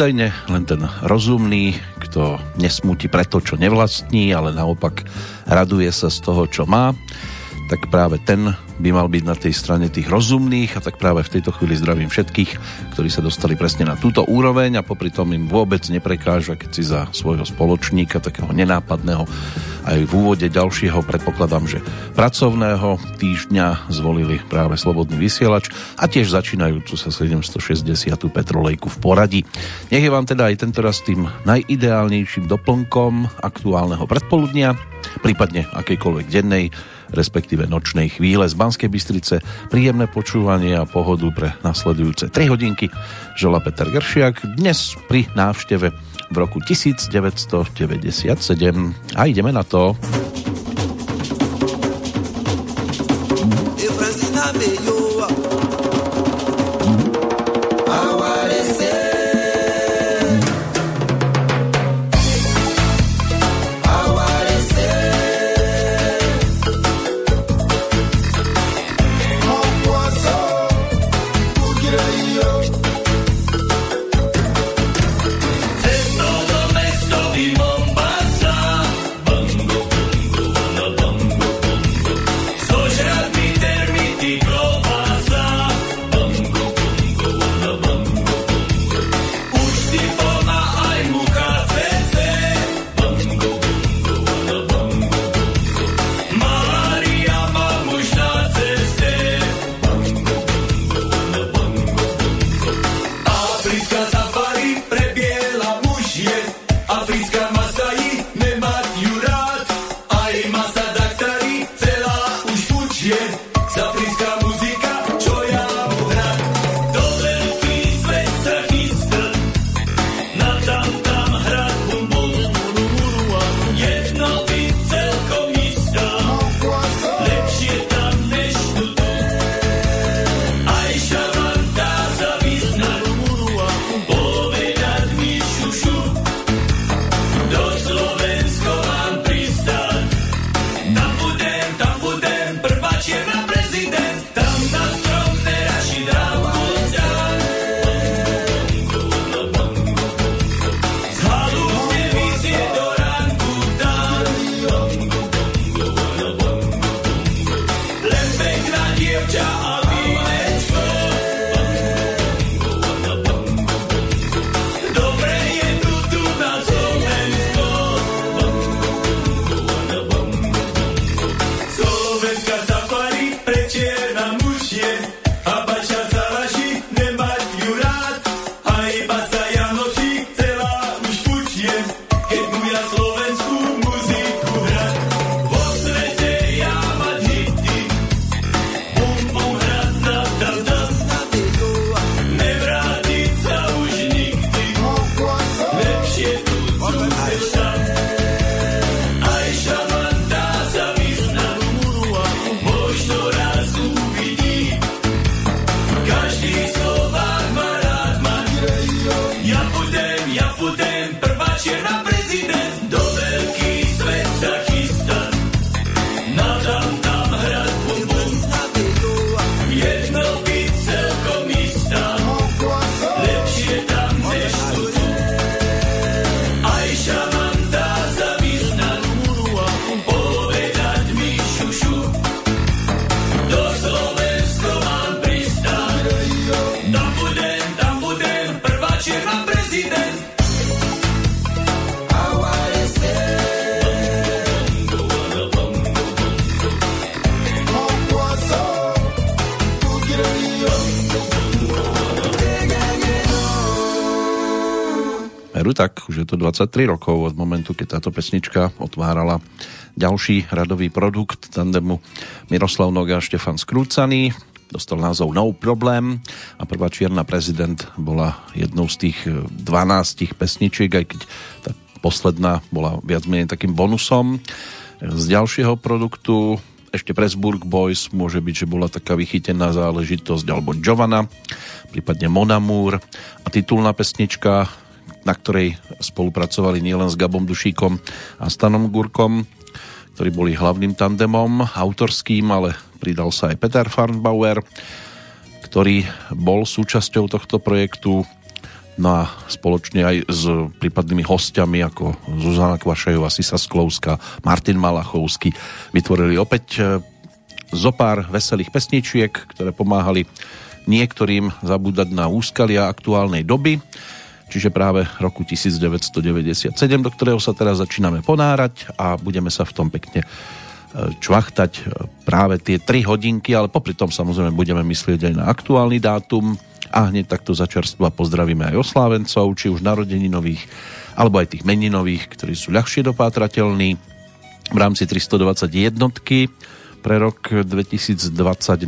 Údajne len ten rozumný, kto nesmúti preto, čo nevlastní, ale naopak raduje sa z toho, čo má, tak práve ten by mal byť na tej strane tých rozumných a tak práve v tejto chvíli zdravím všetkých, ktorí sa dostali presne na túto úroveň a popri tom im vôbec neprekáža, keď si za svojho spoločníka, takého nenápadného, aj v úvode ďalšieho predpokladám, že pracovného týždňa zvolili práve Slobodný vysielač a tiež začínajúcu sa 760. Petrolejku v poradí. Nech je vám teda aj tento raz tým najideálnejším doplnkom aktuálneho predpoludnia, prípadne akejkoľvek dennej respektíve nočnej chvíle z Banskej Bystrice. Príjemné počúvanie a pohodu pre nasledujúce 3 hodinky žela Peter Gršiak dnes pri návšteve v roku 1997 a ideme na to. tak 23 rokov od momentu, keď táto pesnička otvárala ďalší radový produkt tandemu Miroslav Noga a Štefan Skrúcaný. Dostal názov No Problem a prvá Čierna prezident bola jednou z tých 12 pesničiek, aj keď tá posledná bola viac menej takým bonusom. Z ďalšieho produktu ešte Pressburg Boys môže byť, že bola taká vychytená záležitosť alebo Giovanna, prípadne Monamur a titulná pesnička na ktorej spolupracovali nielen s Gabom Dušíkom a Stanom Gurkom, ktorí boli hlavným tandemom autorským, ale pridal sa aj Peter Farnbauer, ktorý bol súčasťou tohto projektu. No a spoločne aj s prípadnými hostiami ako Zuzana Kvašajová, Sisa Sklouska, Martin Malachovský vytvorili opäť e, zo pár veselých pesničiek, ktoré pomáhali niektorým zabúdať na úskalia aktuálnej doby, čiže práve roku 1997, do ktorého sa teraz začíname ponárať a budeme sa v tom pekne e, čvachtať e, práve tie 3 hodinky, ale popri tom samozrejme budeme myslieť aj na aktuálny dátum, a hneď takto za čerstva pozdravíme aj oslávencov, či už narodeninových, alebo aj tých meninových, ktorí sú ľahšie dopátrateľní. V rámci 320 jednotky pre rok 2020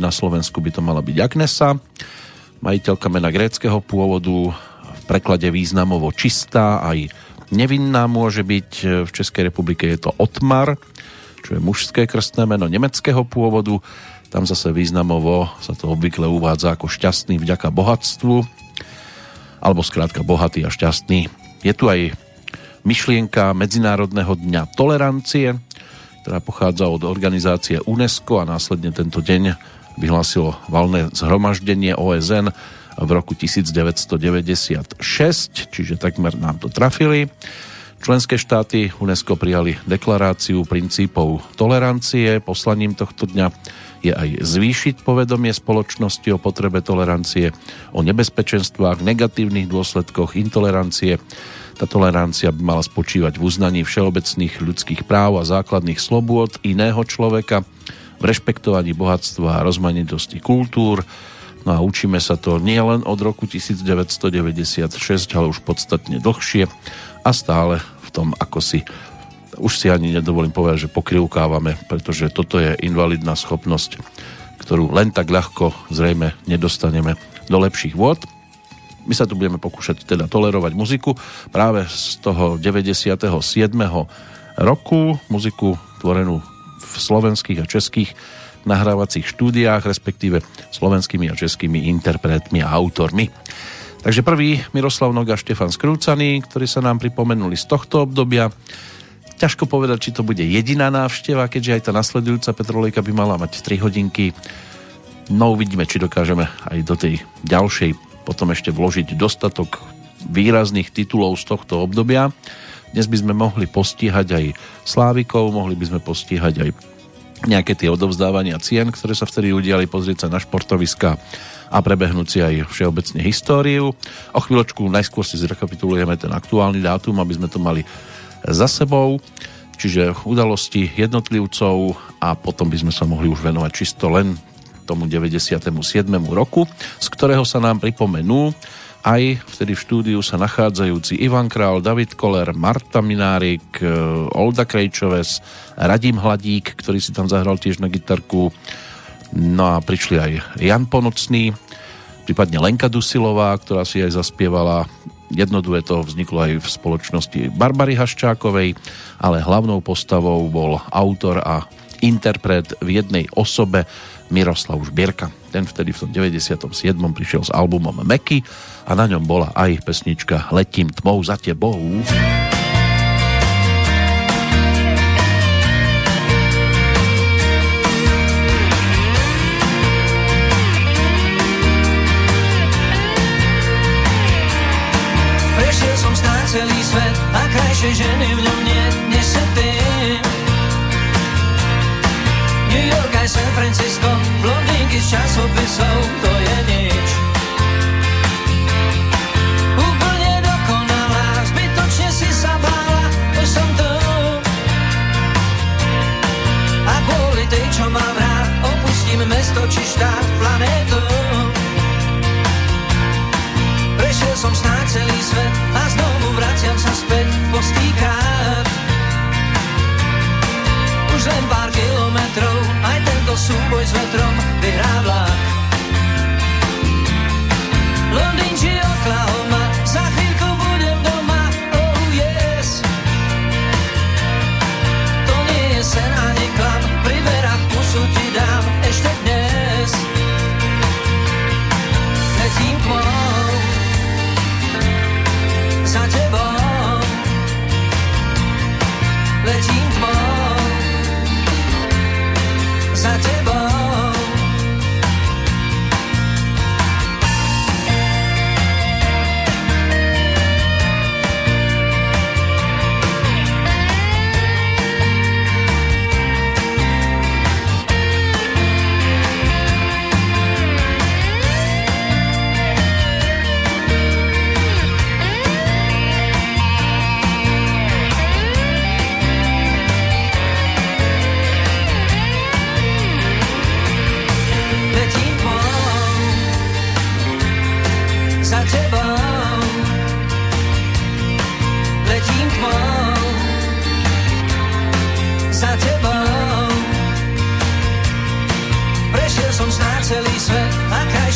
na Slovensku by to mala byť Agnesa, majiteľka mena gréckého pôvodu, preklade významovo čistá, aj nevinná môže byť. V Českej republike je to Otmar, čo je mužské krstné meno nemeckého pôvodu tam zase významovo sa to obvykle uvádza ako šťastný vďaka bohatstvu, alebo skrátka bohatý a šťastný. Je tu aj myšlienka Medzinárodného dňa tolerancie, ktorá pochádza od organizácie UNESCO a následne tento deň vyhlásilo valné zhromaždenie OSN v roku 1996, čiže takmer nám to trafili. Členské štáty UNESCO prijali deklaráciu princípov tolerancie. Poslaním tohto dňa je aj zvýšiť povedomie spoločnosti o potrebe tolerancie, o nebezpečenstvách, negatívnych dôsledkoch intolerancie. Tá tolerancia by mala spočívať v uznaní všeobecných ľudských práv a základných slobôd iného človeka, v rešpektovaní bohatstva a rozmanitosti kultúr, No a učíme sa to nielen od roku 1996, ale už podstatne dlhšie a stále v tom, ako si už si ani nedovolím povedať, že pokrivkávame, pretože toto je invalidná schopnosť, ktorú len tak ľahko zrejme nedostaneme do lepších vôd. My sa tu budeme pokúšať teda tolerovať muziku práve z toho 97. roku, muziku tvorenú v slovenských a českých nahrávacích štúdiách, respektíve slovenskými a českými interpretmi a autormi. Takže prvý Miroslav Noga, Štefan Skrúcaný, ktorí sa nám pripomenuli z tohto obdobia. Ťažko povedať, či to bude jediná návšteva, keďže aj tá nasledujúca Petrolejka by mala mať 3 hodinky. No uvidíme, či dokážeme aj do tej ďalšej potom ešte vložiť dostatok výrazných titulov z tohto obdobia. Dnes by sme mohli postihať aj Slávikov, mohli by sme postihať aj nejaké tie odovzdávania cien, ktoré sa vtedy udiali, pozrieť sa na športoviska a prebehnúť si aj všeobecne históriu. O chvíľočku najskôr si zrekapitulujeme ten aktuálny dátum, aby sme to mali za sebou, čiže udalosti jednotlivcov a potom by sme sa mohli už venovať čisto len tomu 97. roku, z ktorého sa nám pripomenú aj vtedy v štúdiu sa nachádzajúci Ivan Král, David Koller, Marta Minárik, e, Olda Krejčoves, Radim Hladík, ktorý si tam zahral tiež na gitarku. No a prišli aj Jan Ponocný, prípadne Lenka Dusilová, ktorá si aj zaspievala to vzniklo aj v spoločnosti Barbary Haščákovej, ale hlavnou postavou bol autor a interpret v jednej osobe Miroslav Žbierka. Ten vtedy v tom 97. prišiel s albumom Meky a na ňom bola aj pesnička Letím tmou za tebou. že ženy v ňom nie, než si ty. New York aj San Francisco, blondinky z časopisov, to štát, planétu. Prešiel som snáď celý svet a znovu vraciam sa späť po stýkach. Už len pár kilometrov, aj tento súboj s vetrom vyhrá vlak. Londýn či Oklahoma,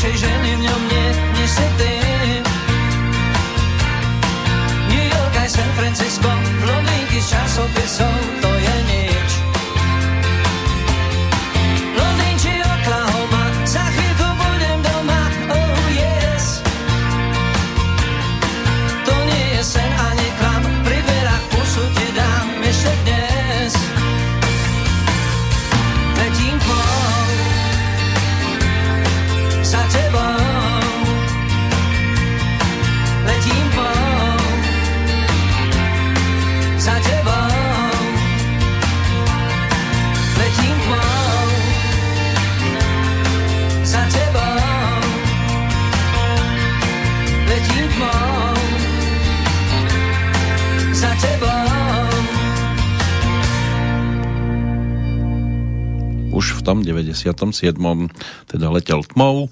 lepšej ženy v ňom nie, než si ty. New York aj San Francisco, blondinky z časopisov, teda letel tmou.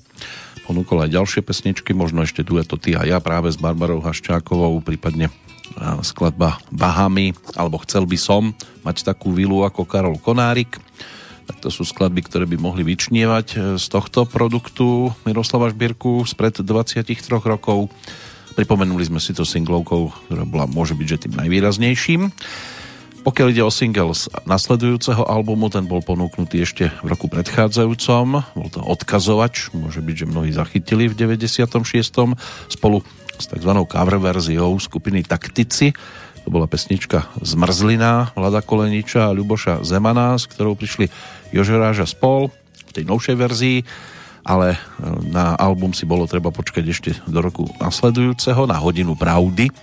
Ponúkol aj ďalšie pesničky, možno ešte dueto Ty a ja práve s Barbarou Haščákovou, prípadne skladba Bahamy, alebo Chcel by som mať takú vilu ako Karol Konárik. Tak to sú skladby, ktoré by mohli vyčnievať e, z tohto produktu Miroslava Šbírku spred 23 rokov. Pripomenuli sme si to singlovkou, ktorá bola, môže byť, že tým najvýraznejším. Pokiaľ ide o single z nasledujúceho albumu, ten bol ponúknutý ešte v roku predchádzajúcom. Bol to Odkazovač, môže byť, že mnohí zachytili v 96. spolu s tzv. cover verziou skupiny Taktici. To bola pesnička Zmrzlina Vlada Koleniča a Ľuboša Zemana, s ktorou prišli Jožeráža spol v tej novšej verzii, ale e, na album si bolo treba počkať ešte do roku nasledujúceho, na hodinu pravdy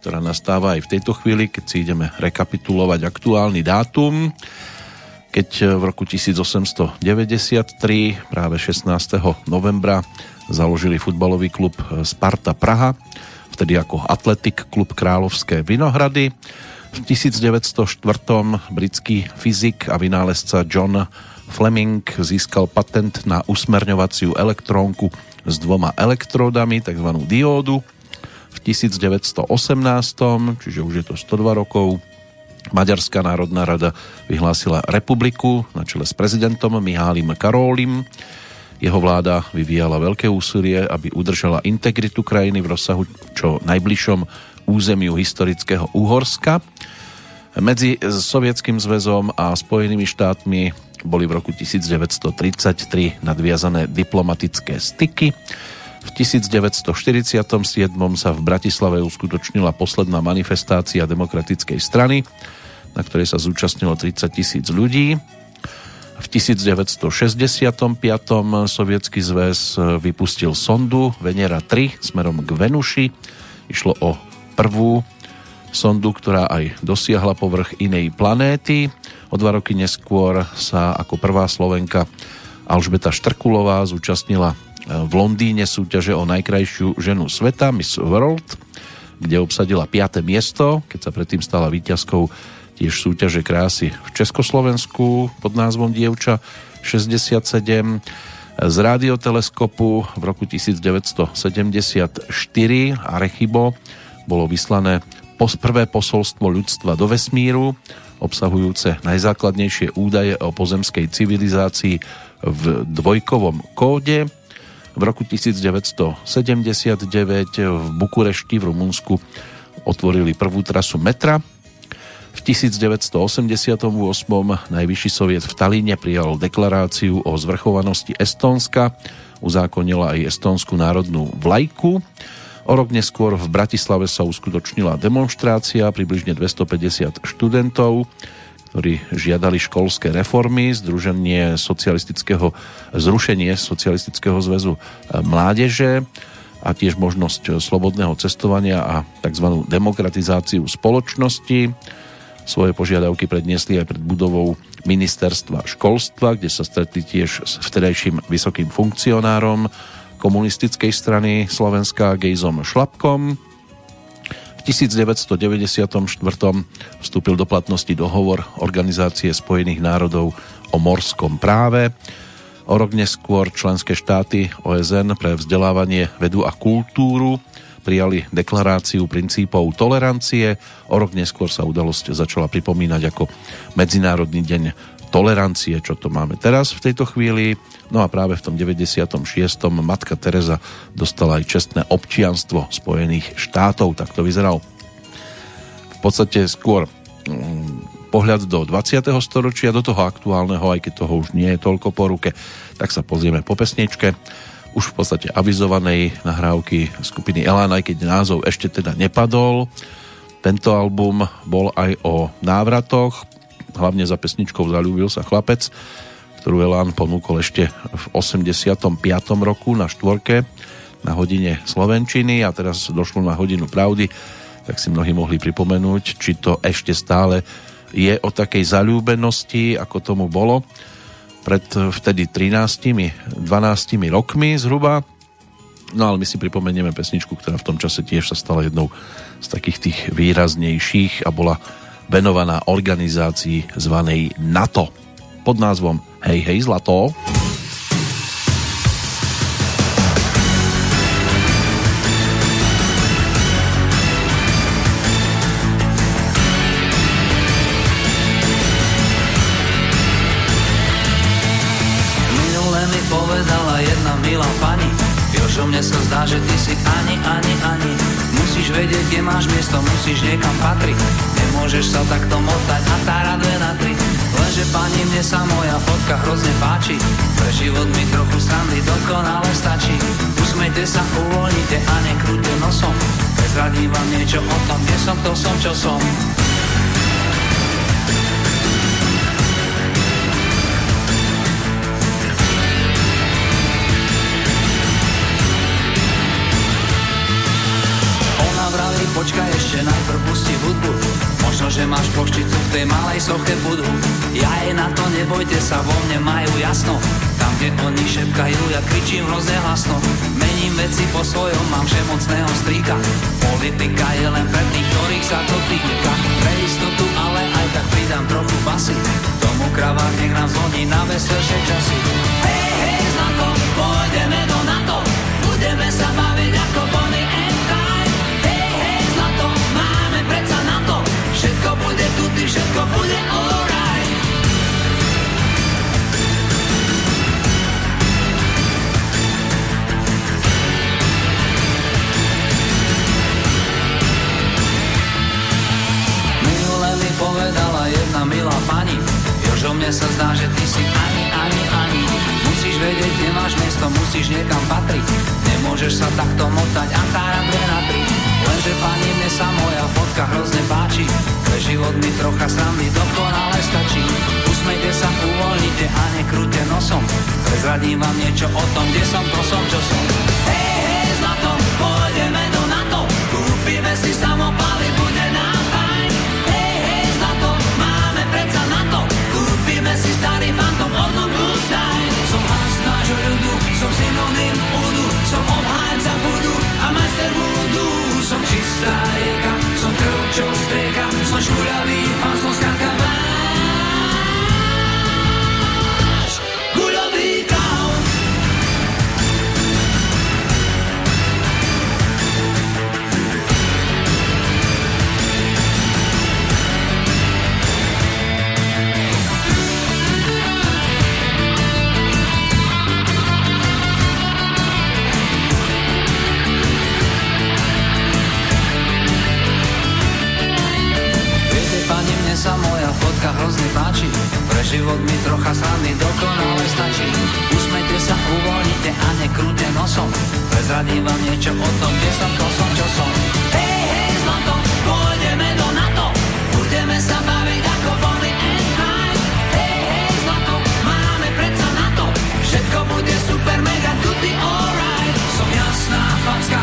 ktorá nastáva aj v tejto chvíli, keď si ideme rekapitulovať aktuálny dátum, keď v roku 1893, práve 16. novembra, založili futbalový klub Sparta Praha, vtedy ako Atletik klub Královské Vinohrady. V 1904. britský fyzik a vynálezca John Fleming získal patent na usmerňovaciu elektrónku s dvoma elektródami, tzv. diódu v 1918, čiže už je to 102 rokov, Maďarská národná rada vyhlásila republiku na čele s prezidentom Mihálim Karólim. Jeho vláda vyvíjala veľké úsilie, aby udržala integritu krajiny v rozsahu čo najbližšom územiu historického Úhorska. Medzi Sovietským zväzom a Spojenými štátmi boli v roku 1933 nadviazané diplomatické styky. V 1947 sa v Bratislave uskutočnila posledná manifestácia demokratickej strany, na ktorej sa zúčastnilo 30 tisíc ľudí. V 1965. sovietský zväz vypustil sondu Venera 3 smerom k Venuši. Išlo o prvú sondu, ktorá aj dosiahla povrch inej planéty. O dva roky neskôr sa ako prvá Slovenka Alžbeta Štrkulová zúčastnila v Londýne súťaže o najkrajšiu ženu sveta Miss World, kde obsadila 5. miesto, keď sa predtým stala víťazkou tiež súťaže krásy v Československu pod názvom Dievča 67 z rádioteleskopu v roku 1974 Arechibo bolo vyslané prvé posolstvo ľudstva do vesmíru, obsahujúce najzákladnejšie údaje o pozemskej civilizácii v dvojkovom kóde. V roku 1979 v Bukurešti v Rumunsku otvorili prvú trasu metra. V 1988 najvyšší soviet v Talíne prijal deklaráciu o zvrchovanosti Estónska, uzákonila aj estónsku národnú vlajku. O rok neskôr v Bratislave sa uskutočnila demonstrácia, približne 250 študentov ktorí žiadali školské reformy, združenie socialistického, zrušenie socialistického zväzu e, mládeže a tiež možnosť slobodného cestovania a tzv. demokratizáciu spoločnosti. Svoje požiadavky predniesli aj pred budovou ministerstva školstva, kde sa stretli tiež s vtedajším vysokým funkcionárom komunistickej strany Slovenska Gejzom Šlapkom 1994 vstúpil do platnosti dohovor Organizácie spojených národov o morskom práve. O rok neskôr členské štáty OSN pre vzdelávanie, vedu a kultúru prijali deklaráciu princípov tolerancie. O rok neskôr sa udalosť začala pripomínať ako Medzinárodný deň tolerancie, čo to máme teraz v tejto chvíli. No a práve v tom 96. matka Teresa dostala aj čestné občianstvo Spojených štátov, tak to vyzeral v podstate skôr mm, pohľad do 20. storočia, do toho aktuálneho, aj keď toho už nie je toľko po ruke, tak sa pozrieme po pesničke už v podstate avizovanej nahrávky skupiny Elan, aj keď názov ešte teda nepadol. Tento album bol aj o návratoch, hlavne za pesničkou Zalúbil sa chlapec, ktorú Elán ponúkol ešte v 85. roku na štvorke na hodine Slovenčiny a teraz došlo na hodinu pravdy, tak si mnohí mohli pripomenúť, či to ešte stále je o takej zalúbenosti, ako tomu bolo pred vtedy 13 12 rokmi zhruba. No ale my si pripomenieme pesničku, ktorá v tom čase tiež sa stala jednou z takých tých výraznejších a bola venovaná organizácii zvanej NATO pod názvom Hej, hej, zlato. mne sa zdá, že ty si ani, ani, vedieť, kde máš miesto, musíš niekam patriť. Nemôžeš sa takto motať a tá dve na tri Lenže pani, mne sa moja fotka hrozne páči. Pre život mi trochu srandy dokonale stačí. Usmejte sa, uvoľnite a nekrúte nosom. Prezradím vám niečo o tom, kde som, to som, čo som počkaj ešte najprv pusti hudbu. Možno, že máš pošticu v tej malej soche budhu. Ja je na to, nebojte sa, vo mne majú jasno. Tam, kde oni šepkajú, ja kričím hrozne hlasno. Mením veci po svojom, mám všemocného strýka. Politika je len pre tých, ktorých sa to týka. Pre istotu, ale aj tak pridám trochu basy. Tomu kravách nech nám zvoní na veselšie časy. Hej, hej, zlato, pôjdeme do všetko bude alright. Minule mi povedala jedna milá pani, Jožo, mne sa zdá, že ty si ani, ani, ani. Musíš vedieť, kde máš miesto, musíš niekam patriť. Nemôžeš sa takto motať a tára dve na tri. Lenže pani, mne sa moja fotka hrozne páči. Pre život mi trocha srandy dokonale stačí. Usmejte sa, uvoľnite a nekrúte nosom. Prezradím vám niečo o tom, kde som, to som, čo som. Hej, hej, zlato, pôjdeme do NATO. Kúpime si samopaly, bude nám fajn. Hej, hej, zlato, máme predsa NATO Kúpime si starý fantom od Blue Som hlas nášho ľudu, som synonym údu Som obhájca budu a majster budu som čistá rieka, som krv, čo strieka, som škuľavý fan, život mi trocha srandy dokonale stačí. Usmejte sa, uvoľnite a nekrúte nosom. Prezradím vám niečo o tom, kde som, to som, čo som. Hej, hej, zlato, pôjdeme do NATO. Budeme sa baviť ako Bonnie and Clyde Hej, hej, zlato, máme predsa NATO Všetko bude super, mega tutti alright. Som jasná facka,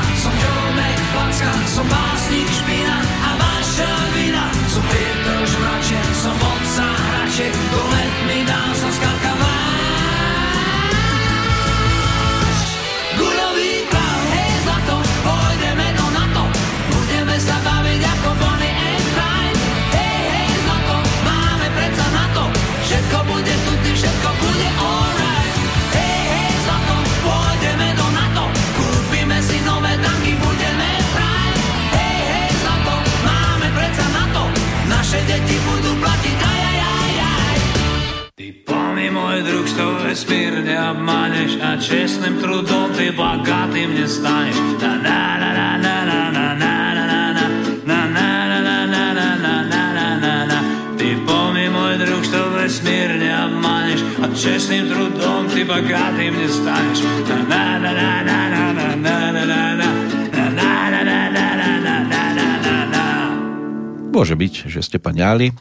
naše deti budú platiť aj, aj, aj, aj. Ty plný môj druh, što vesmírne obmaneš a čestným trudom ty bogatým nestaneš. Na na na na na na na na na na na na na Môže byť, že ste paňali,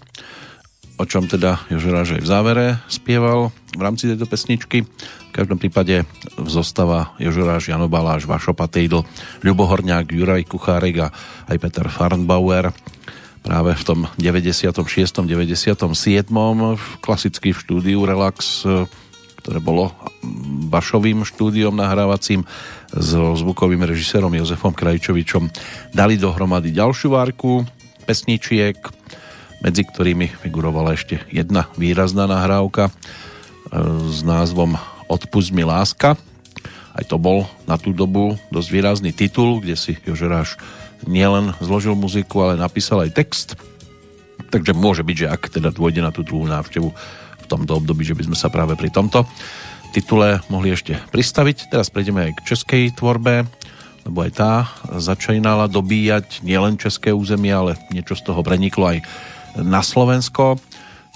o čom teda Jožoráž aj v závere spieval v rámci tejto pesničky. V každom prípade zostava Jožoráž, Jano Baláš, Vašo Patejdl, Ľubo Juraj Kuchárek a aj Peter Farnbauer práve v tom 96. 97. klasicky v štúdiu Relax, ktoré bolo Vašovým štúdiom nahrávacím s zvukovým režisérom Jozefom Krajčovičom dali dohromady ďalšiu várku pesničiek, medzi ktorými figurovala ešte jedna výrazná nahrávka s názvom Odpust mi láska. Aj to bol na tú dobu dosť výrazný titul, kde si Jožeráš nielen zložil muziku, ale napísal aj text. Takže môže byť, že ak teda dôjde na tú druhú návštevu v tomto období, že by sme sa práve pri tomto titule mohli ešte pristaviť. Teraz prejdeme aj k českej tvorbe, lebo aj tá začínala dobíjať nielen české územie, ale niečo z toho preniklo aj na Slovensko.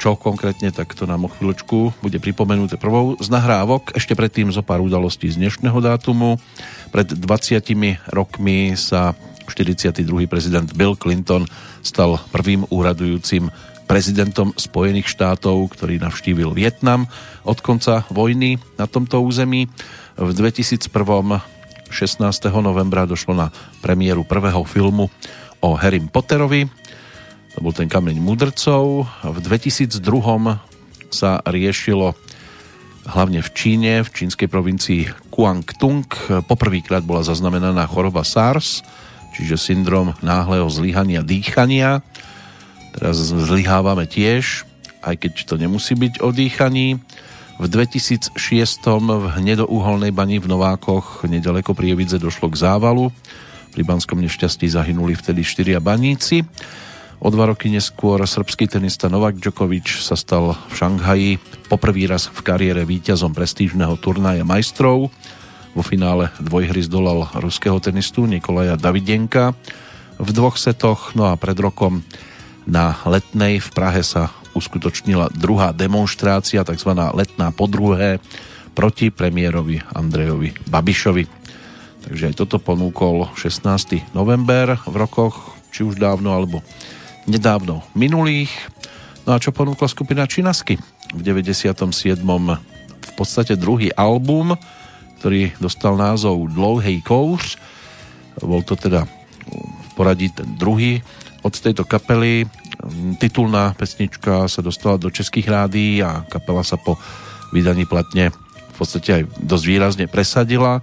Čo konkrétne, tak to nám o chvíľočku bude pripomenuté prvou z nahrávok. Ešte predtým zo pár udalostí z dnešného dátumu. Pred 20 rokmi sa 42. prezident Bill Clinton stal prvým úradujúcim prezidentom Spojených štátov, ktorý navštívil Vietnam od konca vojny na tomto území. V 2001. 16. novembra došlo na premiéru prvého filmu o Harry Potterovi to bol ten kameň mudrcov. V 2002 sa riešilo hlavne v Číne, v čínskej provincii Kuangtung. Poprvýkrát bola zaznamenaná choroba SARS, čiže syndrom náhleho zlyhania dýchania. Teraz zlyhávame tiež, aj keď to nemusí byť o dýchaní. V 2006 v hnedouholnej bani v Novákoch nedaleko Prievidze došlo k závalu. Pri banskom nešťastí zahynuli vtedy štyria baníci. O dva roky neskôr srbský tenista Novak Djokovic sa stal v Šanghaji poprvý raz v kariére víťazom prestížneho turnaja majstrov. Vo finále dvojhry zdolal ruského tenistu Nikolaja Davidenka v dvoch setoch, no a pred rokom na letnej v Prahe sa uskutočnila druhá demonstrácia, tzv. letná podruhé proti premiérovi Andrejovi Babišovi. Takže aj toto ponúkol 16. november v rokoch, či už dávno, alebo nedávno minulých. No a čo ponúkla skupina Činasky v 97. v podstate druhý album, ktorý dostal názov Dlouhej kouř. Bol to teda poradí ten druhý od tejto kapely. Titulná pesnička sa dostala do českých rádií a kapela sa po vydaní platne v podstate aj dosť výrazne presadila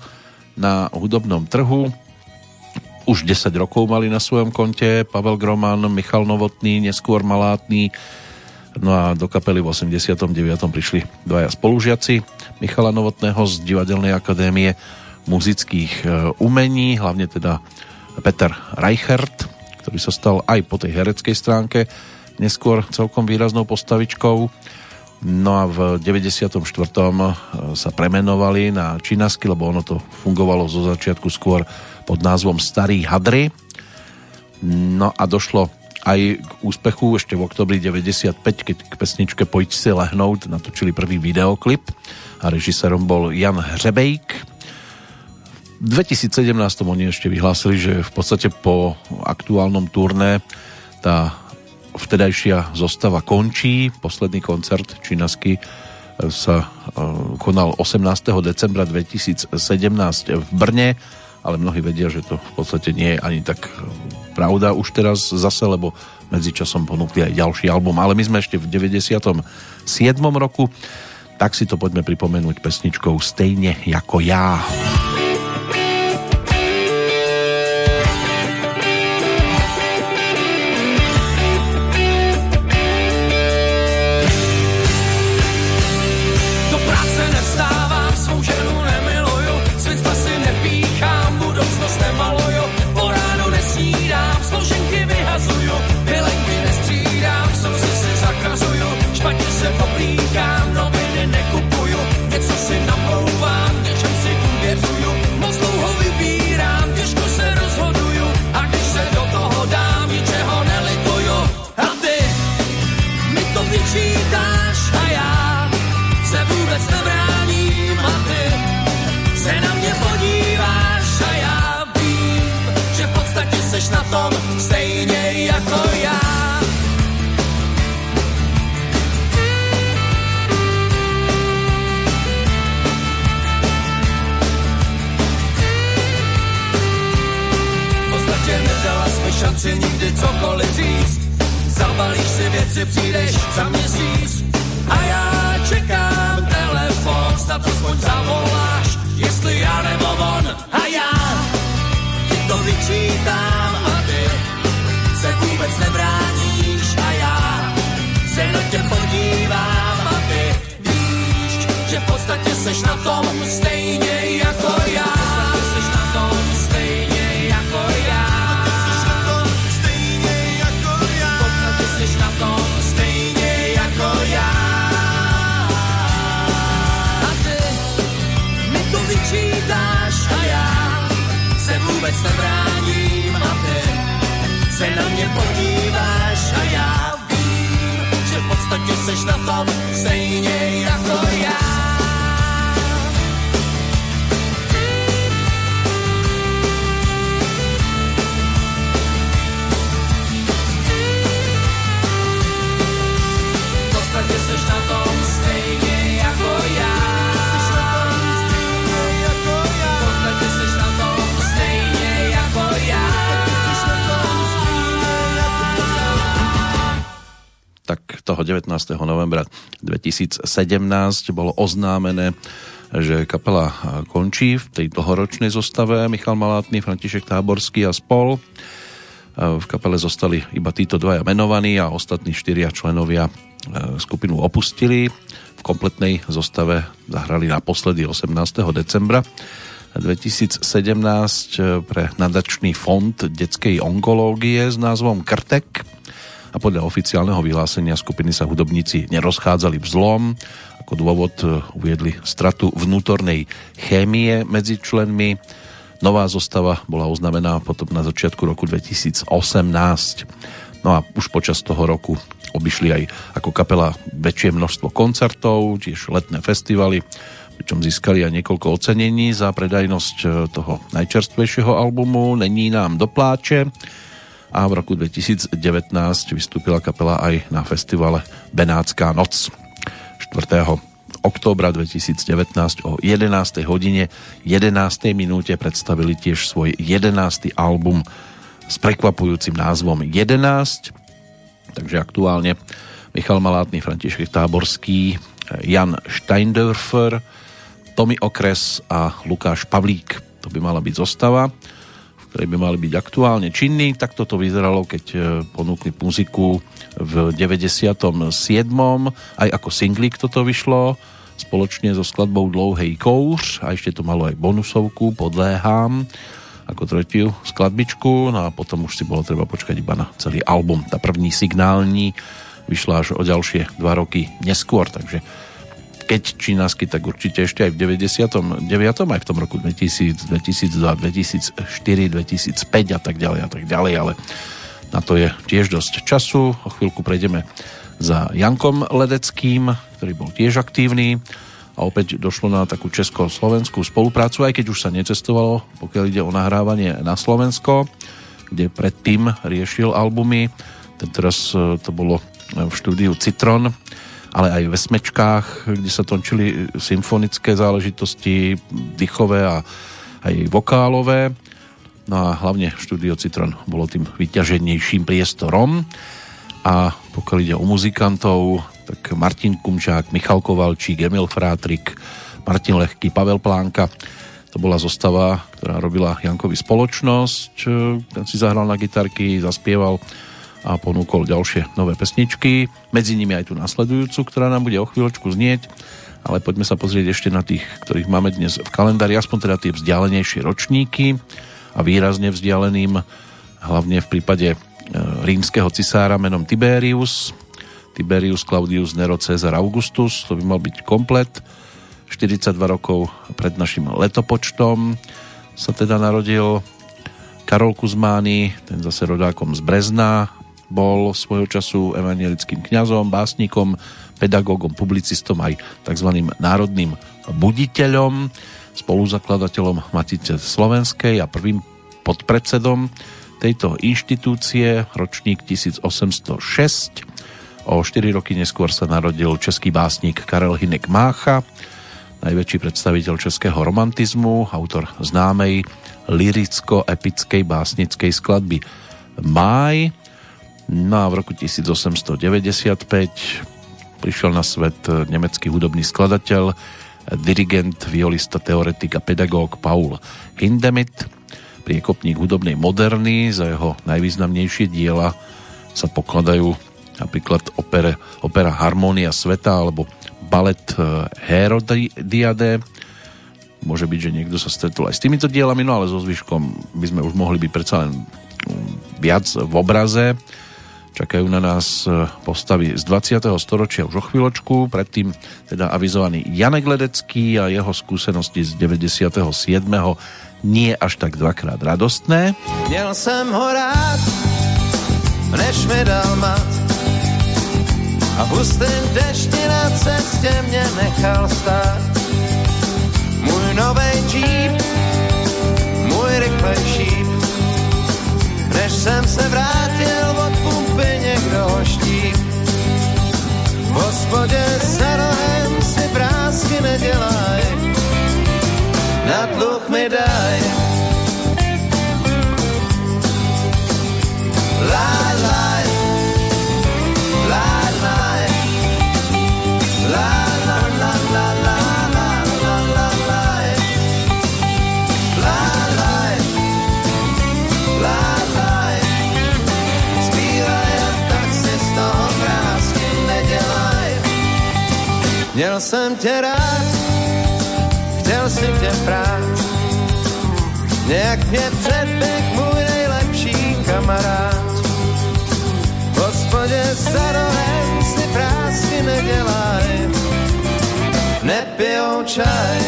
na hudobnom trhu už 10 rokov mali na svojom konte Pavel Groman, Michal Novotný, neskôr Malátny, no a do kapely v 89. prišli dvaja spolužiaci Michala Novotného z Divadelnej akadémie muzických e, umení, hlavne teda Peter Reichert, ktorý sa stal aj po tej hereckej stránke neskôr celkom výraznou postavičkou. No a v 94. E, sa premenovali na Činasky, lebo ono to fungovalo zo začiatku skôr pod názvom Starý hadry. No a došlo aj k úspechu ešte v oktobri 95, keď k pesničke Pojď si lehnout natočili prvý videoklip a režisérom bol Jan Hřebejk. V 2017 oni ešte vyhlásili, že v podstate po aktuálnom turné tá vtedajšia zostava končí. Posledný koncert Činasky sa e, konal 18. decembra 2017 v Brne ale mnohí vedia, že to v podstate nie je ani tak pravda už teraz zase, lebo medzičasom ponúkli aj ďalší album, ale my sme ešte v 97. roku, tak si to poďme pripomenúť pesničkou Stejne ako ja. cokoliv říct. Zabalíš si věci, přijdeš za měsíc. A já čekám telefon, snad aspoň zavoláš, jestli já nebo on a já ti to vyčítám a ty se vůbec nebráníš a já se na tě podívám a ty víš, že v podstatě seš na tom stejně se nebráním a ty se na mě podíváš a já vím, že v podstatě seš na tom stejně jako toho 19. novembra 2017 bolo oznámené, že kapela končí v tej dlhoročnej zostave Michal Malátny, František Táborský a spol. V kapele zostali iba títo dvaja menovaní a ostatní štyria členovia skupinu opustili. V kompletnej zostave zahrali naposledy 18. decembra 2017 pre nadačný fond detskej onkológie s názvom Krtek a podľa oficiálneho vyhlásenia skupiny sa hudobníci nerozchádzali vzlom. Ako dôvod e, uviedli stratu vnútornej chémie medzi členmi. Nová zostava bola oznamená potom na začiatku roku 2018. No a už počas toho roku obišli aj ako kapela väčšie množstvo koncertov, tiež letné festivaly, pričom získali aj niekoľko ocenení za predajnosť e, toho najčerstvejšieho albumu Není nám do pláče a v roku 2019 vystúpila kapela aj na festivale Benátská noc 4. októbra 2019 o 11. hodine 11. minúte predstavili tiež svoj 11. album s prekvapujúcim názvom 11 takže aktuálne Michal Malátny, František Táborský, Jan Steindörfer, Tommy Okres a Lukáš Pavlík. To by mala byť zostava ktorí by mali byť aktuálne činní. Tak toto vyzeralo, keď e, ponúkli muziku v 97. Aj ako singlik toto vyšlo spoločne so skladbou Dlouhej kouř a ešte to malo aj bonusovku Podléhám ako tretiu skladbičku no a potom už si bolo treba počkať iba na celý album. Tá první signální vyšla až o ďalšie dva roky neskôr, takže keď čínasky, tak určite ešte aj v 99. aj v tom roku 2000, 2002, 2004, 2005 a tak ďalej a tak ďalej, ale na to je tiež dosť času. O chvíľku prejdeme za Jankom Ledeckým, ktorý bol tiež aktívny a opäť došlo na takú česko-slovenskú spoluprácu, aj keď už sa necestovalo, pokiaľ ide o nahrávanie na Slovensko, kde predtým riešil albumy. Teraz e, to bolo v štúdiu Citron ale aj ve smečkách, kde sa tončili symfonické záležitosti, dychové a aj vokálové. No a hlavne štúdio Citron bolo tým vyťaženejším priestorom. A pokiaľ ide o muzikantov, tak Martin Kumčák, Michal Kovalčík, Emil Frátrik, Martin Lehký, Pavel Plánka. To bola zostava, ktorá robila Jankovi spoločnosť. Ten si zahral na gitarky, zaspieval a ponúkol ďalšie nové pesničky, medzi nimi aj tú nasledujúcu, ktorá nám bude o chvíľočku znieť, ale poďme sa pozrieť ešte na tých, ktorých máme dnes v kalendári, aspoň teda tie vzdialenejšie ročníky a výrazne vzdialeným, hlavne v prípade e, rímskeho cisára menom Tiberius, Tiberius Claudius Nero Caesar Augustus, to by mal byť komplet, 42 rokov pred našim letopočtom sa teda narodil Karol Kuzmány, ten zase rodákom z Brezna, bol svojho času evangelickým kňazom, básnikom, pedagógom, publicistom aj tzv. národným buditeľom, spoluzakladateľom Matice Slovenskej a prvým podpredsedom tejto inštitúcie, ročník 1806. O 4 roky neskôr sa narodil český básnik Karel Hinek Mácha, najväčší predstaviteľ českého romantizmu, autor známej liricko-epickej básnickej skladby Máj, No a v roku 1895 prišiel na svet nemecký hudobný skladateľ, dirigent, violista, teoretik a pedagóg Paul Hindemith, priekopník hudobnej moderny, za jeho najvýznamnejšie diela sa pokladajú napríklad opere, opera Harmónia sveta alebo balet Herodiade. Môže byť, že niekto sa stretol aj s týmito dielami, no ale so zvyškom by sme už mohli byť predsa len mm, viac v obraze. Čakajú na nás postavy z 20. storočia už o chvíľočku, predtým teda avizovaný Janek Ledecký a jeho skúsenosti z 97. nie až tak dvakrát radostné. Měl jsem ho rád, než mi dal mat. A v hustém dešti na cestě mě nechal stát. Můj novej Jeep, můj rychlej šíp. Než jsem se vrátil štíp. V hospodě za rohem si vrázky nedělaj. Na dluh mi daj. Lie, Měl jsem tě rád, chtěl si tě prát. Nějak mě předběh můj nejlepší kamarád. V hospodě za rohem si prásky nedělaj. Nepijou čaj,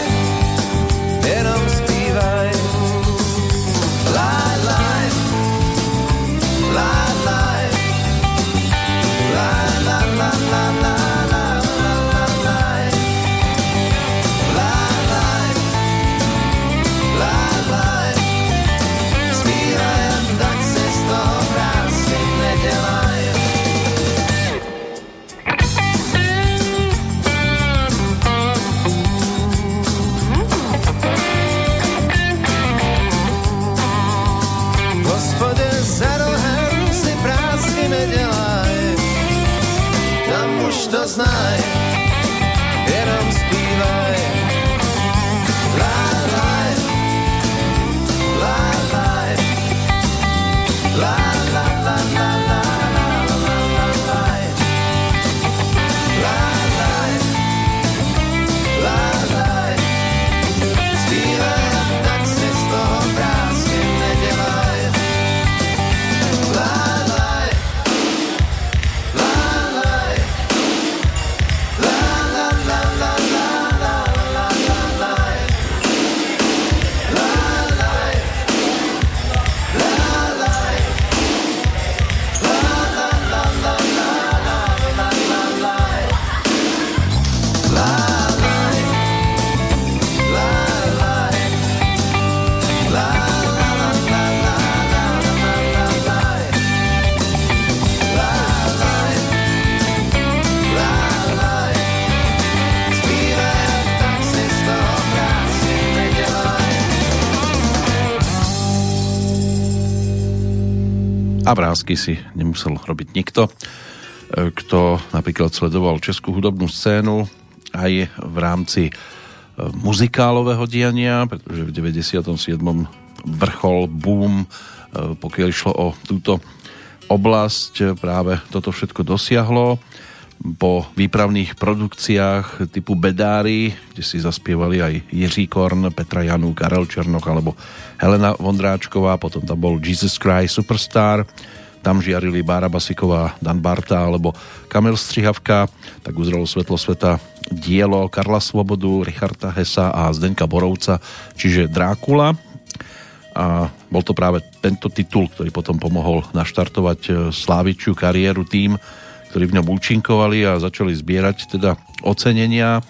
A vrázky si nemusel robiť nikto, e, kto napríklad sledoval českú hudobnú scénu aj v rámci e, muzikálového diania, pretože v 97. vrchol, boom, e, pokiaľ išlo o túto oblasť, práve toto všetko dosiahlo po výpravných produkciách typu Bedári, kde si zaspievali aj Jiří Korn, Petra Janu, Karel Černoch alebo Helena Vondráčková, potom tam bol Jesus Christ Superstar, tam žiarili Bára Basiková, Dan Barta alebo Kamil Střihavka, tak uzrelo svetlo sveta dielo Karla Svobodu, Richarda Hesa a Zdenka Borovca, čiže Drákula. A bol to práve tento titul, ktorý potom pomohol naštartovať e, slávičiu kariéru tým, ktorí v ňom účinkovali a začali zbierať teda ocenenia,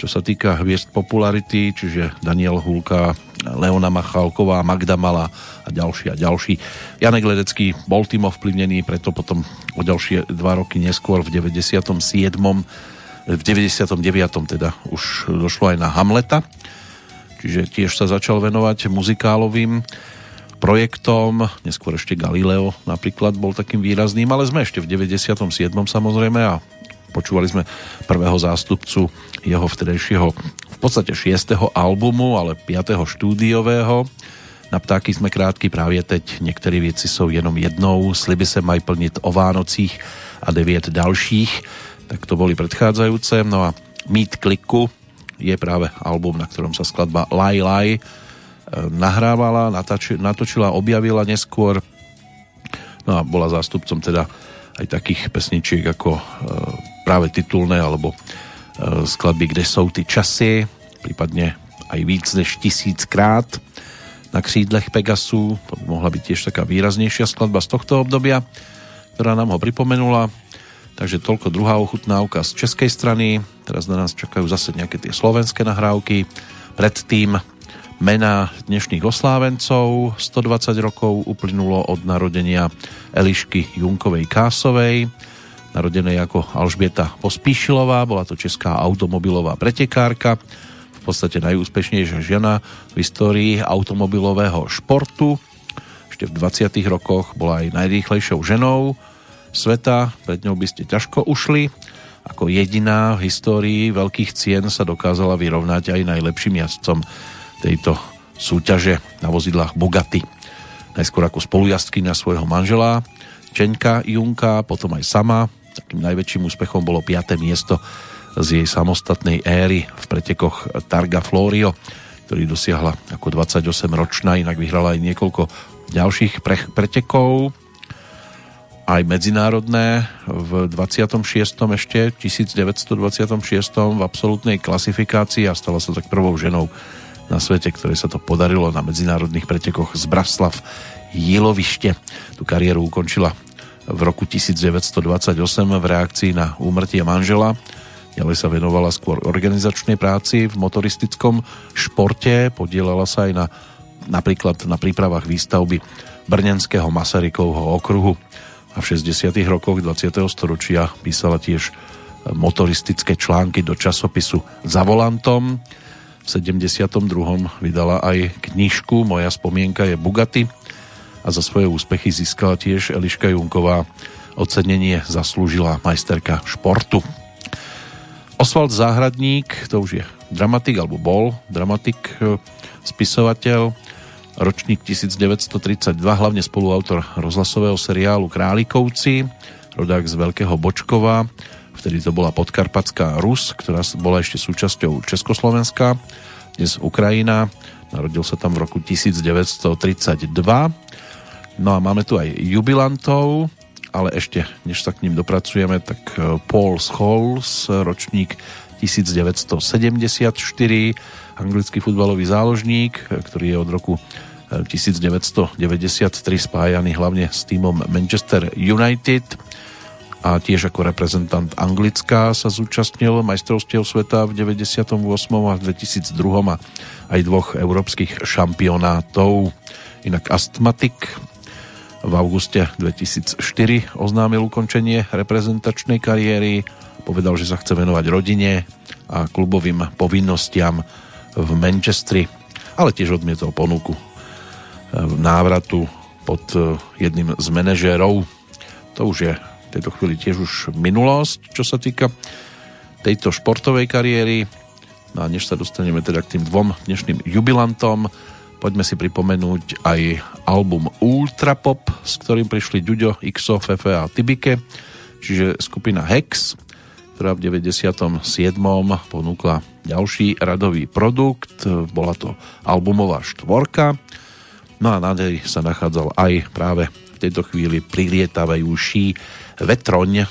čo sa týka hviezd popularity, čiže Daniel Hulka, Leona Machalková, Magda Mala a ďalší a ďalší. Janek Ledecký bol tým ovplyvnený, preto potom o ďalšie dva roky neskôr v 97. v 99. teda už došlo aj na Hamleta, čiže tiež sa začal venovať muzikálovým projektom, neskôr ešte Galileo napríklad bol takým výrazným, ale sme ešte v 97. samozrejme a počúvali sme prvého zástupcu jeho vtedejšieho v podstate 6. albumu, ale 5. štúdiového. Na ptáky sme krátky právě teď, některé věci jsou jenom jednou, sliby se mají plnit o Vánocích a devět dalších, tak to boli predchádzajúce. No a Meet Kliku je práve album, na ktorom sa skladba Lai Lai nahrávala, natočila, objavila neskôr no a bola zástupcom teda aj takých pesničiek ako e, práve titulné alebo e, skladby Kde jsou ty časy, prípadne aj víc než tisíckrát na křídlech Pegasu, to by mohla byť tiež taká výraznejšia skladba z tohto obdobia, ktorá nám ho pripomenula. Takže toľko druhá ochutnávka z českej strany. Teraz na nás čakajú zase nejaké tie slovenské nahrávky. Predtým mená dnešných oslávencov. 120 rokov uplynulo od narodenia Elišky Junkovej Kásovej, narodenej ako Alžbieta Pospíšilová, bola to česká automobilová pretekárka, v podstate najúspešnejšia žena v histórii automobilového športu. Ešte v 20. rokoch bola aj najrýchlejšou ženou sveta, pred ňou by ste ťažko ušli. Ako jediná v histórii veľkých cien sa dokázala vyrovnať aj najlepším jazdcom tejto súťaže na vozidlách Bugatti. Najskôr ako spolujazdkynia svojho manžela Čeňka Junka, potom aj sama. Takým najväčším úspechom bolo 5. miesto z jej samostatnej éry v pretekoch Targa Florio, ktorý dosiahla ako 28-ročná, inak vyhrala aj niekoľko ďalších pre- pretekov aj medzinárodné v 26. ešte 1926. v absolútnej klasifikácii a stala sa tak prvou ženou na svete, ktoré sa to podarilo na medzinárodných pretekoch z Braslav Jilovište. Tu kariéru ukončila v roku 1928 v reakcii na úmrtie manžela. Ďalej sa venovala skôr organizačnej práci v motoristickom športe, podielala sa aj na, napríklad na prípravách výstavby Brnenského Masarykovho okruhu a v 60. rokoch 20. storočia písala tiež motoristické články do časopisu Za volantom v 72. vydala aj knižku Moja spomienka je Bugatti a za svoje úspechy získala tiež Eliška Junková ocenenie zaslúžila majsterka športu. Oswald Záhradník, to už je dramatik, alebo bol dramatik, e, spisovateľ, ročník 1932, hlavne spoluautor rozhlasového seriálu Králikovci, rodák z Veľkého Bočkova, vtedy to bola podkarpatská Rus, ktorá bola ešte súčasťou Československa, dnes Ukrajina, narodil sa tam v roku 1932. No a máme tu aj jubilantov, ale ešte, než sa k ním dopracujeme, tak e, Paul Scholes, ročník 1974, anglický futbalový záložník, ktorý je od roku 1993 e, spájaný hlavne s týmom Manchester United a tiež ako reprezentant Anglická sa zúčastnil majstrovstiev sveta v 98. a 2002 a aj dvoch európskych šampionátov. Inak astmatik v auguste 2004 oznámil ukončenie reprezentačnej kariéry, povedal, že sa chce venovať rodine a klubovým povinnostiam v Manchestri, ale tiež odmietol ponuku e, návratu pod e, jedným z manažérov. To už je tejto chvíli tiež už minulosť, čo sa týka tejto športovej kariéry. No a než sa dostaneme teda k tým dvom dnešným jubilantom, poďme si pripomenúť aj album Ultra Pop, s ktorým prišli Ďuďo, Xo, Fefe a Tibike, čiže skupina Hex, ktorá v 97. ponúkla ďalší radový produkt, bola to albumová štvorka, no a na nej sa nachádzal aj práve tejto chvíli prilietavajúší Vetroň.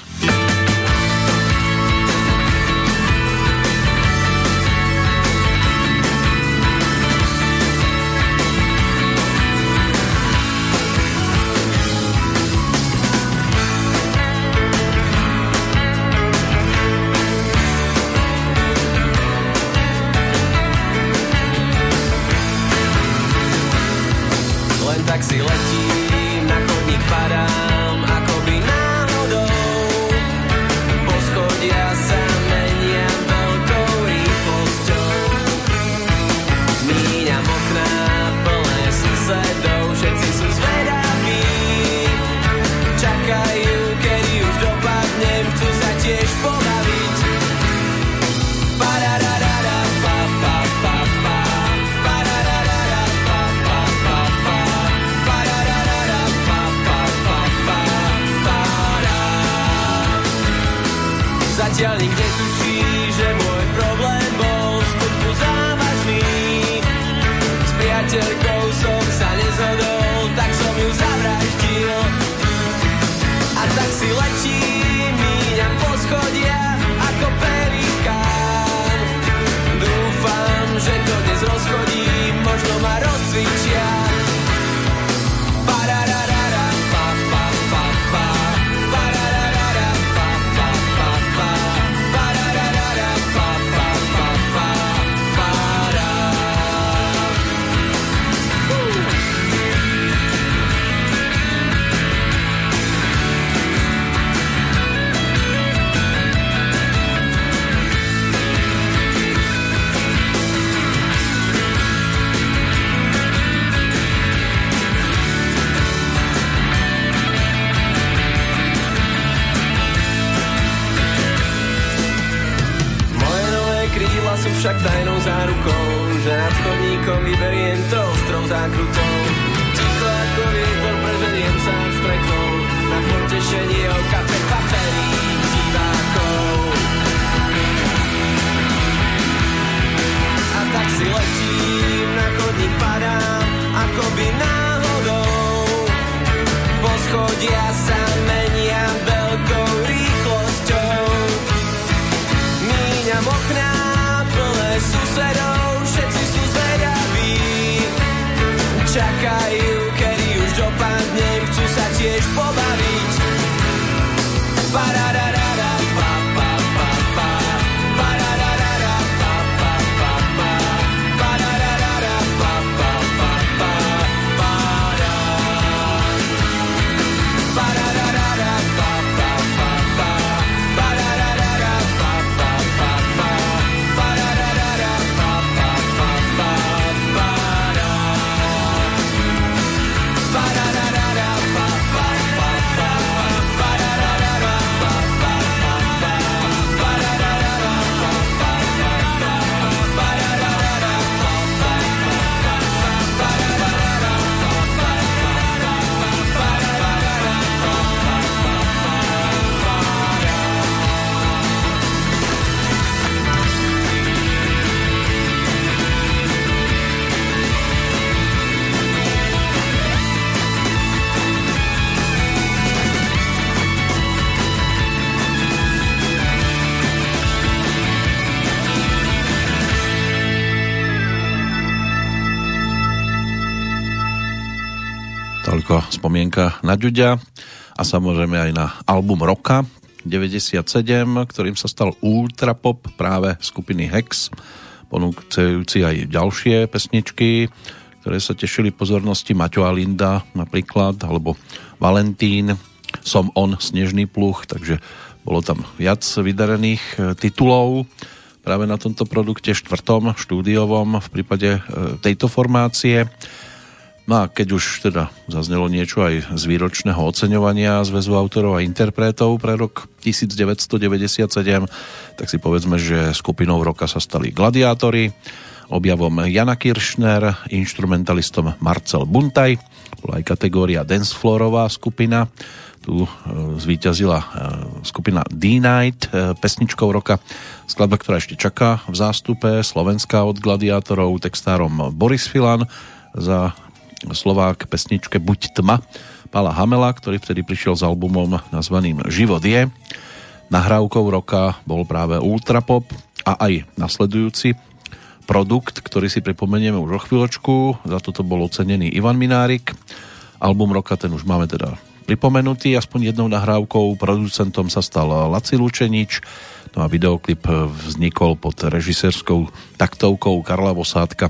Na Ďuďa a samozrejme aj na album roka 97, ktorým sa stal Ultrapop práve skupiny Hex, ponúkajúci aj ďalšie pesničky, ktoré sa tešili pozornosti Maťo a Linda napríklad, alebo Valentín, Som on, Snežný pluch, takže bolo tam viac vydarených e, titulov práve na tomto produkte štvrtom štúdiovom v prípade e, tejto formácie. No a keď už teda zaznelo niečo aj z výročného oceňovania Zväzu autorov a interpretov pre rok 1997, tak si povedzme, že skupinou roka sa stali Gladiátori, objavom Jana Kiršner, instrumentalistom Marcel Buntaj, bola aj kategória Dancefloorová skupina, tu e, zvíťazila e, skupina D-Night, e, pesničkou roka, skladba, ktorá ešte čaká v zástupe, slovenská od Gladiátorov, textárom Boris Filan, za Slovák pesničke Buď tma Pala Hamela, ktorý vtedy prišiel s albumom nazvaným Život je. Nahrávkou roka bol práve Ultrapop a aj nasledujúci produkt, ktorý si pripomenieme už o chvíľočku. Za toto bol ocenený Ivan Minárik. Album roka ten už máme teda pripomenutý aspoň jednou nahrávkou. Producentom sa stal Laci Lučenič. No a videoklip vznikol pod režisérskou taktovkou Karla Vosádka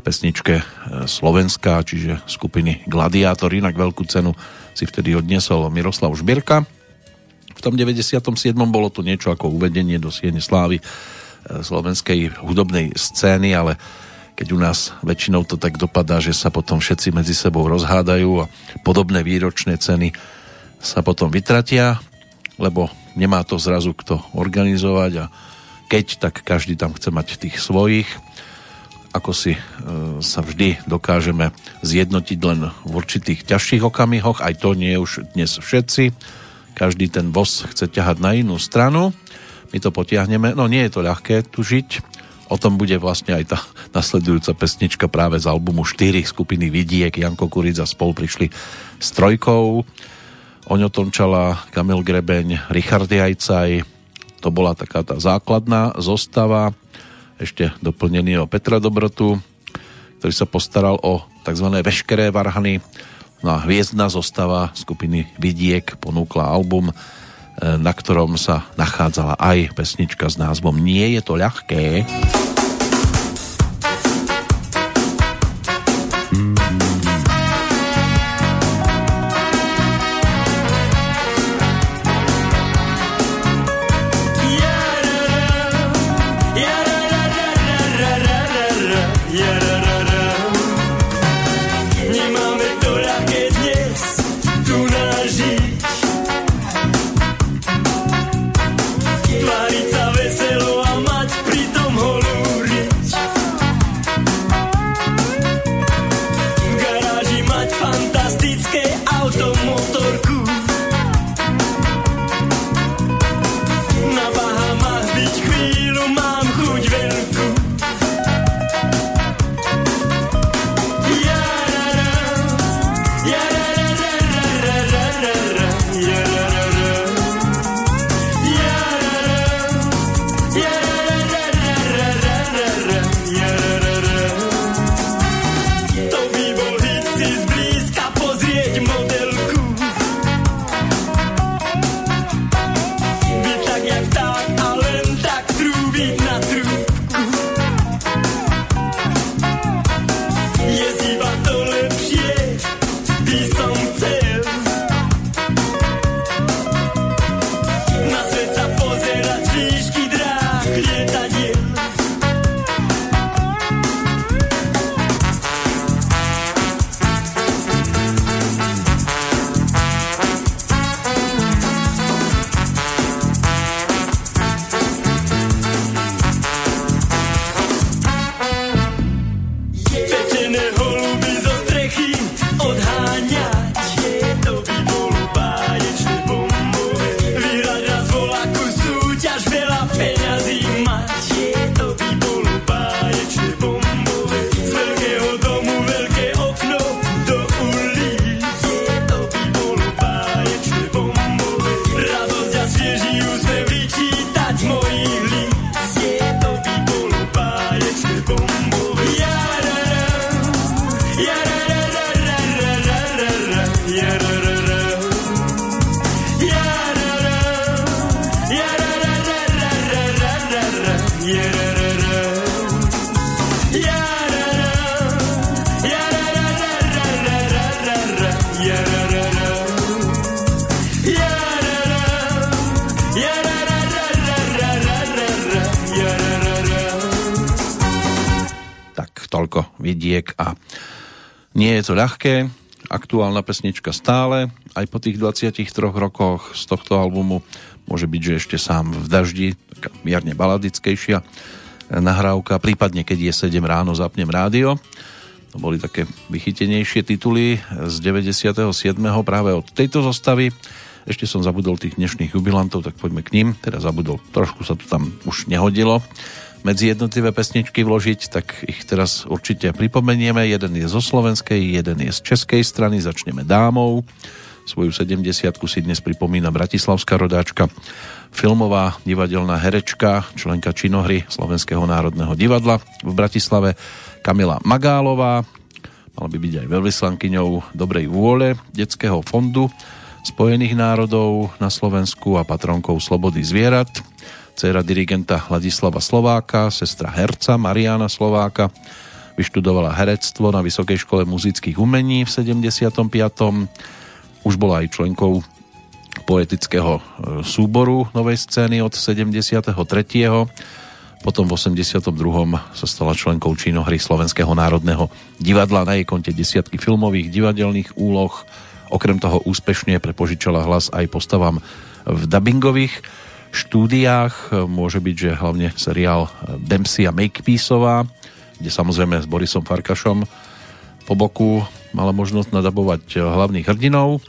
pesničke e, Slovenská, čiže skupiny Gladiátor. Inak veľkú cenu si vtedy odniesol Miroslav Žbirka. V tom 97. bolo to niečo ako uvedenie do Siene Slávy e, slovenskej hudobnej scény, ale keď u nás väčšinou to tak dopadá, že sa potom všetci medzi sebou rozhádajú a podobné výročné ceny sa potom vytratia, lebo nemá to zrazu kto organizovať a keď, tak každý tam chce mať tých svojich ako si e, sa vždy dokážeme zjednotiť len v určitých ťažších okamihoch, aj to nie už dnes všetci. Každý ten voz chce ťahať na inú stranu. my to potiahneme. No nie je to ľahké tu žiť, o tom bude vlastne aj tá nasledujúca pesnička práve z albumu 4 skupiny Vidiek. Janko Kuric a spol prišli s trojkou. Oňo Tomčala, Kamil Grebeň, Richard Jajcaj. To bola taká tá základná zostava. Ešte doplnený o Petra Dobrotu, ktorý sa postaral o tzv. veškeré varhany. No a hviezdna zostava skupiny Vidiek ponúkla album na ktorom sa nachádzala aj pesnička s názvom Nie je to ľahké. To ľahké, aktuálna pesnička stále, aj po tých 23 rokoch z tohto albumu môže byť, že ešte sám v daždi, taká mierne baladickejšia nahrávka, prípadne keď je 7 ráno zapnem rádio. To boli také vychytenejšie tituly z 97. práve od tejto zostavy. Ešte som zabudol tých dnešných jubilantov, tak poďme k ním. Teda zabudol, trošku sa to tam už nehodilo medzi jednotlivé pesničky vložiť, tak ich teraz určite pripomenieme. Jeden je zo slovenskej, jeden je z českej strany. Začneme dámou. Svoju 70 si dnes pripomína bratislavská rodáčka, filmová divadelná herečka, členka činohry Slovenského národného divadla v Bratislave Kamila Magálová. Mala by byť aj veľvyslankyňou dobrej vôle Detského fondu Spojených národov na Slovensku a patronkou slobody zvierat dcera dirigenta Ladislava Slováka, sestra herca Mariana Slováka, vyštudovala herectvo na Vysokej škole muzických umení v 75. Už bola aj členkou poetického e, súboru novej scény od 73. Potom v 82. sa stala členkou činohry Slovenského národného divadla. Na jej konte desiatky filmových divadelných úloh. Okrem toho úspešne prepožičala hlas aj postavám v dubbingových štúdiách. Môže byť, že hlavne seriál Dempsey a Makepeaceová, kde samozrejme s Borisom Farkašom po boku mala možnosť nadabovať hlavných hrdinov.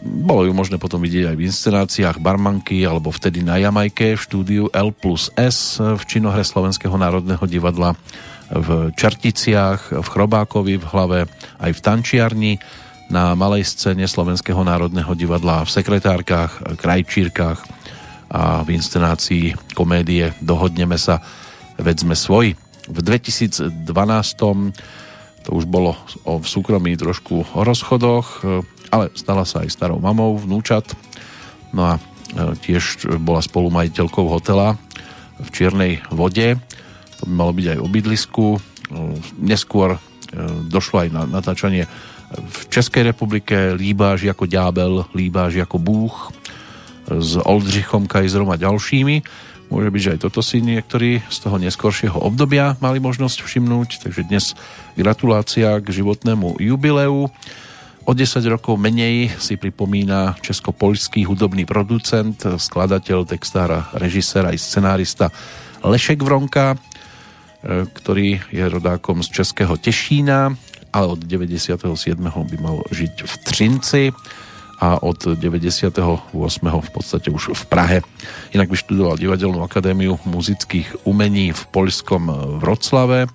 Bolo ju možné potom vidieť aj v inscenáciách Barmanky alebo vtedy na Jamajke v štúdiu L plus S v činohre Slovenského národného divadla v Čerticiach, v Chrobákovi v hlave, aj v Tančiarni, na malej scéne Slovenského národného divadla, v sekretárkach, krajčírkach a v inscenácii komédie Dohodneme sa, veď sme svoji. V 2012 to už bolo v súkromí trošku o rozchodoch, ale stala sa aj starou mamou, vnúčat. No a e, tiež bola spolumajiteľkou hotela v Čiernej vode. To by malo byť aj o bydlisku. E, neskôr e, došlo aj na natáčanie v Českej republike Líbáž ako ďábel, Líbáž ako búch s Oldřichom Kajzrom a ďalšími. Môže byť, že aj toto si niektorí z toho neskoršieho obdobia mali možnosť všimnúť, takže dnes gratulácia k životnému jubileu. O 10 rokov menej si pripomína česko-poľský hudobný producent, skladateľ, textár, režisér aj scenárista Lešek Vronka, e, ktorý je rodákom z českého Tešína, ale od 97. by mal žiť v Třinci a od 98. v podstate už v Prahe. Inak vyštudoval Divadelnú akadémiu muzických umení v poľskom Vroclave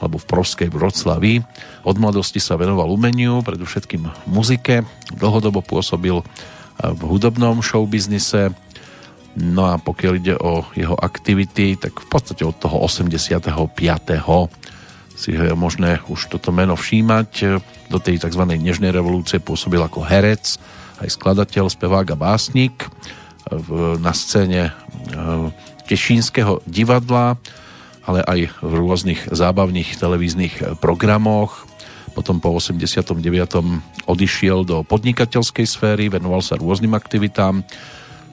alebo v Proskej Vroclavi. Od mladosti sa venoval umeniu, predovšetkým muzike. Dlhodobo pôsobil v hudobnom showbiznise. No a pokiaľ ide o jeho aktivity, tak v podstate od toho 85. si je možné už toto meno všímať. Do tej tzv. nežnej revolúcie pôsobil ako herec, aj skladateľ, spevák a básnik na scéne e, Tešínskeho divadla ale aj v rôznych zábavných televíznych programoch. Potom po 89. odišiel do podnikateľskej sféry, venoval sa rôznym aktivitám.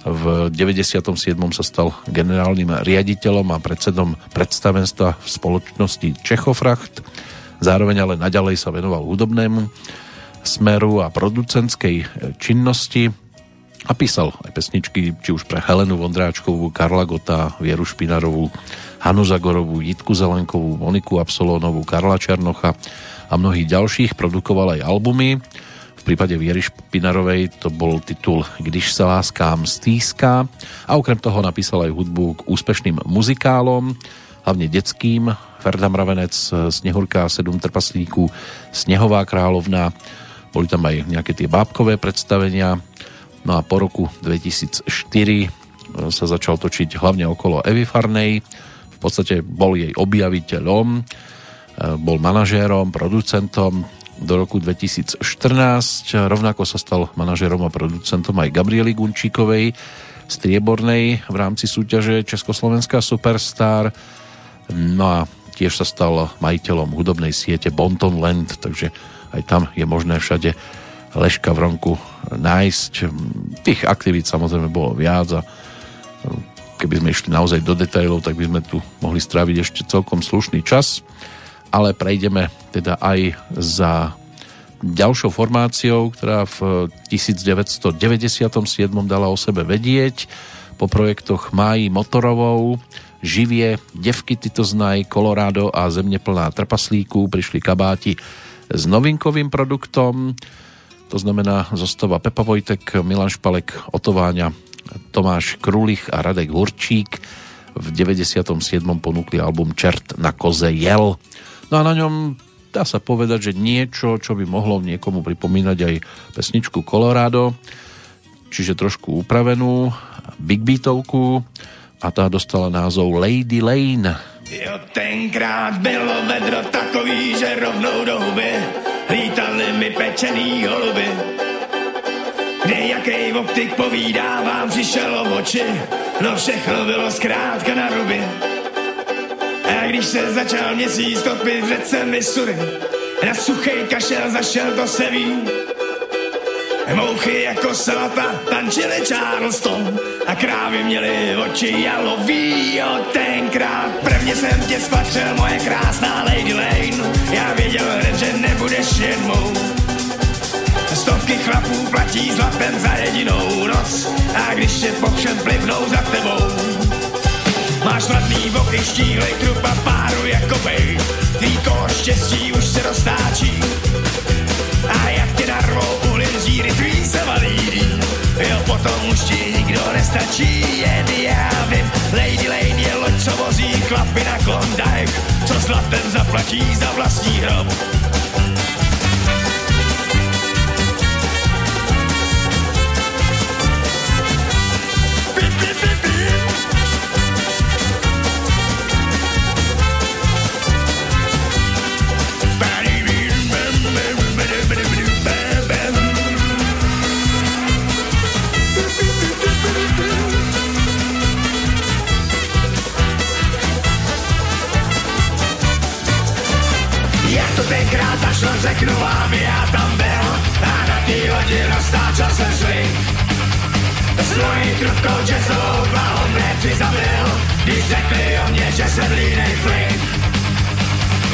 V 97. sa stal generálnym riaditeľom a predsedom predstavenstva v spoločnosti Čechofracht. Zároveň ale naďalej sa venoval hudobnému smeru a producentskej činnosti a písal aj pesničky, či už pre Helenu Vondráčkovú, Karla Gota, Vieru Špinarovú, Hanu Zagorovú, Jitku Zelenkovú, Moniku Absolónovú, Karla Černocha a mnohých ďalších. Produkoval aj albumy. Prípade Viery Špinarovej to bol titul Když sa láskám stýská a okrem toho napísal aj hudbu k úspešným muzikálom, hlavne detským. Ferda Mravenec, Snehurka, Sedm trpaslíků, Snehová královna, boli tam aj nejaké tie bábkové predstavenia. No a po roku 2004 sa začal točiť hlavne okolo Evy Farnej, v podstate bol jej objaviteľom, e, bol manažérom, producentom do roku 2014. Rovnako sa stal manažérom a producentom aj Gabriely Gunčíkovej, striebornej v rámci súťaže Československá Superstar. No a tiež sa stal majiteľom hudobnej siete Bonton Land, takže aj tam je možné všade Leška v ronku nájsť. Tých aktivít samozrejme bolo viac a keby sme išli naozaj do detailov, tak by sme tu mohli stráviť ešte celkom slušný čas, ale prejdeme teda aj za ďalšou formáciou, ktorá v 1997 dala o sebe vedieť po projektoch Máji Motorovou, Živie, Devky Tyto znaj, Colorado a Země plná trpaslíků prišli kabáti s novinkovým produktom, to znamená zostava Pepa Vojtek, Milan Špalek, Otováňa, Tomáš Krulich a Radek Hurčík v 97. ponúkli album Čert na koze jel. No a na ňom dá sa povedať, že niečo, čo by mohlo niekomu pripomínať aj pesničku Colorado, čiže trošku upravenú, Big Beatovku a tá dostala názov Lady Lane. Jo, tenkrát bylo vedro takový, že rovnou do huby lítali mi pečený holuby. Nejakej optik povídá, vám přišel o oči, no všechno bylo zkrátka na ruby. A když se začal měsíc topit v řece Missouri, na suchej kašel zašel, to se ví. Mouchy jako salata tančili Charleston a krávy měly oči jalový. Jo, tenkrát prvně jsem tě spatřil, moje krásná Lady Lane. Já věděl hned, že nebudeš jen mou Stovky chlapů platí zlatem za jedinou noc a když tě po všem plivnou za tebou. Máš zlatný boky, štílej trupa páru jako bej, tvý štěstí už se roztáčí a jak tě narvou uhlím zíry, tvý se valí. Jo, potom už ti nikdo nestačí, jen já vím. Lady Lane je loď, co vozí chlapy na Klondike, co zlatem zaplatí za vlastní hrob. Tenkrát zašlo, řeknu vám, já tam byl a na té lodi roztáčel jsem swing. S mojí trubkou jazzovou bláhou mne přizabil, když řekli o mě, že jsem línej flink.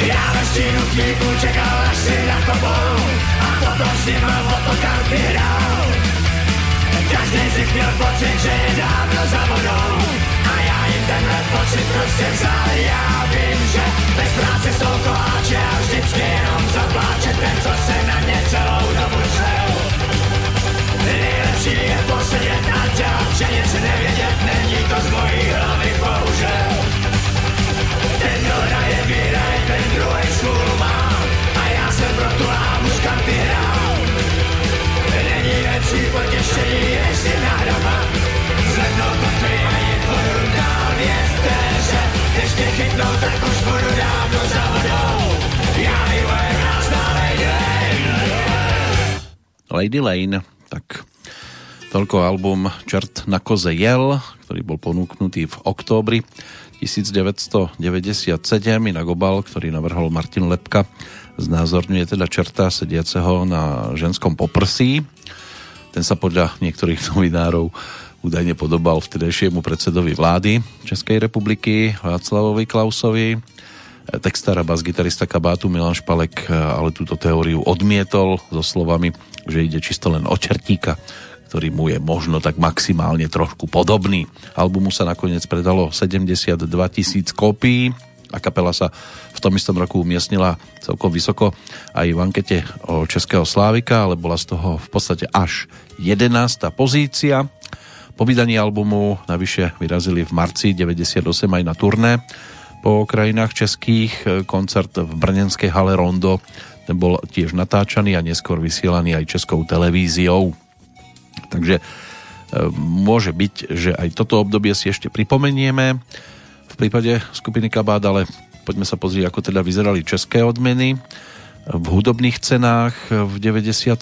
Já ve stínu chvíľku čekal, až si na to a potom s ním o to karty hrál. Každý z nich měl pocit, že je dávno za vodou a já jim tenhle pocit prostě vzal. Já vím, že bez práce jsou koláče a vždycky jenom zapláče ten, co se na ně celou dobu Lady Lane, tak toľko album Čert na koze jel, ktorý bol ponúknutý v októbri 1997, inak obal, ktorý navrhol Martin Lepka, znázorňuje teda čerta sediaceho na ženskom poprsí. Ten sa podľa niektorých novinárov údajne podobal vtedajšiemu predsedovi vlády Českej republiky Václavovi Klausovi. Textár a basgitarista kabátu Milan Špalek ale túto teóriu odmietol so slovami, že ide čisto len o čertíka, ktorý mu je možno tak maximálne trošku podobný. Albumu sa nakoniec predalo 72 tisíc kópií a kapela sa v tom istom roku umiestnila celkom vysoko aj v ankete o Českého Slávika, ale bola z toho v podstate až 11. pozícia. Po vydaní albumu navyše vyrazili v marci 98 aj na turné po krajinách českých. Koncert v Brnenskej hale Rondo ten bol tiež natáčaný a neskôr vysielaný aj českou televíziou. Takže e, môže byť, že aj toto obdobie si ešte pripomenieme v prípade skupiny Kabát, ale poďme sa pozrieť, ako teda vyzerali české odmeny v hudobných cenách v 97.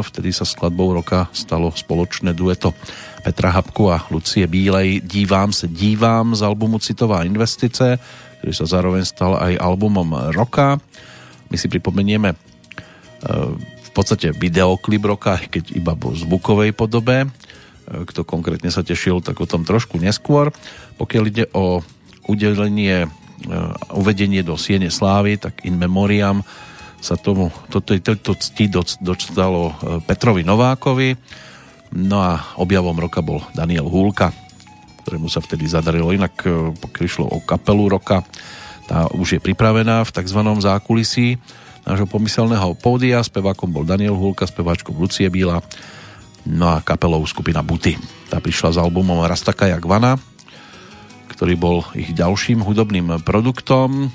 Vtedy sa skladbou roka stalo spoločné dueto Petra Habku a Lucie Bílej Dívám se dívám z albumu Citová investice, ktorý sa zároveň stal aj albumom roka. My si pripomenieme e, v podstate videoklip roka, keď iba vo zvukovej podobe. E, kto konkrétne sa tešil, tak o tom trošku neskôr. Pokiaľ ide o udelenie, e, uvedenie do Siene Slávy, tak in memoriam sa tomu, toto, toto cti dostalo Petrovi Novákovi. No a objavom roka bol Daniel Húlka, ktorému sa vtedy zadarilo. Inak pokiaľ išlo o kapelu roka, tá už je pripravená v tzv. zákulisí nášho pomyselného pódia. Spevákom bol Daniel Hulka, speváčkou Lucie Bíla, no a kapelou skupina Buty. Tá prišla s albumom Rastaka jak vana, ktorý bol ich ďalším hudobným produktom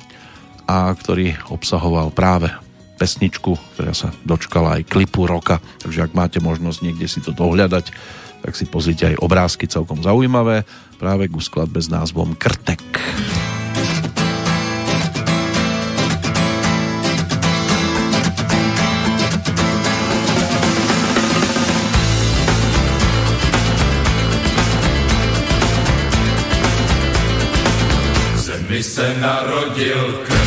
a ktorý obsahoval práve pesničku, ktorá sa dočkala aj klipu roka. Takže ak máte možnosť niekde si to dohľadať, tak si pozrite aj obrázky celkom zaujímavé práve ku skladbe s názvom Krtek. Zemi se narodil krtek,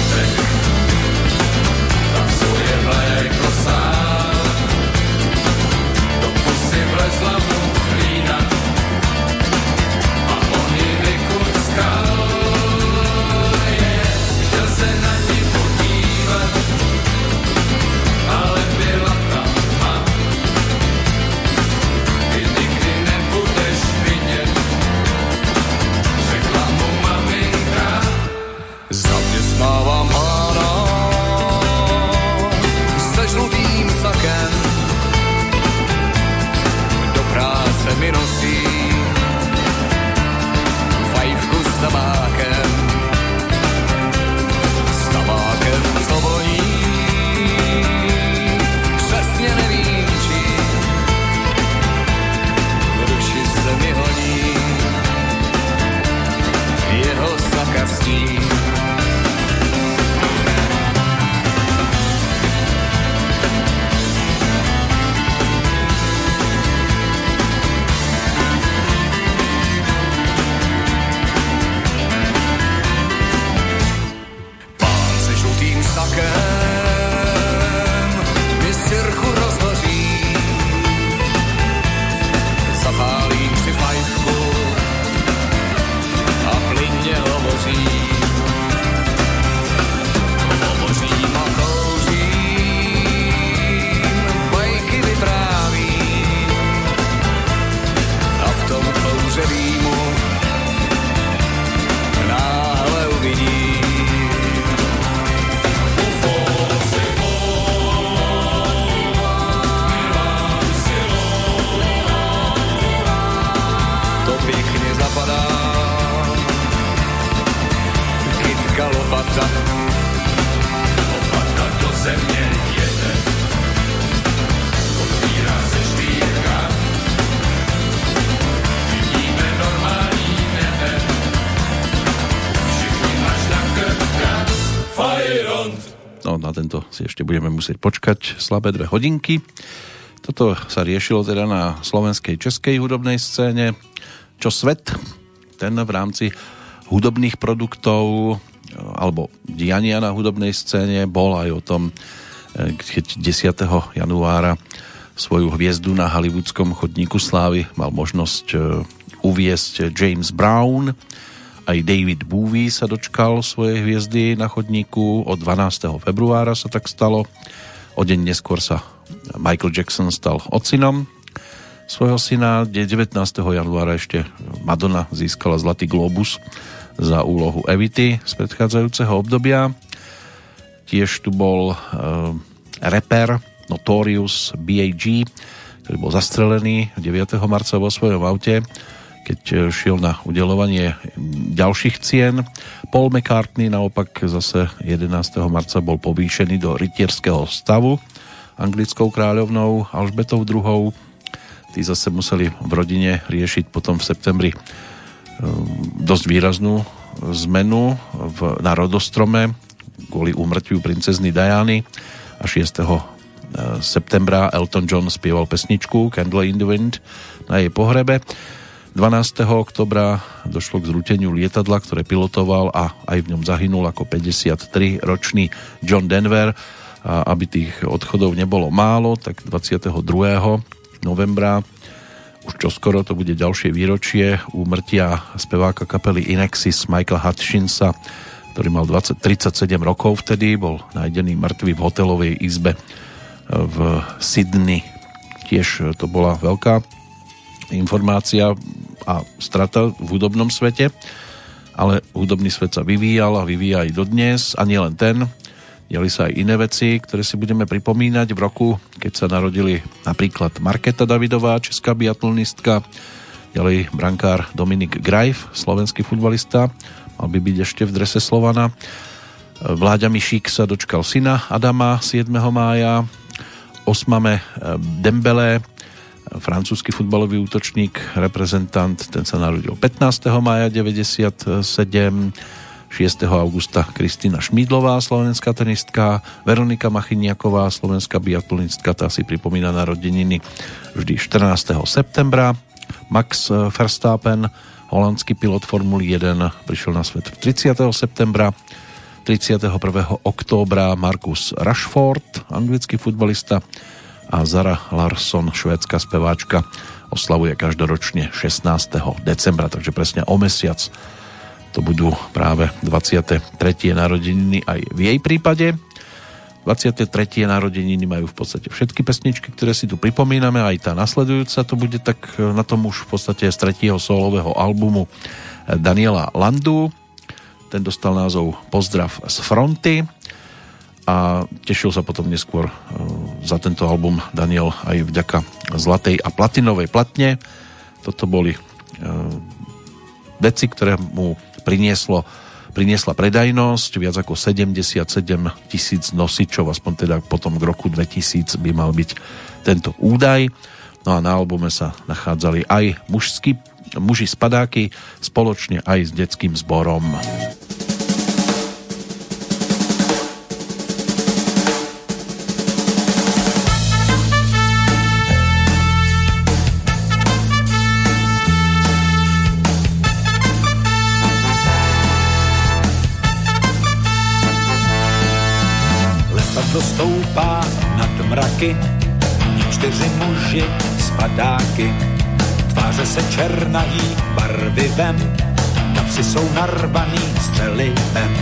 musieť počkať slabé dve hodinky. Toto sa riešilo teda na slovenskej českej hudobnej scéne. Čo svet, ten v rámci hudobných produktov alebo diania na hudobnej scéne bol aj o tom, eh, keď 10. januára svoju hviezdu na hollywoodskom chodníku slávy mal možnosť eh, uviesť James Brown, aj David Bowie sa dočkal svojej hviezdy na chodníku. Od 12. februára sa tak stalo. O deň neskôr sa Michael Jackson stal ocinom svojho syna. 19. januára ešte Madonna získala Zlatý globus za úlohu Evity z predchádzajúceho obdobia. Tiež tu bol uh, reper Notorious B.A.G., ktorý bol zastrelený 9. marca vo svojom aute keď e, šiel na udelovanie ďalších cien. Paul McCartney naopak zase 11. marca bol povýšený do rytierského stavu anglickou kráľovnou Alžbetou II. Tí zase museli v rodine riešiť potom v septembri e, dosť výraznú zmenu v, na rodostrome kvôli úmrtiu princezny Diany a 6. E, septembra Elton John spieval pesničku Candle in the Wind na jej pohrebe. 12. oktobra došlo k zrúteniu lietadla, ktoré pilotoval a aj v ňom zahynul ako 53-ročný John Denver. A aby tých odchodov nebolo málo, tak 22. novembra už čoskoro to bude ďalšie výročie úmrtia speváka kapely Inexis Michael Hutchinsa, ktorý mal 20, 37 rokov vtedy, bol nájdený mŕtvy v hotelovej izbe v Sydney. Tiež to bola veľká informácia a strata v hudobnom svete, ale hudobný svet sa vyvíjal a vyvíja aj dodnes a nielen ten. Diali sa aj iné veci, ktoré si budeme pripomínať v roku, keď sa narodili napríklad Marketa Davidová, česká biatlonistka, ďalej brankár Dominik Grajf, slovenský futbalista, mal by byť ešte v drese Slovana. Vláďa Mišík sa dočkal syna Adama 7. mája, Osmame Dembele, francúzsky futbalový útočník, reprezentant, ten sa narodil 15. maja 97, 6. augusta Kristýna Šmídlová, slovenská tenistka, Veronika Machiniaková, slovenská biatlonistka, tá si pripomína narodeniny vždy 14. septembra. Max Verstappen, holandský pilot Formuly 1, prišiel na svet 30. septembra. 31. októbra Markus Rashford, anglický futbalista, a Zara Larsson, švédska speváčka, oslavuje každoročne 16. decembra, takže presne o mesiac to budú práve 23. narodeniny aj v jej prípade. 23. narodeniny majú v podstate všetky pesničky, ktoré si tu pripomíname, aj tá nasledujúca to bude tak na tom už v podstate z tretieho solového albumu Daniela Landu. Ten dostal názov Pozdrav z fronty a tešil sa potom neskôr e, za tento album Daniel aj vďaka zlatej a platinovej platne. Toto boli e, veci, ktoré mu prinieslo, priniesla predajnosť, viac ako 77 tisíc nosičov, aspoň teda potom k roku 2000 by mal byť tento údaj. No a na albume sa nachádzali aj mužský, muži spadáky spoločne aj s detským zborom. Stoupá nad mraky, ní čtyři muži spadáky. Tváře se černají barvivem, kapsy jsou narvaný střelivem.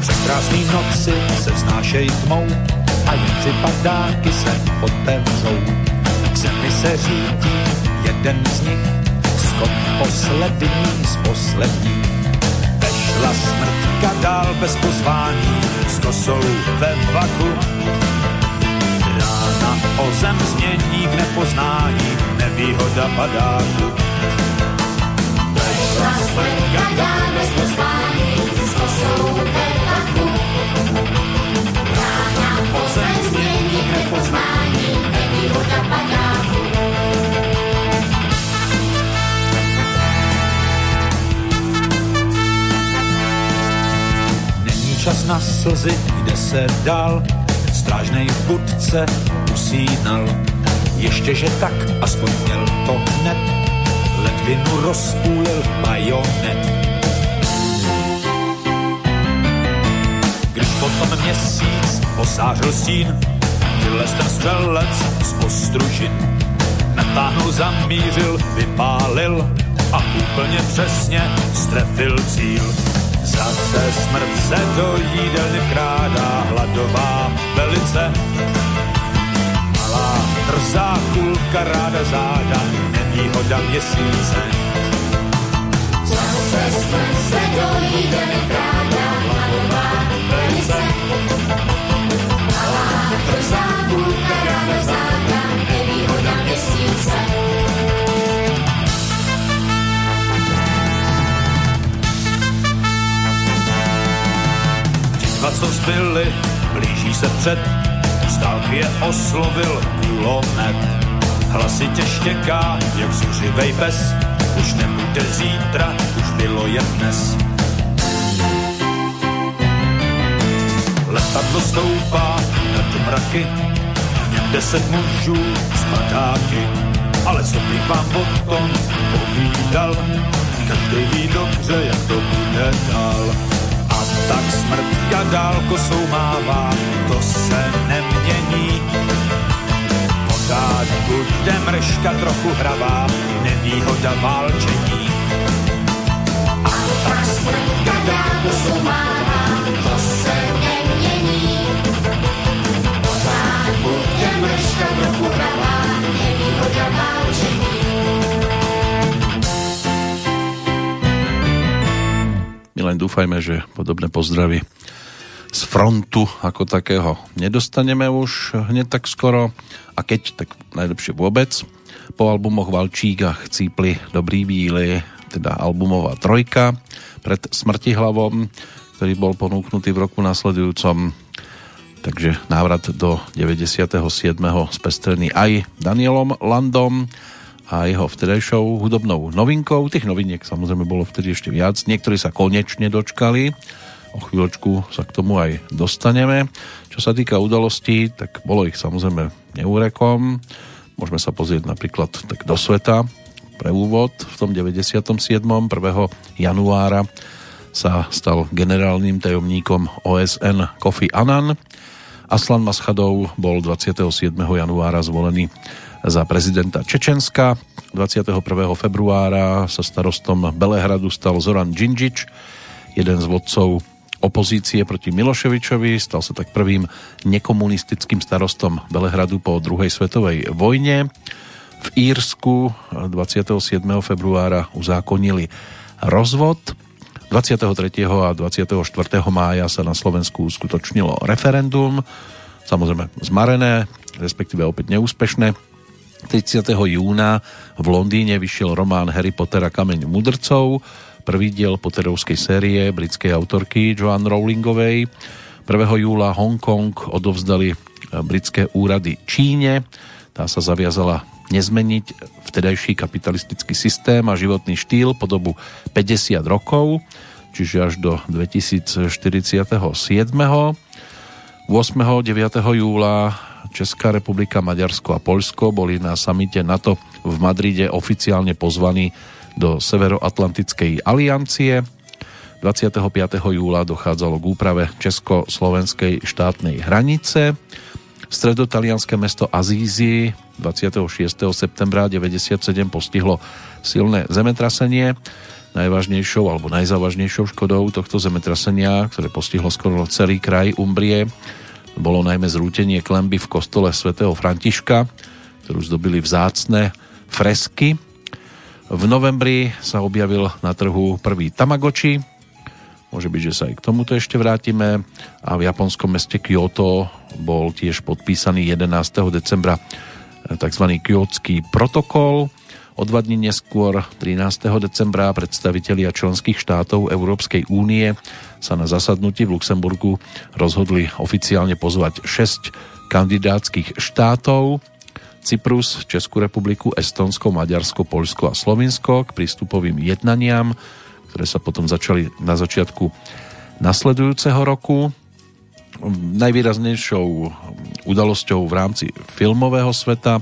Překrásný noci se vznášej tmou a jen tři padáky se otevřou. K zemi se řídí jeden z nich, skok poslední z posledních. Vešla smrtka dál bez pozvání, s kosou ve vaku. Rána o zem změní k nepoznání, nevýhoda padáku. Vešla Není čas na slzy, jde se dál, strážnej v budce usínal. Ještě, že tak, aspoň měl to hned, ledvinu rozpůlil bajonet. Když potom měsíc osářil stín, vylez ten střelec z ostružin. Natáhnul, zamířil, vypálil a úplně přesně strefil cíl. Zase smrt se do jídelny vkrádá, hladová velice. Malá drzá kulka ráda záda, nevýhoda měsíce. Zase smrt se do jídelny vkrádá, hladová velice. Malá drzá kulka ráda záda, dva, co zbyli, blíží se před, stálk je oslovil kulomet. Hlasitě štěká, jak zuřivej pes, už nebude zítra, už bylo je dnes. Letadlo stoupá nad mraky, v něm deset mužů z padáky. Ale co bych vám potom povídal, každý ví dobře, jak to bude dál. Tak smrtka dál kosou mává, to se nemění. Pořád bude mrška trochu hravá, nevýhoda válčení. A tak smrtka dál kosou mává, to se nemění. Pořád bude mrška trochu hravá, nevýhoda válčení. Len dúfajme, že podobné pozdravy z frontu ako takého nedostaneme už hneď tak skoro a keď, tak najlepšie vôbec. Po albumoch Valčík a Chcípli Dobrý víly, teda albumová trojka pred Smrtihlavom, ktorý bol ponúknutý v roku nasledujúcom takže návrat do 97. spestrený aj Danielom Landom a jeho vtedajšou hudobnou novinkou. Tých noviniek samozrejme bolo vtedy ešte viac. Niektorí sa konečne dočkali. O chvíľočku sa k tomu aj dostaneme. Čo sa týka udalostí, tak bolo ich samozrejme neúrekom. Môžeme sa pozrieť napríklad tak do sveta pre úvod. V tom 97. 1. januára sa stal generálnym tajomníkom OSN Kofi Annan. Aslan Maschadov bol 27. januára zvolený za prezidenta Čečenska. 21. februára sa starostom Belehradu stal Zoran Džinžič, jeden z vodcov opozície proti Miloševičovi, stal sa tak prvým nekomunistickým starostom Belehradu po druhej svetovej vojne. V Írsku 27. februára uzákonili rozvod. 23. a 24. mája sa na Slovensku uskutočnilo referendum, samozrejme zmarené, respektíve opäť neúspešné. 30. júna v Londýne vyšiel román Harry Potter a kameň mudrcov, prvý diel Potterovskej série britskej autorky Joanne Rowlingovej. 1. júla Hongkong odovzdali britské úrady Číne. Tá sa zaviazala nezmeniť vtedajší kapitalistický systém a životný štýl po dobu 50 rokov, čiže až do 2047. 8. 9. júla Česká republika, Maďarsko a Poľsko boli na samite NATO v Madride oficiálne pozvaní do Severoatlantickej aliancie. 25. júla dochádzalo k úprave Česko-slovenskej štátnej hranice. Stredotalianské mesto Azízi 26. septembra 97 postihlo silné zemetrasenie. Najvážnejšou alebo najzávažnejšou škodou tohto zemetrasenia, ktoré postihlo skoro celý kraj Umbrie, bolo najmä zrútenie klemby v kostole svätého Františka, ktorú zdobili vzácne fresky. V novembri sa objavil na trhu prvý Tamagotchi, môže byť, že sa aj k tomuto ešte vrátime a v japonskom meste Kyoto bol tiež podpísaný 11. decembra tzv. Kyotský protokol. O dva dní neskôr, 13. decembra, predstavitelia členských štátov Európskej únie sa na zasadnutí v Luxemburgu rozhodli oficiálne pozvať 6 kandidátskych štátov. Cyprus, Českú republiku, Estonsko, Maďarsko, Poľsko a Slovinsko k prístupovým jednaniam, ktoré sa potom začali na začiatku nasledujúceho roku. Najvýraznejšou udalosťou v rámci filmového sveta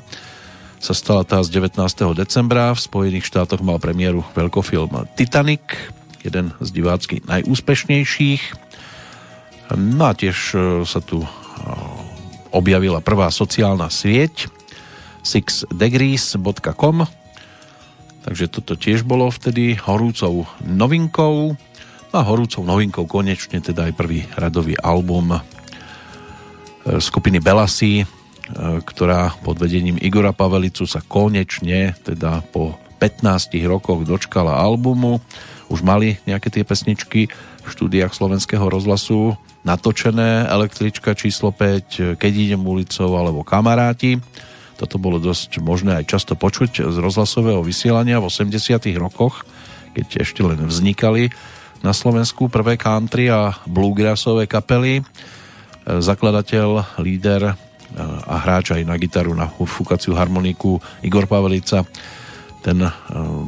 sa stala tá z 19. decembra. V Spojených štátoch mal premiéru veľkofilm Titanic, jeden z divácky najúspešnejších. No a tiež e, sa tu e, objavila prvá sociálna sieť sixdegrees.com takže toto tiež bolo vtedy horúcou novinkou no a horúcou novinkou konečne teda aj prvý radový album e, skupiny Belasi ktorá pod vedením Igora Pavelicu sa konečne, teda po 15 rokoch dočkala albumu. Už mali nejaké tie pesničky v štúdiách slovenského rozhlasu natočené električka číslo 5, Keď idem ulicou alebo Kamaráti. Toto bolo dosť možné aj často počuť z rozhlasového vysielania v 80 rokoch, keď ešte len vznikali na Slovensku prvé country a bluegrassové kapely. E, zakladateľ, líder a hráč aj na gitaru, na fúkaciu harmoniku Igor Pavelica. Ten e,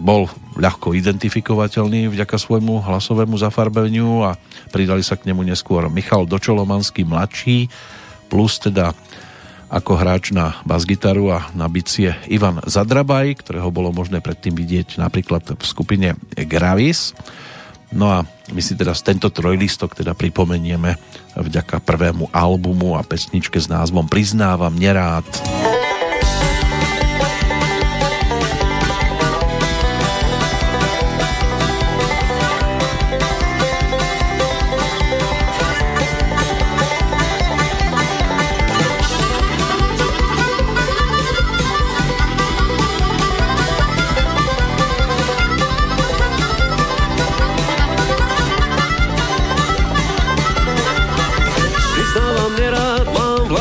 bol ľahko identifikovateľný vďaka svojmu hlasovému zafarbeniu a pridali sa k nemu neskôr Michal Dočolomanský mladší plus teda ako hráč na basgitaru a na bicie Ivan Zadrabaj, ktorého bolo možné predtým vidieť napríklad v skupine Gravis. No a my si teraz tento trojlistok teda pripomenieme vďaka prvému albumu a pesničke s názvom Priznávam nerád. Priznávam nerád.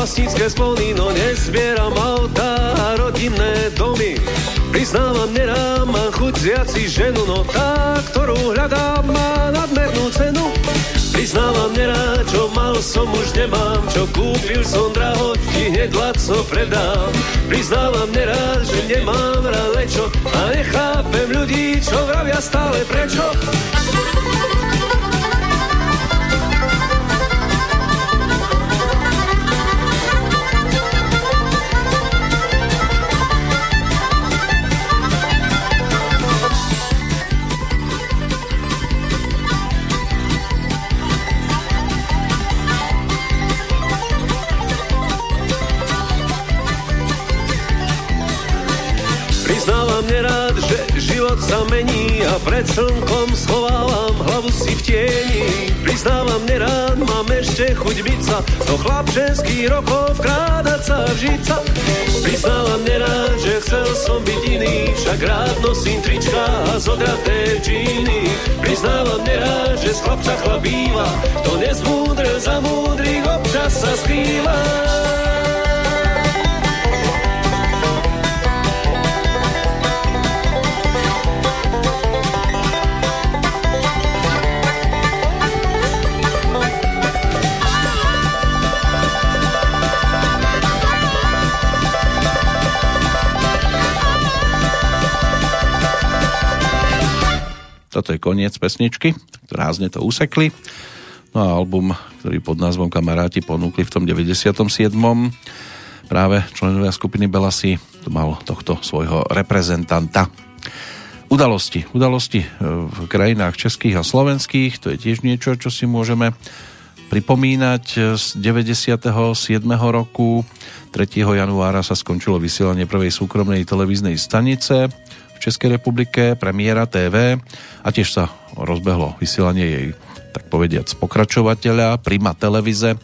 Vlastnícke splony, no nezbieram auta a rodinné domy. Priznávam, nerám, mám chuť zjať ženu, no tá, ktorú hľadám, má nadmernú cenu. Priznávam, nerád, čo mal som, už nemám, čo kúpil som draho, ti hneď lacno predám. Priznávam, nerád, že nemám rád lečo a nechápem ľudí, čo vravia stále prečo. Život sa mení a pred slnkom schovávam hlavu si v tieni. Priznávam, nerád mám ešte chuť byť sa, do chlapčenských rokov vkrádať sa vžiť sa. Priznávam, nerád, že chcel som byť iný, však rád nosím trička a zodraté džíny. Priznávam, nerád, že z chlapca chlap býva, to nezmúdrel za múdrych občas sa skrýva. Toto je koniec pesničky, rázne to usekli. No a album, ktorý pod názvom Kamaráti ponúkli v tom 97. Práve členovia skupiny Belasi to mal tohto svojho reprezentanta. Udalosti. Udalosti e, v krajinách českých a slovenských, to je tiež niečo, čo si môžeme pripomínať z 97. roku. 3. januára sa skončilo vysielanie prvej súkromnej televíznej stanice Českej republike, premiéra TV a tiež sa rozbehlo vysielanie jej, tak povediac, pokračovateľa, Prima Televize.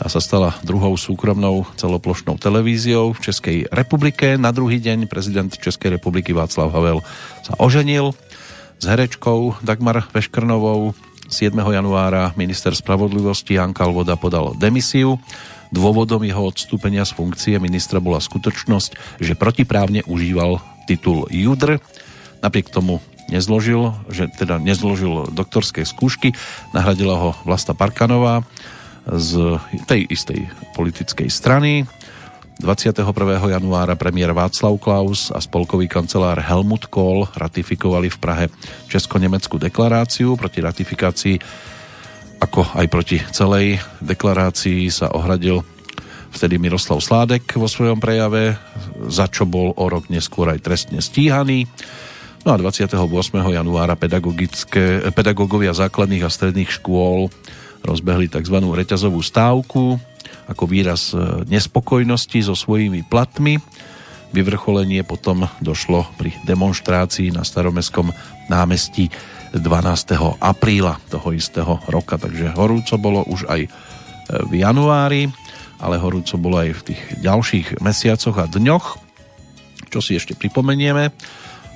Tá sa stala druhou súkromnou celoplošnou televíziou v Českej republike. Na druhý deň prezident Českej republiky Václav Havel sa oženil s herečkou Dagmar Veškrnovou. 7. januára minister spravodlivosti Jan Kalvoda podal demisiu. Dôvodom jeho odstúpenia z funkcie ministra bola skutočnosť, že protiprávne užíval titul Judr. Napriek tomu nezložil, že teda nezložil doktorské skúšky, nahradila ho Vlasta Parkanová z tej istej politickej strany. 21. januára premiér Václav Klaus a spolkový kancelár Helmut Kohl ratifikovali v Prahe Česko-Nemeckú deklaráciu. Proti ratifikácii ako aj proti celej deklarácii sa ohradil vtedy Miroslav Sládek vo svojom prejave, za čo bol o rok neskôr aj trestne stíhaný. No a 28. januára pedagogické, pedagógovia základných a stredných škôl rozbehli tzv. reťazovú stávku ako výraz e, nespokojnosti so svojimi platmi. Vyvrcholenie potom došlo pri demonstrácii na staromestskom námestí 12. apríla toho istého roka, takže horúco bolo už aj e, v januári, ale horúco bolo aj v tých ďalších mesiacoch a dňoch, čo si ešte pripomenieme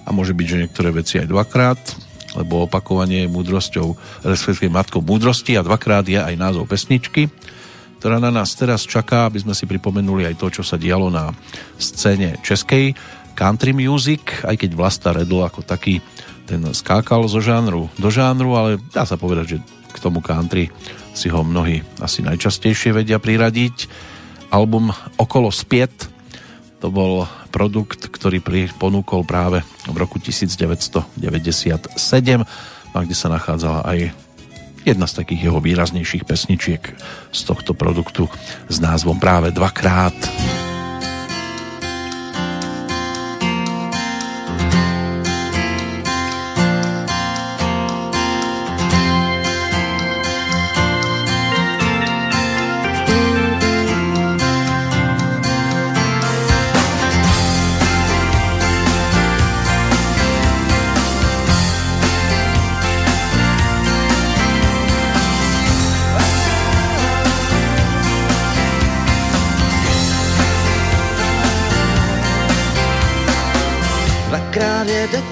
a môže byť, že niektoré veci aj dvakrát, lebo opakovanie je múdrosťou, respektíve matkou múdrosti a dvakrát je aj názov pesničky ktorá na nás teraz čaká, aby sme si pripomenuli aj to, čo sa dialo na scéne českej country music, aj keď Vlasta Redl ako taký ten skákal zo žánru do žánru, ale dá sa povedať, že k tomu country si ho mnohí asi najčastejšie vedia priradiť. Album Okolo spiet to bol produkt, ktorý ponúkol práve v roku 1997 a kde sa nachádzala aj jedna z takých jeho výraznejších pesničiek z tohto produktu s názvom práve Dvakrát. Dvakrát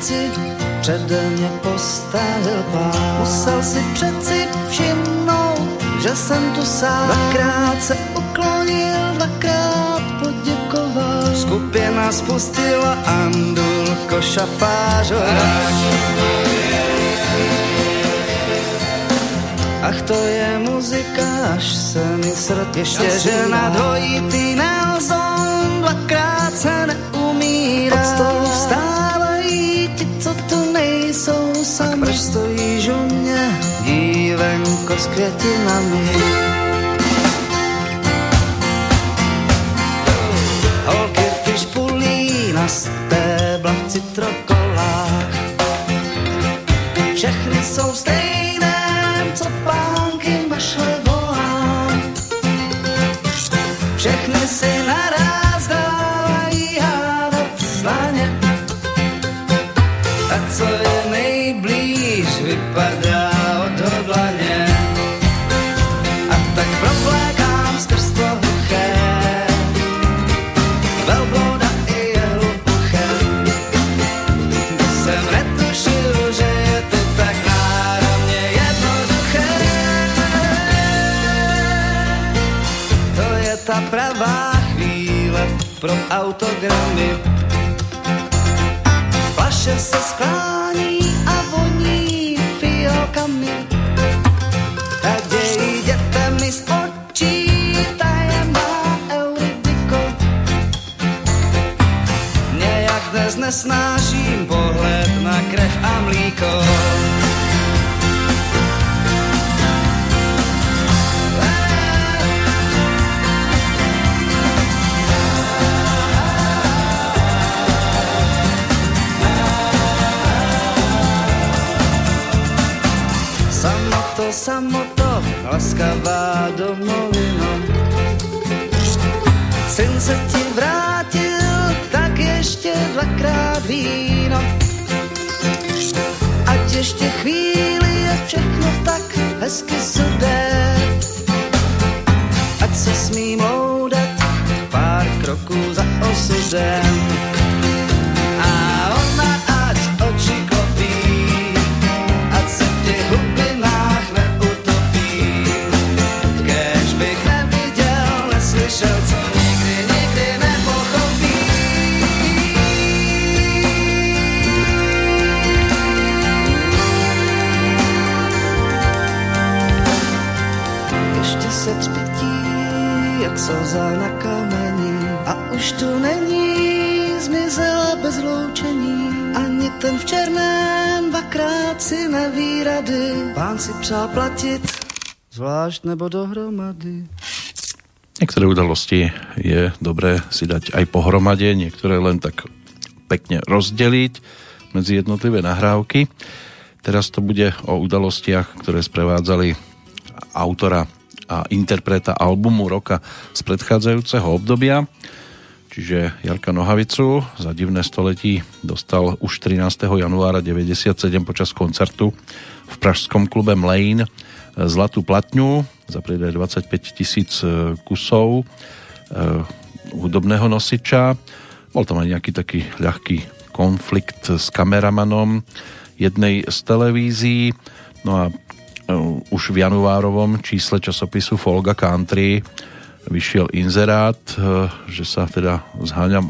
deci přede mě postavil pán. Musel si přeci všimnout, že jsem tu sám. Dvakrát se uklonil, dvakrát poděkoval. Skupina spustila Andulko šafářová. Ach, to je muzika, až se mi srd ještě, že na dvojitý Nelson dvakrát se neumírá. Od nejsou sami. A proč stojíš u mě, dívenko s květinami? Holky ty špulí na stébla autogramy. Flaše se sklání a voní fialkami. Raději jděte mi z očí tajemná Euridiko. Nějak dnes nesnáším pohled na krev a mlíko. Samoto, laskavá domovina. Syn se ti vrátil, tak ještě dvakrát víno. Ať ještě chvíli je všechno tak hezky sudé. Ať se smí moudat pár kroků za osudem. Slza na kameni a už tu není, zmizela bez loučení. Ani ten v černém dvakrát si neví rady, pán si přál platit, zvlášť nebo dohromady. Niektoré udalosti je dobré si dať aj pohromade, niektoré len tak pekne rozdeliť medzi jednotlivé nahrávky. Teraz to bude o udalostiach, ktoré sprevádzali autora a interpreta albumu roka z predchádzajúceho obdobia. Čiže Jarka Nohavicu za divné století dostal už 13. januára 97 počas koncertu v pražskom klube Mlejn zlatú platňu za predaj 25 tisíc e, kusov e, hudobného nosiča. Bol tam aj nejaký taký ľahký konflikt s kameramanom jednej z televízií. No a už v januárovom čísle časopisu Folga Country vyšiel inzerát, že sa teda zháňa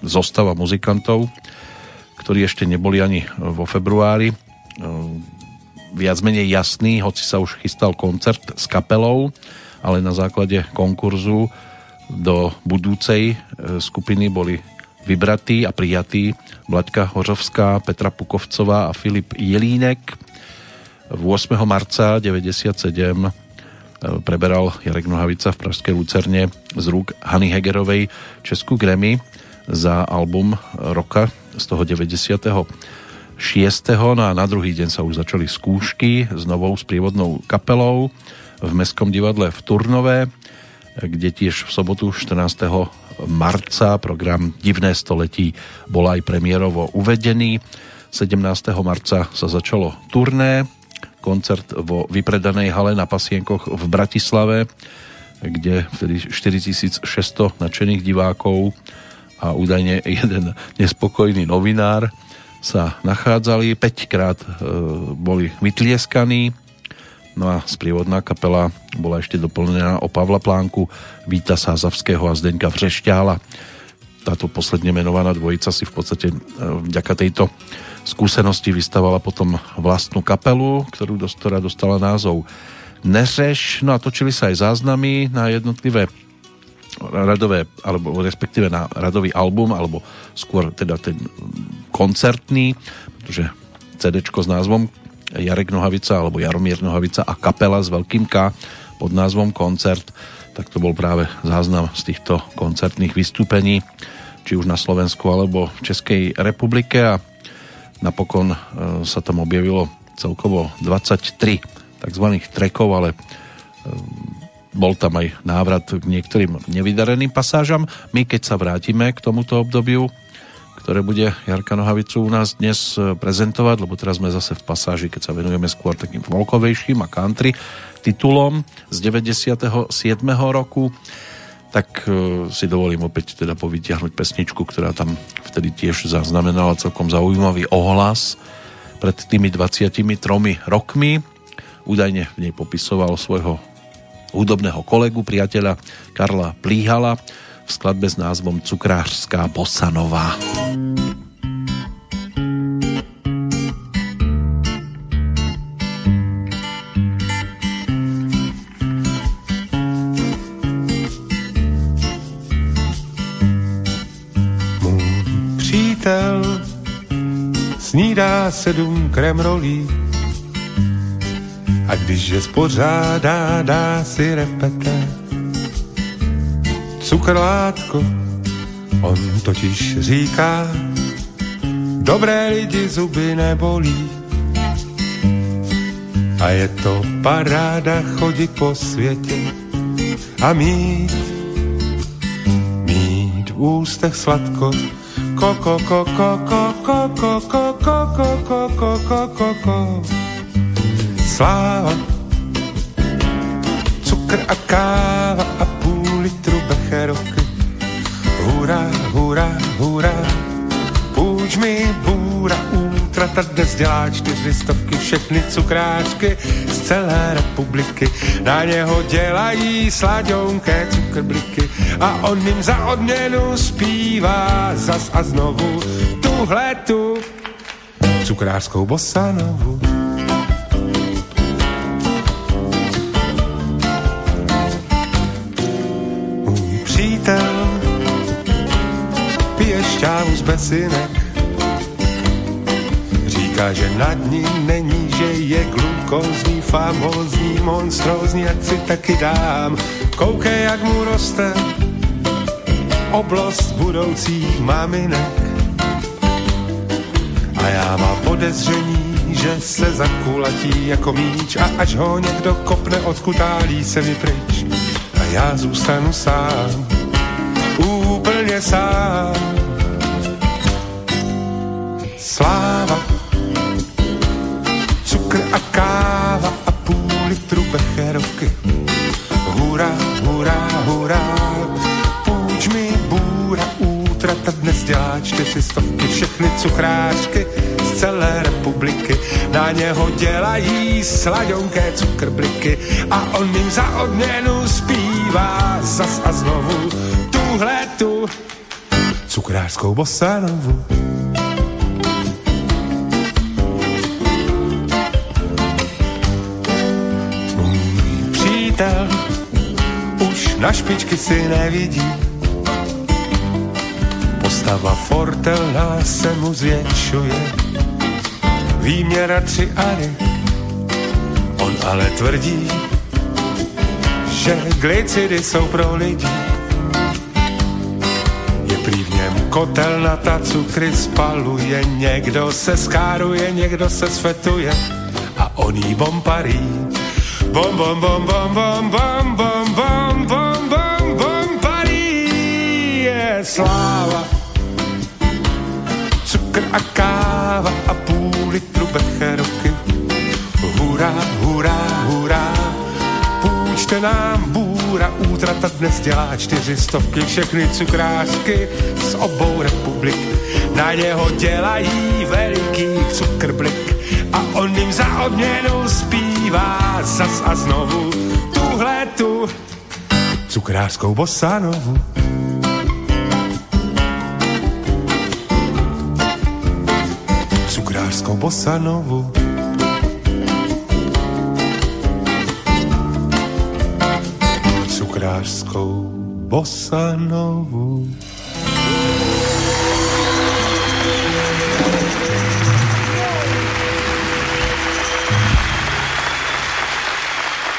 zostava muzikantov, ktorí ešte neboli ani vo februári viac menej jasný, hoci sa už chystal koncert s kapelou, ale na základe konkurzu do budúcej skupiny boli vybratí a prijatí Vlaďka Hořovská, Petra Pukovcová a Filip Jelínek. V 8. marca 97 e, preberal Jarek Nohavica v Pražskej Lucerne z rúk Hany Hegerovej Českú Grammy za album roka z toho 90 6. No a na druhý deň sa už začali skúšky s novou sprievodnou kapelou v Mestskom divadle v Turnové, kde tiež v sobotu 14. marca program Divné století bol aj premiérovo uvedený. 17. marca sa začalo turné, koncert vo vypredanej hale na Pasienkoch v Bratislave, kde vtedy 4600 nadšených divákov a údajne jeden nespokojný novinár sa nachádzali, 5 krát e, boli vytlieskaní, no a sprievodná kapela bola ešte doplnená o Pavla Plánku, Víta Sázavského a Zdeňka Vřešťála. Táto posledne menovaná dvojica si v podstate e, vďaka tejto skúsenosti vystavala potom vlastnú kapelu, ktorú ktorá dostala názov Neřeš, no a točili sa aj záznamy na jednotlivé radové, alebo respektíve na radový album, alebo skôr teda ten koncertný, pretože CD s názvom Jarek Nohavica alebo Jaromír Nohavica a kapela s veľkým K pod názvom Koncert, tak to bol práve záznam z týchto koncertných vystúpení, či už na Slovensku alebo v Českej republike. A napokon e, sa tam objavilo celkovo 23 tzv. trekov, ale e, bol tam aj návrat k niektorým nevydareným pasážam. My keď sa vrátime k tomuto obdobiu, ktoré bude Jarka Nohavicu u nás dnes e, prezentovať, lebo teraz sme zase v pasáži, keď sa venujeme skôr takým volkovejším a country titulom z 97. roku, tak e, si dovolím opäť teda povytiahnuť pesničku, ktorá tam vtedy tiež zaznamenala celkom zaujímavý ohlas pred tými 23 rokmi. Údajne v nej popisoval svojho hudobného kolegu, priateľa Karla Plíhala, v skladbe s názvom Cukrářská bosanová. Přítel snídá sedm kremrolí a když je spořádá, dá si repete. Cukrlátko, on totiž říká, dobré lidi zuby nebolí. A je to paráda chodit po světě a mít, mít v ústech sladko, koko, koko, koko, koko, koko, koko, koko, koko. Sláva, cukr a káva a půl litru becherovky. Hurá, hurá, hurá, půjč mi bůra, strata dnes dělá čtyři stovky všechny cukráčky z celé republiky. Na něho dělají slaďonké cukrbliky a on jim za odměnu zpívá zas a znovu tuhle tu cukrářskou bosanovu. Můj přítel pije šťávu z besinek Říká, že nad ním není, že je glukózní, famózní, monstrózní, jak si taky dám. Koukej, jak mu roste oblast budoucích maminek. A já mám podezření, že se zakulatí jako míč a až ho někdo kopne, odkutálí se mi pryč. A já zůstanu sám, úplně sám. Sláva, becherovky. Hurá, hurá, hurá, půjč mi bůra, útrata dnes dělá čtyři stovky, všechny cukrářky z celé republiky. Na něho dělají sladionké cukrbliky a on jim za odměnu zpívá zas a znovu tuhle tu cukrářskou bosanovu. Na špičky si nevidí. Postava fortelná se mu zvětšuje. Výměra tři ary. On ale tvrdí, že glicidy jsou pro lidi. Je prý v něm kotelnata, cukry spaluje, někdo se skáruje, někdo se svetuje a on jí bomparí. Bom, bom, bom, bom, bom, bom, bom, bom, sláva. Cukr a káva a půl litru becherovky. Hurá, hurá, hurá, půjčte nám bůra, útrata dnes dělá čtyři stovky, všechny cukrářky z obou republik. Na něho dělají veliký cukrblik a on jim za odměnu zpívá zas a znovu tuhle tu cukrářskou bosanovu. Cukrářskou bosanovu. Cukrářskou bosanovu.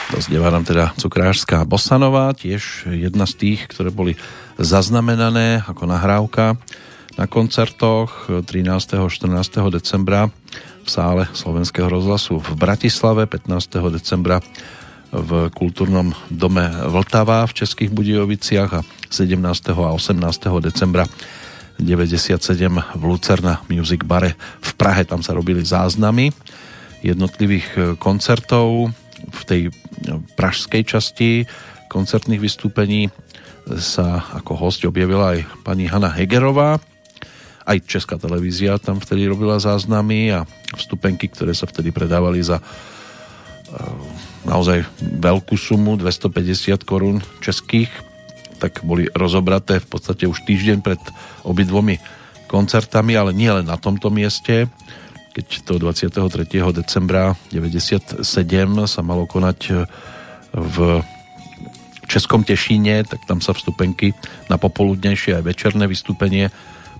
Dozdieva nám teda cukrářská Bosanová, tiež jedna z tých, ktoré boli zaznamenané ako nahrávka na koncertoch 13. a 14. decembra v sále Slovenského rozhlasu v Bratislave, 15. decembra v kultúrnom dome Vltava v Českých Budějoviciach a 17. a 18. decembra 97 v Lucerna Music Bare v Prahe. Tam sa robili záznamy jednotlivých koncertov v tej pražskej časti koncertných vystúpení sa ako host objavila aj pani Hanna Hegerová. Aj Česká televízia tam vtedy robila záznamy a vstupenky, ktoré sa vtedy predávali za naozaj veľkú sumu 250 korún českých tak boli rozobraté v podstate už týždeň pred obidvomi koncertami, ale nie len na tomto mieste keď to 23. decembra 97 sa malo konať v Českom Tešíne, tak tam sa vstupenky na popoludnejšie aj večerné vystúpenie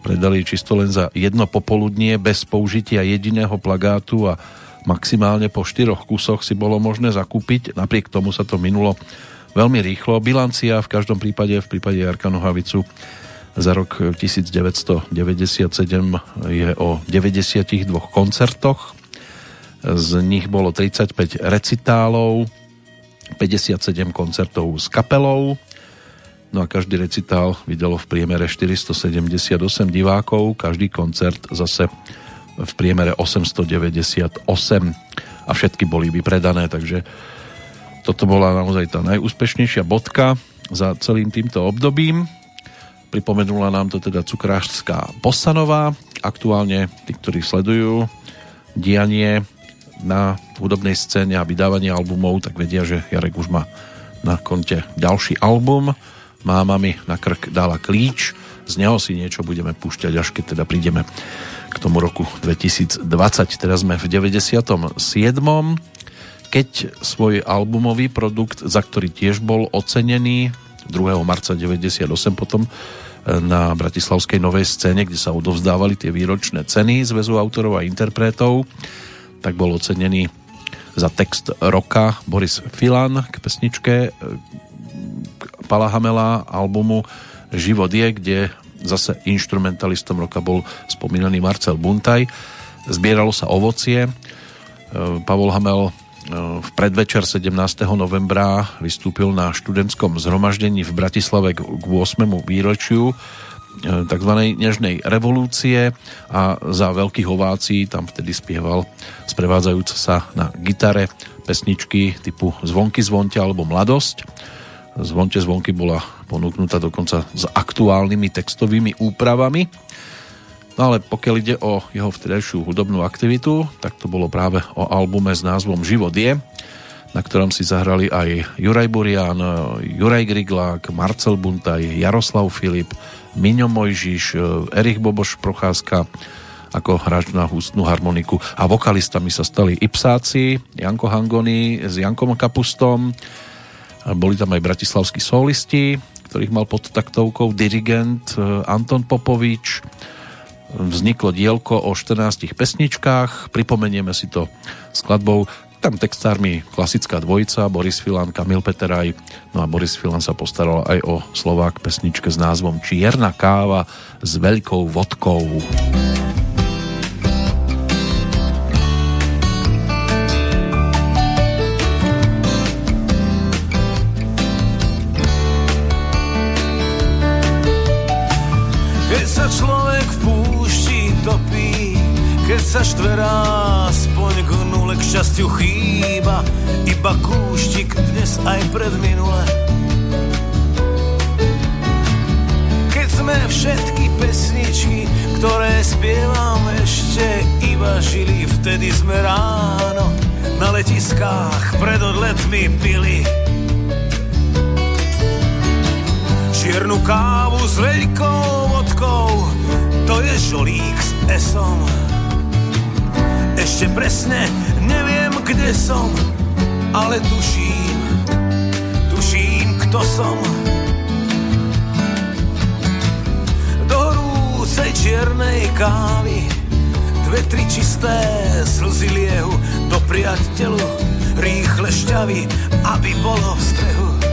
predali čisto len za jedno popoludnie bez použitia jediného plagátu a maximálne po štyroch kusoch si bolo možné zakúpiť. Napriek tomu sa to minulo veľmi rýchlo. Bilancia v každom prípade, v prípade Jarka Nohavicu za rok 1997 je o 92 koncertoch. Z nich bolo 35 recitálov, 57 koncertov s kapelou, no a každý recitál videlo v priemere 478 divákov, každý koncert zase v priemere 898 a všetky boli vypredané, takže toto bola naozaj tá najúspešnejšia bodka za celým týmto obdobím. Pripomenula nám to teda cukrářská Bosanová. Aktuálne tí, ktorí sledujú dianie na hudobnej scéne a vydávanie albumov, tak vedia, že Jarek už má na konte ďalší album. Máma mi na krk dala klíč, z neho si niečo budeme púšťať, až keď teda prídeme k tomu roku 2020. Teraz sme v 97. Keď svoj albumový produkt, za ktorý tiež bol ocenený 2. marca 98 potom na Bratislavskej novej scéne, kde sa odovzdávali tie výročné ceny Zväzu autorov a interpretov, tak bol ocenený za text roka Boris Filan k pesničke e, Pala Hamela albumu Život je, kde zase instrumentalistom roka bol spomínaný Marcel Buntaj. Zbieralo sa ovocie. E, Pavol Hamel v predvečer 17. novembra vystúpil na študentskom zhromaždení v Bratislave k 8. výročiu e, tzv. nežnej revolúcie a za veľkých ovácií tam vtedy spieval sprevádzajúca sa na gitare pesničky typu Zvonky zvonte alebo Mladosť. Zvonte zvonky bola ponúknutá dokonca s aktuálnymi textovými úpravami. No ale pokiaľ ide o jeho vtedajšiu hudobnú aktivitu, tak to bolo práve o albume s názvom Život je, na ktorom si zahrali aj Juraj Burian, Juraj Griglák, Marcel Buntaj, Jaroslav Filip, Miňo Mojžiš, Erich Boboš Procházka ako hráč na hustnú harmoniku. A vokalistami sa stali Ipsáci, Janko Hangony s Jankom Kapustom, boli tam aj bratislavskí solisti, ktorých mal pod taktovkou dirigent Anton Popovič, vzniklo dielko o 14 pesničkách, pripomenieme si to skladbou. Tam textármi klasická dvojica, Boris Filan, Kamil Peteraj, no a Boris Filan sa postaral aj o Slovák pesničke s názvom Čierna káva s veľkou vodkou. Sa štverá, aspoň k nule k šťastiu chýba, iba kúštik dnes aj pred minule. Keď sme všetky pesničky, ktoré spievam ešte iba žili, vtedy sme ráno na letiskách pred odletmi pili. Čiernu kávu s veľkou vodkou, to je žolík s esom. Ešte presne neviem, kde som, ale tuším, tuším, kto som. Do horúcej čiernej kávy dve, tri čisté slzy liehu do priateľu rýchle šťavy, aby bolo v strehu.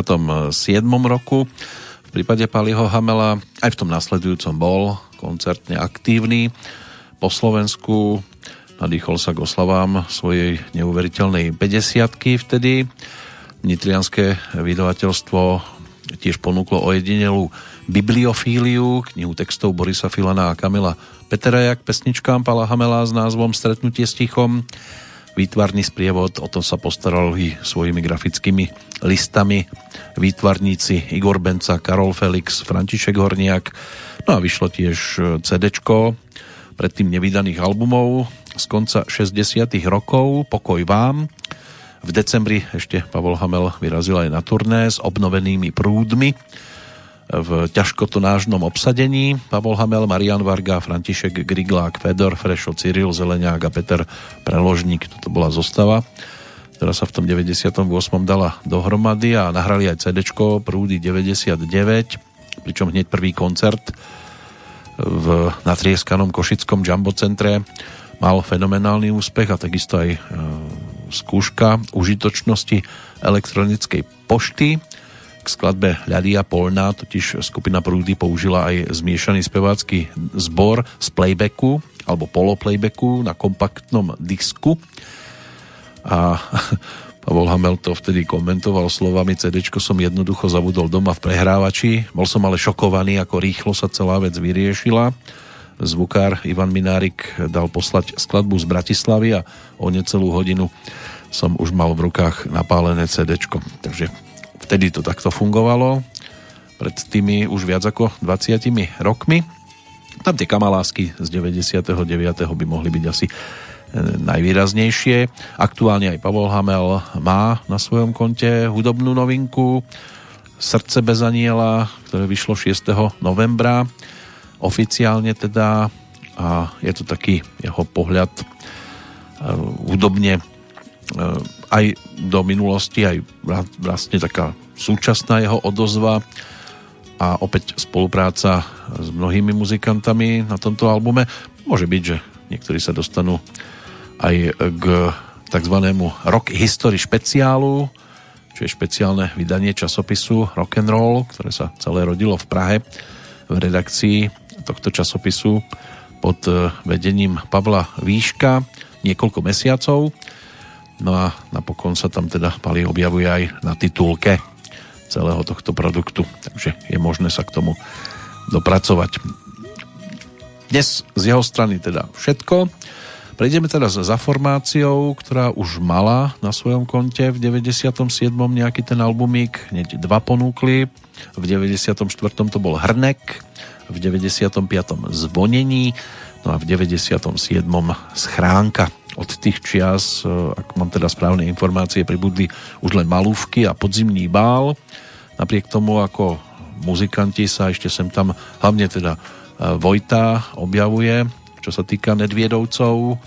87. Eh, roku. V prípade Paliho Hamela aj v tom nasledujúcom bol koncertne aktívny. Po Slovensku nadýchol sa k oslavám svojej neuveriteľnej 50 vtedy. Nitrianské vydavateľstvo tiež ponúklo ojedinelú bibliofíliu, knihu textov Borisa Filana a Kamila Petera jak pesničkám Pala Hamela s názvom Stretnutie s tichom Výtvarný sprievod, o to sa postarali svojimi grafickými listami výtvarníci Igor Benca, Karol Felix, František Horniak. No a vyšlo tiež CD predtým nevydaných albumov z konca 60 rokov Pokoj vám, v decembri ešte Pavol Hamel vyrazil aj na turné s obnovenými prúdmi v ťažkotonážnom obsadení. Pavol Hamel, Marian Varga, František Griglák, Fedor Frešo, Cyril Zeleniák a Peter Preložník. Toto bola zostava, ktorá sa v tom 98. dala dohromady a nahrali aj CD Prúdy 99, pričom hneď prvý koncert v natrieskanom Košickom Jumbo centre mal fenomenálny úspech a takisto aj e, skúška užitočnosti elektronickej pošty. K skladbe Ľadia Polná totiž skupina Prúdy použila aj zmiešaný spevácky zbor z playbacku alebo poloplaybacku na kompaktnom disku. A Pavol Hamel to vtedy komentoval slovami CD som jednoducho zabudol doma v prehrávači. Bol som ale šokovaný, ako rýchlo sa celá vec vyriešila. Zvukár Ivan Minárik dal poslať skladbu z Bratislavy a o necelú hodinu som už mal v rukách napálené CD. Takže vtedy to takto fungovalo. Pred tými už viac ako 20 rokmi. Tam tie kamalásky z 99. by mohli byť asi e, najvýraznejšie. Aktuálne aj Pavol Hamel má na svojom konte hudobnú novinku Srdce bez aniela, ktoré vyšlo 6. novembra oficiálne teda a je to taký jeho pohľad e, hudobne e, aj do minulosti, aj vlastne taká súčasná jeho odozva a opäť spolupráca s mnohými muzikantami na tomto albume. Môže byť, že niektorí sa dostanú aj k tzv. Rock History špeciálu, čo je špeciálne vydanie časopisu Rock and Roll, ktoré sa celé rodilo v Prahe v redakcii tohto časopisu pod vedením Pavla Výška niekoľko mesiacov. No a napokon sa tam teda Pali objavuje aj na titulke celého tohto produktu, takže je možné sa k tomu dopracovať. Dnes z jeho strany teda všetko. Prejdeme teraz za formáciou, ktorá už mala na svojom konte v 97. nejaký ten albumík, hneď dva ponúkli. V 94. to bol Hrnek, v 95. zvonení, no a v 97. schránka. Od tých čias, e, ak mám teda správne informácie, pribudli už len malúvky a podzimný bál. Napriek tomu, ako muzikanti sa ešte sem tam, hlavne teda e, Vojta objavuje, čo sa týka Nedviedovcov,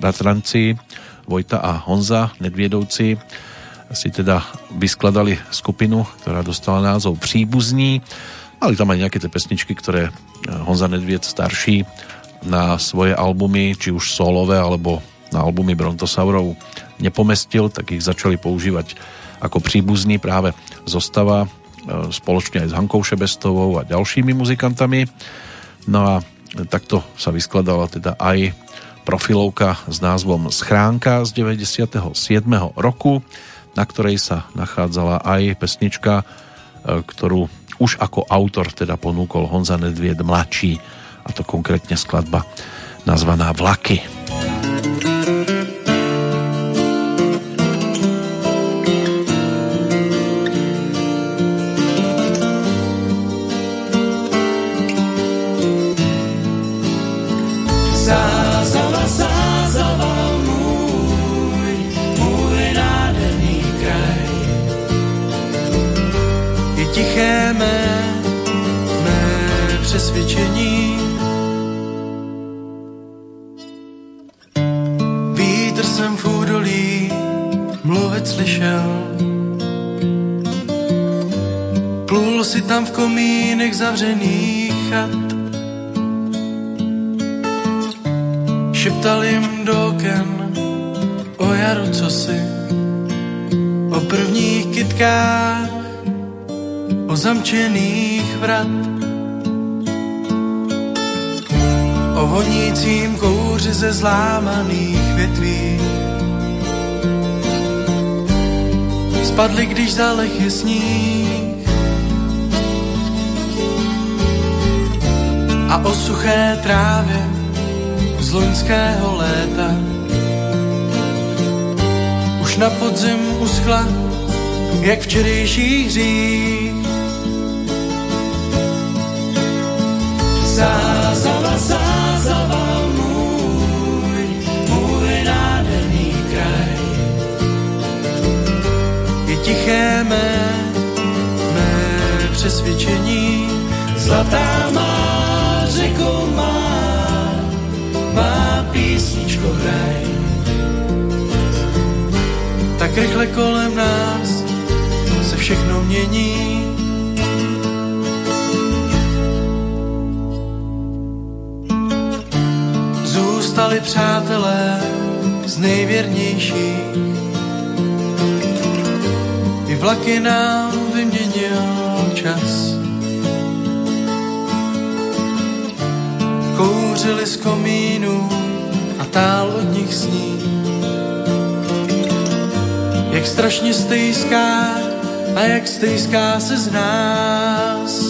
bratranci Vojta a Honza Nedviedovci si teda vyskladali skupinu, ktorá dostala názov Příbuzní Mali tam aj nejaké tie pesničky, ktoré eh, Honza Nedvied starší na svoje albumy, či už solové, alebo na albumy Brontosaurov nepomestil, tak ich začali používať ako príbuzný práve zostava eh, spoločne aj s Hankou Šebestovou a ďalšími muzikantami. No a takto sa vyskladala teda aj profilovka s názvom Schránka z 97. roku, na ktorej sa nachádzala aj pesnička, eh, ktorú už ako autor teda ponúkol Honza Nedvied mladší a to konkrétne skladba nazvaná Vlaky. Tam v komínech zavřených chat. Šeptal jim do oken o jaru si, o prvních kytkách, o zamčených vrat. O vonícím kouři ze zlámaných větví. Spadli, když zalech je sníh a o suché trávě z loňského léta. Už na podzim uschla, jak včerejší hřích. Zázava, zázava, tiché mé, mé přesvědčení, zlatá má řeku má, má písničko hraj. Tak rychle kolem nás se všechno mění. Zůstali přátelé z nejvěrnějších. I vlaky nám vyměnil čas. Kouřili z komínů a tál od nich sní. Jak strašně stejská a jak stejská se z nás.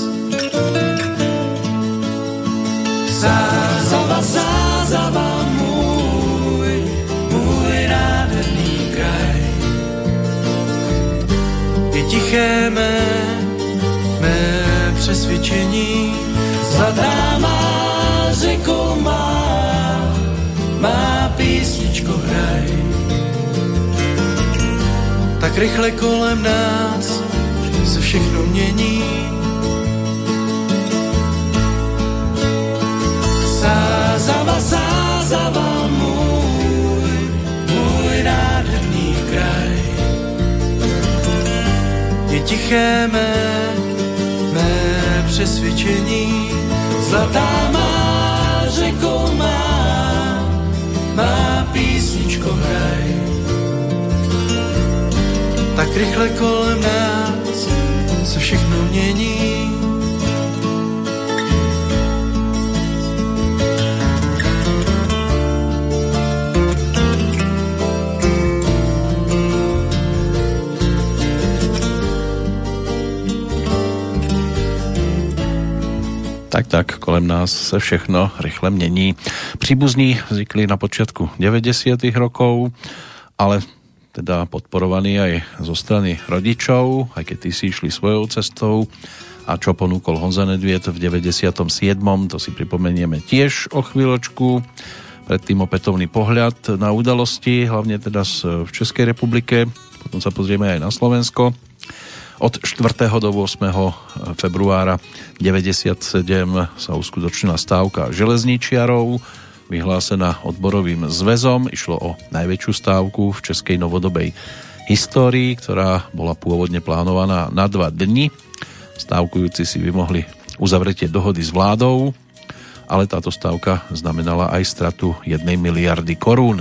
Zázava, zázava, mé, mé přesvědčení, zlatá má řeku má, má písničko hraj. Tak rychle kolem nás se všechno mění. Tiché mé, mé přesvědčení, zlatá má řeku má, má písničko hraj. Tak rychle kolem nás se všechno mění. Tak, kolem nás se všechno rychle mění. Příbuzní vznikli na počátku 90. rokov, ale teda podporovaní aj zo strany rodičov, aj keď tí si išli svojou cestou a čo ponúkol Honza Nedviet v 97. to si pripomenieme tiež o chvíľočku. Predtým opätovný pohľad na udalosti, hlavne teda v Českej republike, potom sa pozrieme aj na Slovensko. Od 4. do 8. februára 97 sa uskutočnila stávka železničiarov, vyhlásená odborovým zväzom. Išlo o najväčšiu stávku v českej novodobej histórii, ktorá bola pôvodne plánovaná na dva dni. Stávkujúci si vymohli uzavretie dohody s vládou, ale táto stávka znamenala aj stratu 1 miliardy korún.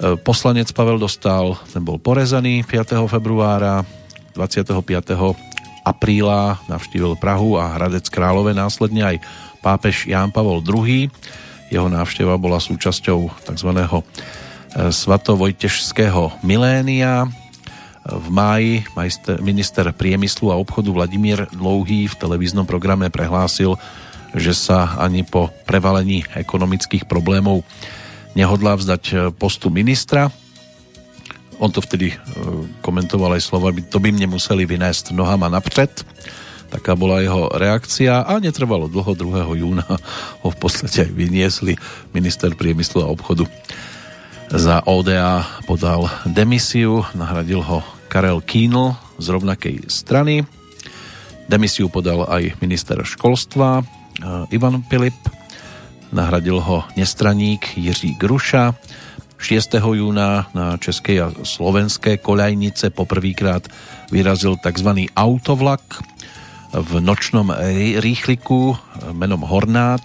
Poslanec Pavel Dostal, ten bol porezaný 5. februára, 25. apríla navštívil Prahu a Hradec Králové následne aj pápež Ján Pavol II. Jeho návšteva bola súčasťou tzv. svatovojtežského milénia. V máji minister priemyslu a obchodu Vladimír Dlouhý v televíznom programe prehlásil, že sa ani po prevalení ekonomických problémov nehodlá vzdať postu ministra on to vtedy e, komentoval aj slova, to by mne museli vynést nohama napřed. Taká bola jeho reakcia a netrvalo dlho 2. júna ho v podstate aj vyniesli minister priemyslu a obchodu za ODA podal demisiu, nahradil ho Karel Kínl z rovnakej strany. Demisiu podal aj minister školstva e, Ivan Pilip, nahradil ho nestraník Jiří Gruša, 6. júna na českej a slovenské koľajnice poprvýkrát vyrazil tzv. autovlak v nočnom rýchliku menom Hornát.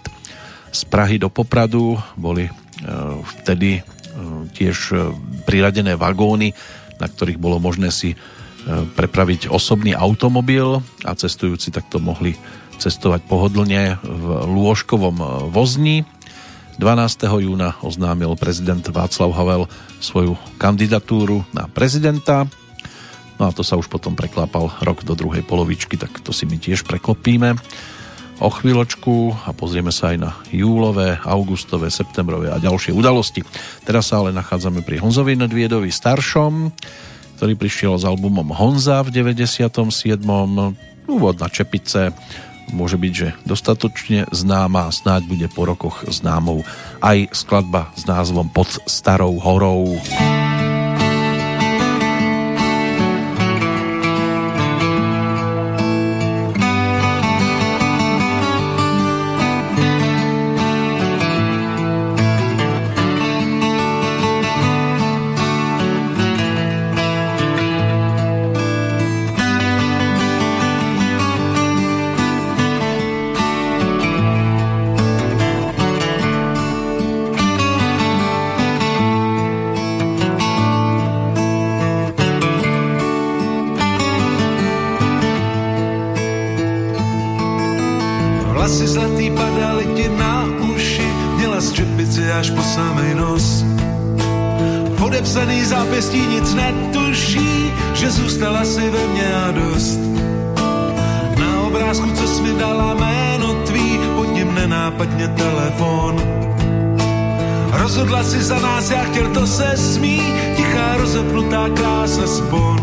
Z Prahy do Popradu boli e, vtedy e, tiež e, priradené vagóny, na ktorých bolo možné si prepraviť osobný automobil a cestujúci takto mohli cestovať pohodlne v lôžkovom vozni 12. júna oznámil prezident Václav Havel svoju kandidatúru na prezidenta. No a to sa už potom preklápal rok do druhej polovičky, tak to si my tiež preklopíme. o chvíľočku a pozrieme sa aj na júlové, augustové, septembrové a ďalšie udalosti. Teraz sa ale nachádzame pri Honzovi Nedviedovi staršom, ktorý prišiel s albumom Honza v 97. Úvod na Čepice môže byť, že dostatočne známa a snáď bude po rokoch známou aj skladba s názvom Pod starou horou. Vlasy chtěl, to se smí, tichá rozepnutá krása spon.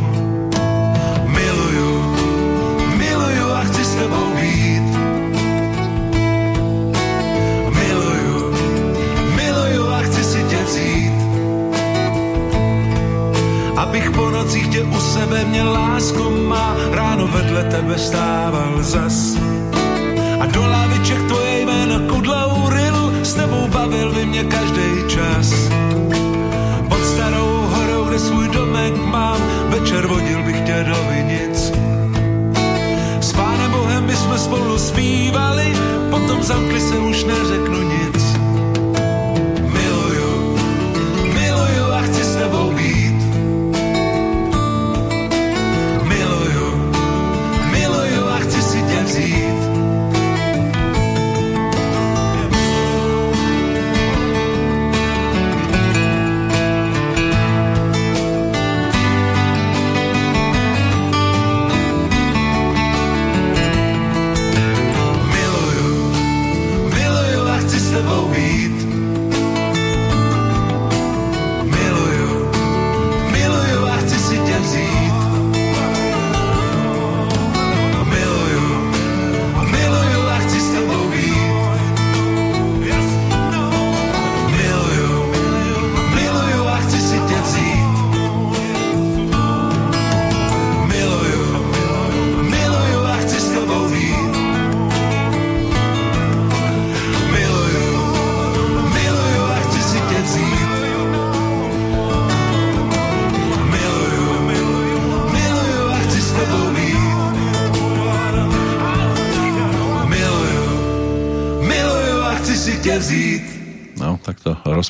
Miluju, miluju a chci s tebou být. Miluju, miluju a chci si tě vzít. Abych po nocích tě u sebe měl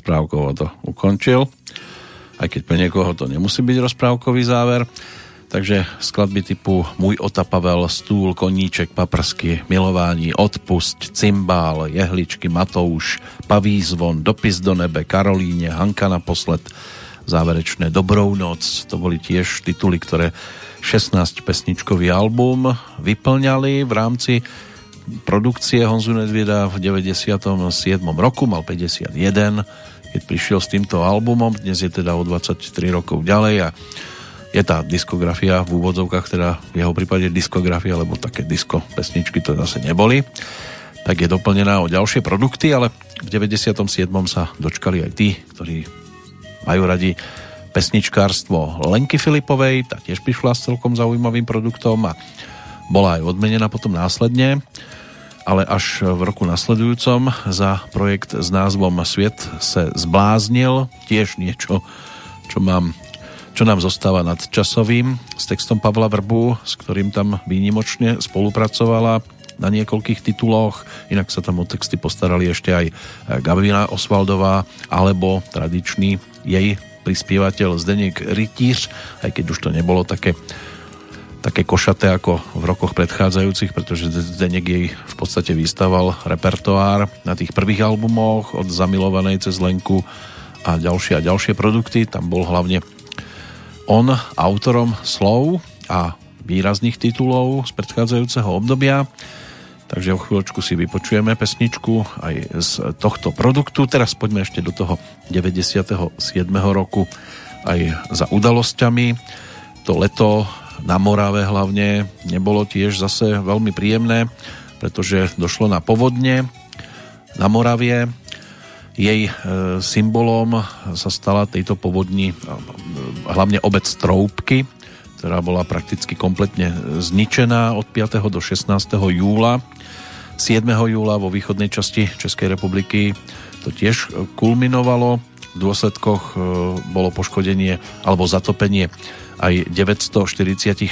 rozprávkovo to ukončil. Aj keď pre niekoho to nemusí byť rozprávkový záver. Takže skladby typu Môj Ota Pavel, Stůl, Koníček, Paprsky, Milování, Odpusť, Cymbál, Jehličky, Matouš, Paví zvon, Dopis do nebe, Karolíne, Hanka naposled, záverečné Dobrou noc. To boli tiež tituly, ktoré 16 pesničkový album vyplňali v rámci produkcie Honzu Nedvieda v 97. roku, mal 51, keď prišiel s týmto albumom, dnes je teda o 23 rokov ďalej a je tá diskografia v úvodzovkách, teda v jeho prípade diskografia, lebo také disko pesničky to zase neboli, tak je doplnená o ďalšie produkty, ale v 97. sa dočkali aj tí, ktorí majú radi pesničkárstvo Lenky Filipovej, tá tiež prišla s celkom zaujímavým produktom a bola aj odmenená potom následne, ale až v roku nasledujúcom za projekt s názvom Sviet se zbláznil, tiež niečo, čo mám čo nám zostáva nad časovým. S textom Pavla Vrbu, s ktorým tam výnimočne spolupracovala na niekoľkých tituloch, inak sa tam o texty postarali ešte aj Gabina Osvaldová alebo tradičný jej prispievateľ Zdeněk Rytíř, aj keď už to nebolo také také košaté ako v rokoch predchádzajúcich, pretože Zdeněk jej v podstate vystaval repertoár na tých prvých albumoch od Zamilovanej cez Lenku a ďalšie a ďalšie produkty. Tam bol hlavne on autorom slov a výrazných titulov z predchádzajúceho obdobia. takže o chvíľočku si vypočujeme pesničku aj z tohto produktu. Teraz poďme ešte do toho 97. roku aj za udalosťami. To leto na Morave hlavne nebolo tiež zase veľmi príjemné, pretože došlo na povodne na Moravie. Jej e, symbolom sa stala tejto povodni e, hlavne obec Troubky, ktorá bola prakticky kompletne zničená od 5. do 16. júla 7. júla vo východnej časti Českej republiky to tiež kulminovalo. Dôsledkoch e, bolo poškodenie alebo zatopenie aj 946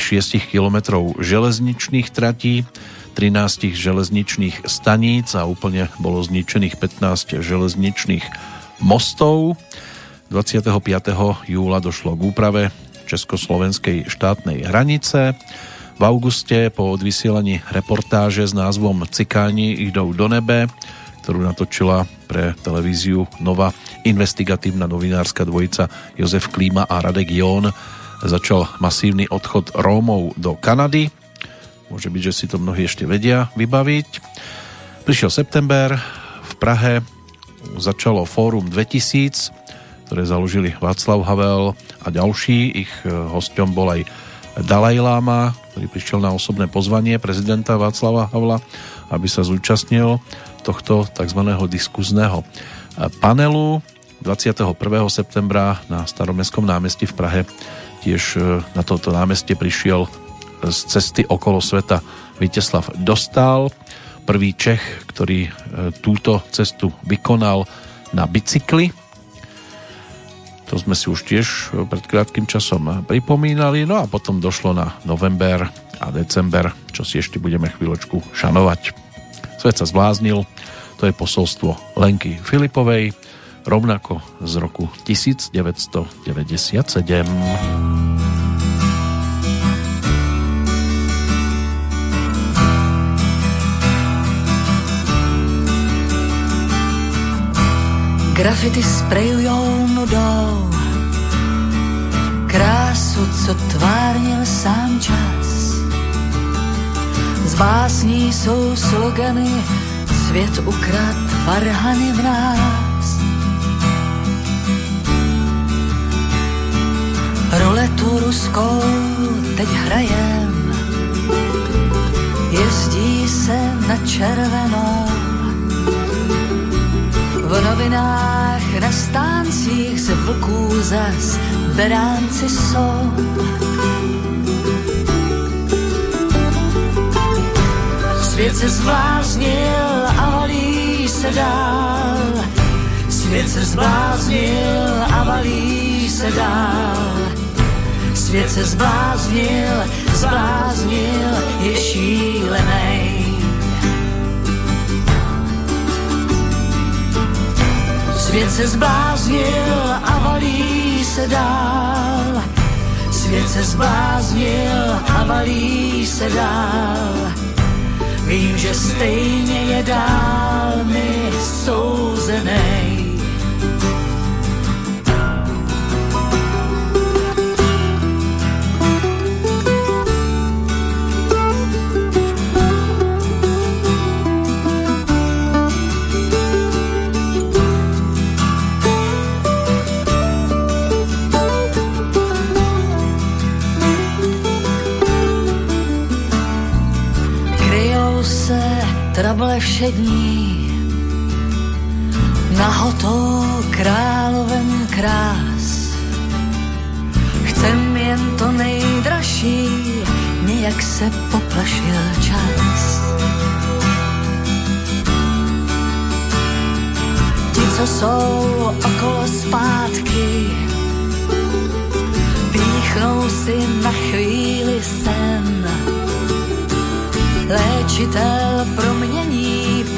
km železničných tratí, 13 železničných staníc a úplne bolo zničených 15 železničných mostov. 25. júla došlo k úprave Československej štátnej hranice. V auguste po odvysielaní reportáže s názvom Cikáni idú do nebe, ktorú natočila pre televíziu Nova investigatívna novinárska dvojica Jozef Klíma a Radek Jón, začal masívny odchod Rómov do Kanady. Môže byť, že si to mnohí ešte vedia vybaviť. Prišiel september, v Prahe začalo Fórum 2000, ktoré založili Václav Havel a ďalší. Ich eh, hosťom bol aj Dalaj Lama, ktorý prišiel na osobné pozvanie prezidenta Václava Havla, aby sa zúčastnil tohto tzv. diskuzného panelu. 21. septembra na staromestskom námestí v Prahe tiež e, na toto námestie prišiel z cesty okolo sveta Viteslav Dostal, prvý Čech, ktorý e, túto cestu vykonal na bicykli to sme si už tiež pred krátkým časom pripomínali. No a potom došlo na november a december, čo si ešte budeme chvíľočku šanovať. Svet sa zbláznil, to je posolstvo Lenky Filipovej, rovnako z roku 1997. Grafity sprejujou nudou Krásu, co tvárnil sám čas Z básní jsou slogany Svět ukrad varhany v nás Ruletu ruskou teď hrajem Jezdí se na červenou v novinách na stáncích z vlků zas beránci jsou. Svět se zbláznil a valí se dál. Svět se zbláznil a valí se dál. Svět se zbláznil, zbláznil, je šílenej. Svět se zbláznil a valí se dál. Svět se zbláznil a valí se dál. Vím, že stejně je dál mi souzenej. Trable všední, nahotou královen krás. Chcem jen to nejdražší, nějak se poplašil čas. Ti, co jsou okolo zpátky, píchnou si na chvíli sen Léčitel promění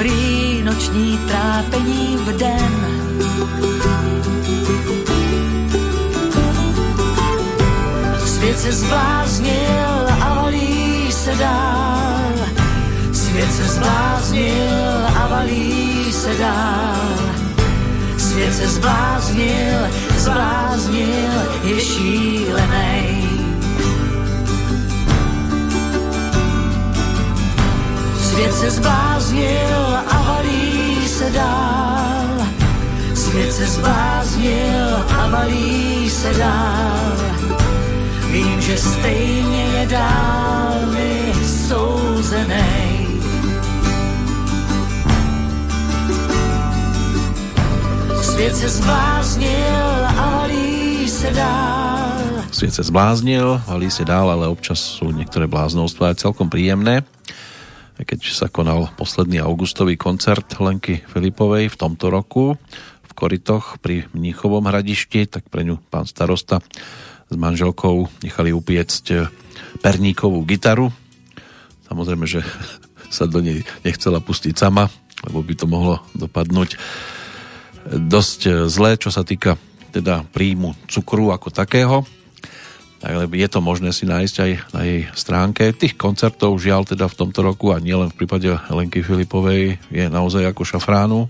prý noční trápení v den. Svět se zbláznil a valí se dál. Svět se zbláznil a valí se dál. Svět se zbláznil, zbláznil, je šílenej. Svět se zbláznil a valí se dál. Svět se zbláznil a valí se dál. Vím, že stejně je dál mi souzenej. Svět se zbláznil a valí se dál. Sviet sa zbláznil, valí si dál, ale občas sú niektoré bláznovstvá celkom príjemné. Keď sa konal posledný augustový koncert Lenky Filipovej v tomto roku v Koritoch pri Mníchovom hradišti, tak pre ňu pán starosta s manželkou nechali upiecť perníkovú gitaru. Samozrejme, že sa do nej nechcela pustiť sama, lebo by to mohlo dopadnúť dosť zlé, čo sa týka teda príjmu cukru ako takého. Ale je to možné si nájsť aj na jej stránke. Tých koncertov žiaľ teda v tomto roku a nielen v prípade Lenky Filipovej je naozaj ako šafránu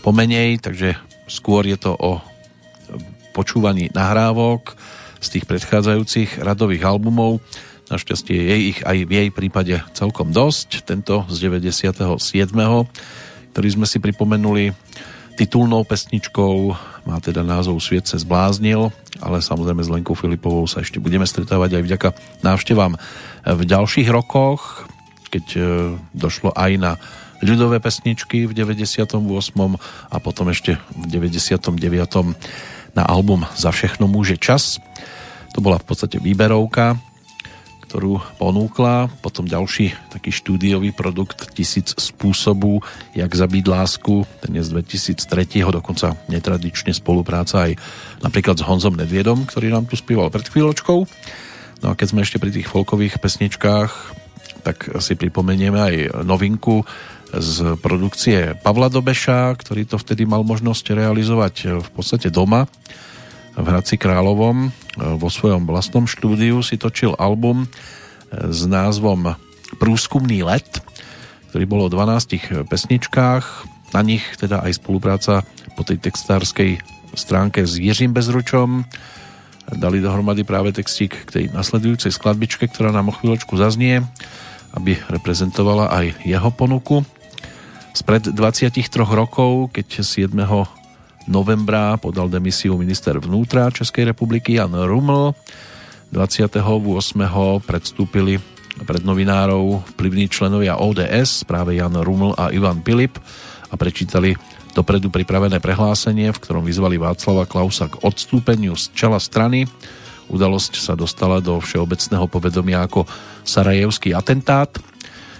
pomenej, takže skôr je to o počúvaní nahrávok z tých predchádzajúcich radových albumov. Našťastie je ich aj v jej prípade celkom dosť. Tento z 97. ktorý sme si pripomenuli titulnou pesničkou má teda názov Sviet se zbláznil, ale samozrejme s Lenkou Filipovou sa ešte budeme stretávať aj vďaka návštevám v ďalších rokoch, keď e, došlo aj na ľudové pesničky v 98. a potom ešte v 99. na album Za všechno môže čas. To bola v podstate výberovka, ktorú ponúkla. Potom ďalší taký štúdiový produkt Tisíc spôsobů, jak zabít lásku. Ten je z 2003. Dokonca netradične spolupráca aj napríklad s Honzom Nedviedom, ktorý nám tu spieval pred chvíľočkou. No a keď sme ešte pri tých folkových pesničkách, tak si pripomenieme aj novinku z produkcie Pavla Dobeša, ktorý to vtedy mal možnosť realizovať v podstate doma v Hradci Královom vo svojom vlastnom štúdiu si točil album s názvom Prúskumný let, ktorý bol o 12 pesničkách. Na nich teda aj spolupráca po tej textárskej stránke s Jiřím Bezručom. Dali dohromady práve textík k tej nasledujúcej skladbičke, ktorá nám o chvíľočku zaznie, aby reprezentovala aj jeho ponuku. Spred 23 rokov, keď 7 novembra podal demisiu minister vnútra Českej republiky Jan Ruml. 28. predstúpili pred novinárov vplyvní členovia ODS, práve Jan Ruml a Ivan Pilip a prečítali dopredu pripravené prehlásenie, v ktorom vyzvali Václava Klausa k odstúpeniu z čela strany. Udalosť sa dostala do všeobecného povedomia ako Sarajevský atentát.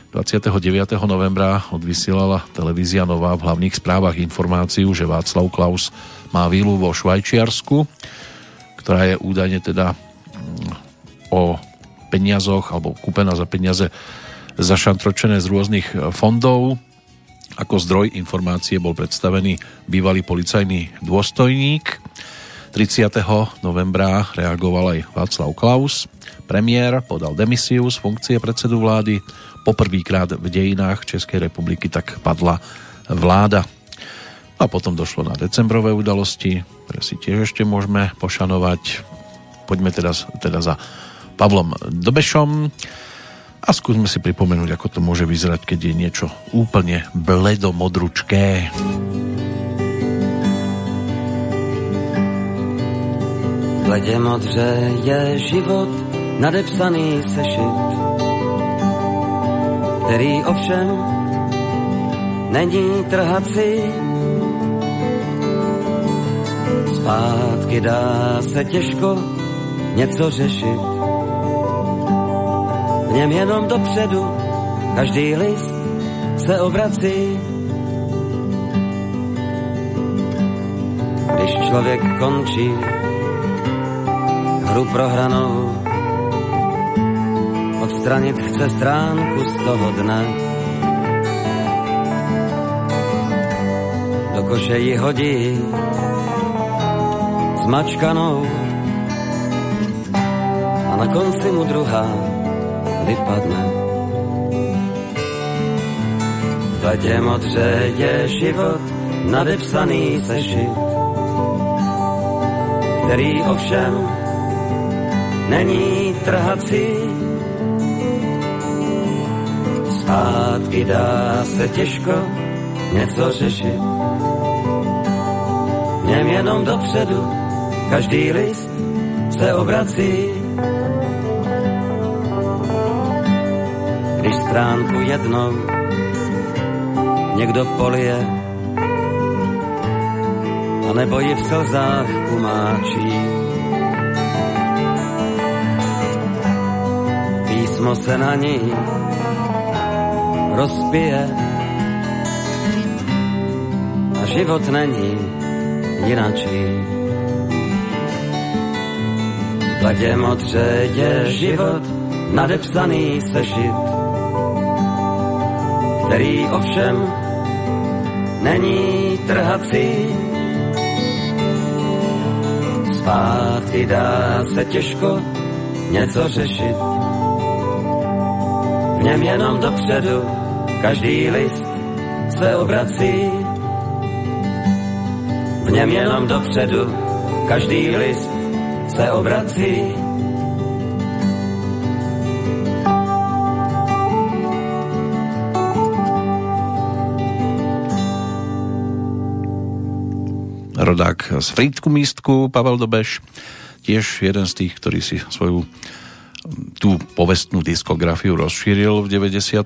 29. novembra odvysielala televízia Nová v hlavných správach informáciu, že Václav Klaus má vílu vo Švajčiarsku, ktorá je údajne teda mm, o peniazoch alebo kúpená za peniaze zašantročené z rôznych fondov. Ako zdroj informácie bol predstavený bývalý policajný dôstojník. 30. novembra reagoval aj Václav Klaus. Premiér podal demisiu z funkcie predsedu vlády poprvýkrát v dejinách Českej republiky tak padla vláda. A potom došlo na decembrové udalosti, ktoré si tiež ešte môžeme pošanovať. Poďme teda, teda za Pavlom Dobešom a skúsme si pripomenúť, ako to môže vyzerať, keď je niečo úplne bledomodručké. Bledě je život, nadepsaný sešit který ovšem není trhací. Zpátky dá se těžko něco řešit. V něm jenom dopředu každý list se obrací. Když člověk končí hru prohranou, odstranit chce stránku z toho dne. Do koše ji hodí zmačkanou a na konci mu druhá vypadne. V ledě modře je život nadepsaný sešit, který ovšem není trhací Zpátky dá se těžko něco řešit. Něm jenom dopředu každý list se obrací. Když stránku jednou někdo polije, a nebo ji v slzách umáčí. Písmo se na ní rozpije a život není jinačí. V bledě modře je život nadepsaný sešit, který ovšem není trhací. Zpátky dá se těžko něco řešit. V něm jenom dopředu každý list se obrací. V něm jenom dopředu každý list se obrací. rodák z Frýdku místku, Pavel Dobeš, tiež jeden z tých, ktorý si svoju tú povestnú diskografiu rozšíril v 97.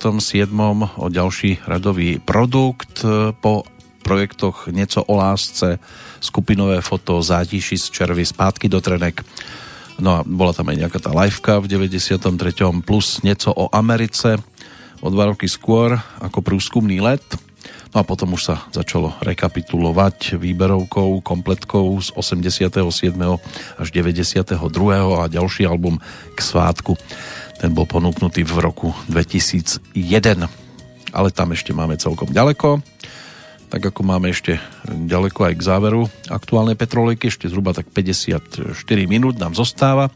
o ďalší radový produkt po projektoch Nieco o lásce, skupinové foto, zátiši z červy, zpátky do trenek. No a bola tam aj nejaká tá liveka v 93. plus Nieco o Americe o dva roky skôr ako prúskumný let. No a potom už sa začalo rekapitulovať výberovkou, kompletkou z 87. až 92. a ďalší album k svátku. Ten bol ponúknutý v roku 2001. Ale tam ešte máme celkom ďaleko. Tak ako máme ešte ďaleko aj k záveru aktuálnej petrolejky, ešte zhruba tak 54 minút nám zostáva,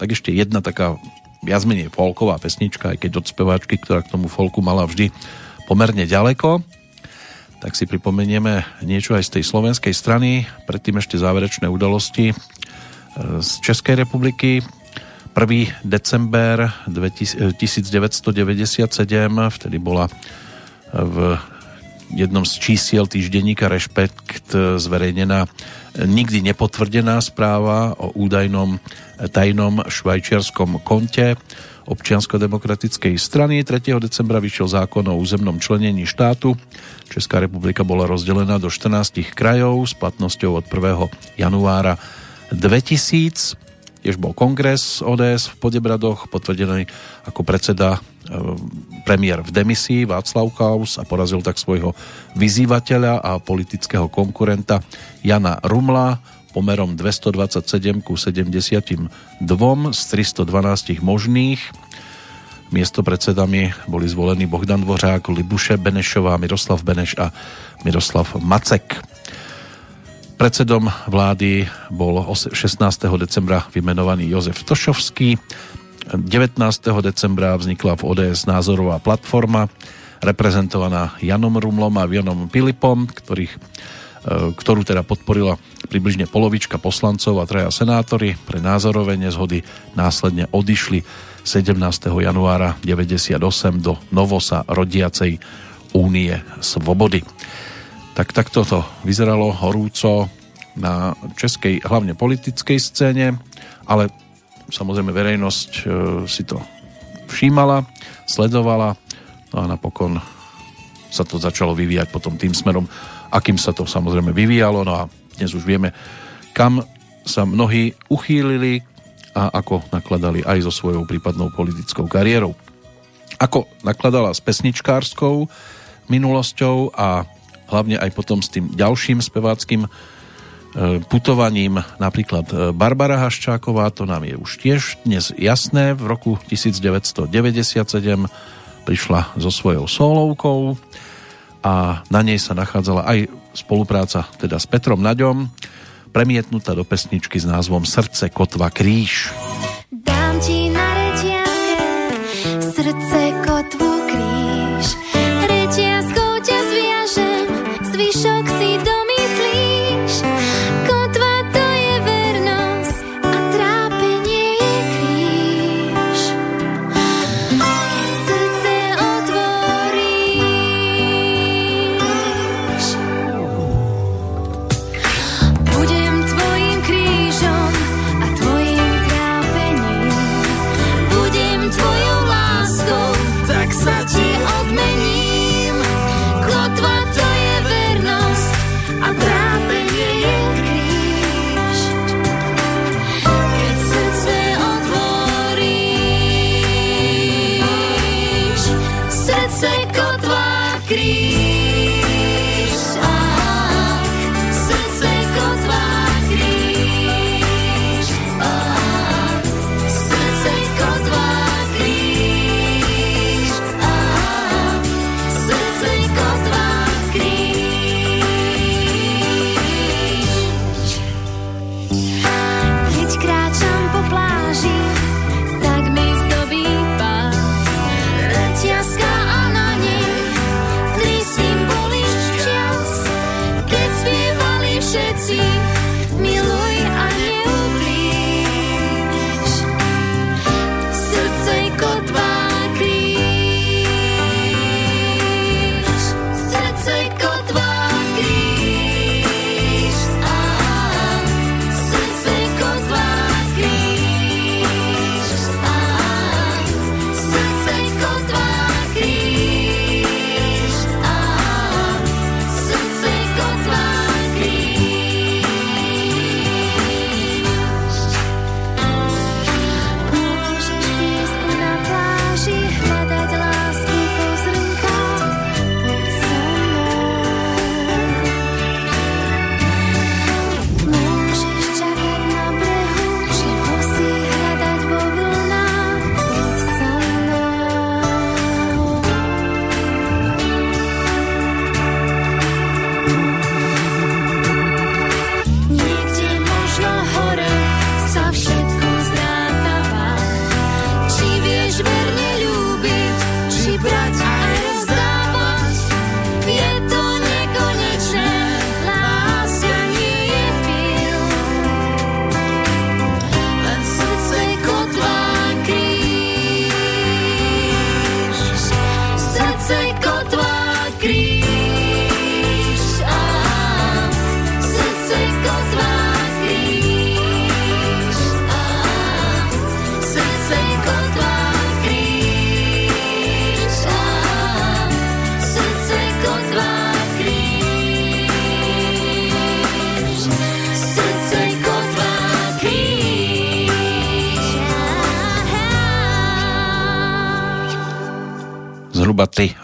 tak ešte jedna taká viac menej folková pesnička, aj keď od speváčky, ktorá k tomu folku mala vždy pomerne ďaleko tak si pripomenieme niečo aj z tej slovenskej strany, predtým ešte záverečné udalosti e, z Českej republiky. 1. december 1997, vtedy bola v jednom z čísiel týždenníka Rešpekt zverejnená nikdy nepotvrdená správa o údajnom tajnom švajčiarskom konte občiansko-demokratickej strany. 3. decembra vyšiel zákon o územnom členení štátu. Česká republika bola rozdelená do 14 krajov s platnosťou od 1. januára 2000. Tiež bol kongres ODS v Podebradoch, potvrdený ako predseda e, premiér v demisii Václav Klaus a porazil tak svojho vyzývateľa a politického konkurenta Jana Rumla pomerom 227 ku 72 z 312 možných. Miesto predsedami boli zvolení Bohdan Dvořák, Libuše Benešová, Miroslav Beneš a Miroslav Macek. Predsedom vlády bol 16. decembra vymenovaný Jozef Tošovský. 19. decembra vznikla v ODS názorová platforma reprezentovaná Janom Rumlom a Janom Pilipom, ktorých E, ktorú teda podporila približne polovička poslancov a traja senátori. Pre názorové nezhody následne odišli 17. januára 98 do Novosa rodiacej Únie Svobody. Tak takto to vyzeralo horúco na českej hlavne politickej scéne, ale samozrejme verejnosť e, si to všímala, sledovala no a napokon sa to začalo vyvíjať potom tým smerom, akým sa to samozrejme vyvíjalo. No a dnes už vieme, kam sa mnohí uchýlili a ako nakladali aj so svojou prípadnou politickou kariérou. Ako nakladala s pesničkárskou minulosťou a hlavne aj potom s tým ďalším speváckým e, putovaním napríklad e, Barbara Haščáková, to nám je už tiež dnes jasné. V roku 1997 prišla so svojou solovkou a na nej sa nachádzala aj spolupráca teda s Petrom Naďom, premietnutá do pesničky s názvom Srdce, kotva, kríž. Dám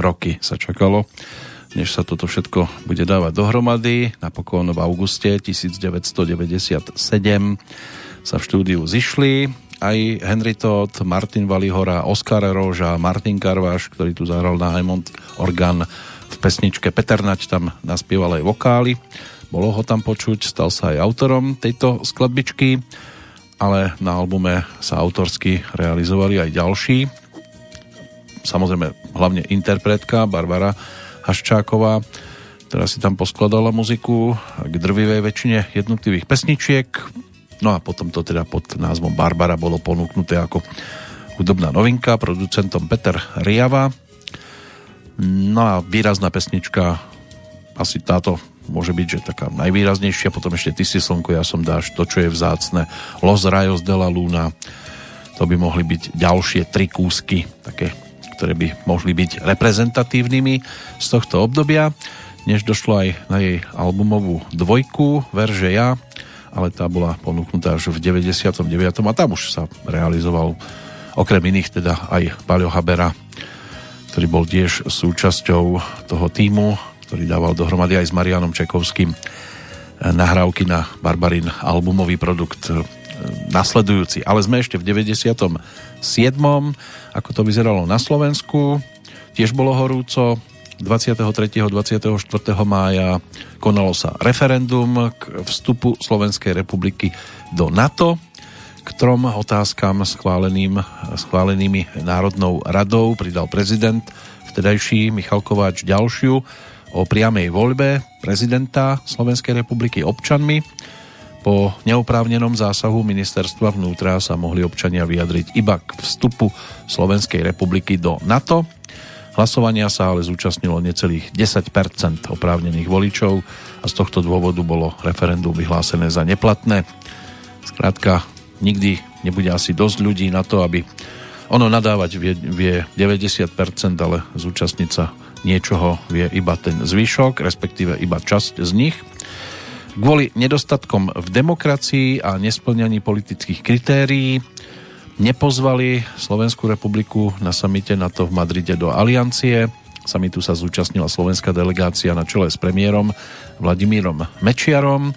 roky sa čakalo, než sa toto všetko bude dávať dohromady. Napokon v auguste 1997 sa v štúdiu zišli aj Henry Todd, Martin Valihora, Oskar Roža, Martin Karváš, ktorý tu zahral na Hammond orgán v pesničke Peter Nať tam naspieval aj vokály. Bolo ho tam počuť, stal sa aj autorom tejto skladbičky, ale na albume sa autorsky realizovali aj ďalší. Samozrejme, hlavne interpretka Barbara Haščáková, ktorá si tam poskladala muziku k drvivej väčšine jednotlivých pesničiek. No a potom to teda pod názvom Barbara bolo ponúknuté ako hudobná novinka producentom Peter Riava. No a výrazná pesnička asi táto môže byť, že taká najvýraznejšia, potom ešte Ty si slnko, ja som dáš, to, čo je vzácne, Los Rayos de la Luna, to by mohli byť ďalšie tri kúsky, ktoré by mohli byť reprezentatívnymi z tohto obdobia, než došlo aj na jej albumovú dvojku, Verže ja, ale tá bola ponúknutá až v 99. a tam už sa realizoval okrem iných teda aj Paľo Habera, ktorý bol tiež súčasťou toho týmu, ktorý dával dohromady aj s Marianom Čekovským nahrávky na Barbarin albumový produkt nasledujúci. Ale sme ešte v 97. Ako to vyzeralo na Slovensku, tiež bolo horúco, 23. 24. mája konalo sa referendum k vstupu Slovenskej republiky do NATO, k trom otázkam schváleným, schválenými Národnou radou pridal prezident vtedajší Michal Kováč ďalšiu o priamej voľbe prezidenta Slovenskej republiky občanmi. Po neoprávnenom zásahu ministerstva vnútra sa mohli občania vyjadriť iba k vstupu Slovenskej republiky do NATO. Hlasovania sa ale zúčastnilo necelých 10% oprávnených voličov a z tohto dôvodu bolo referendum vyhlásené za neplatné. Skrátka, nikdy nebude asi dosť ľudí na to, aby ono nadávať vie, vie 90%, ale zúčastniť sa niečoho vie iba ten zvyšok, respektíve iba časť z nich. Kvôli nedostatkom v demokracii a nesplňaní politických kritérií nepozvali Slovenskú republiku na samite NATO v Madride do aliancie. Samitu sa zúčastnila slovenská delegácia na čele s premiérom Vladimírom Mečiarom.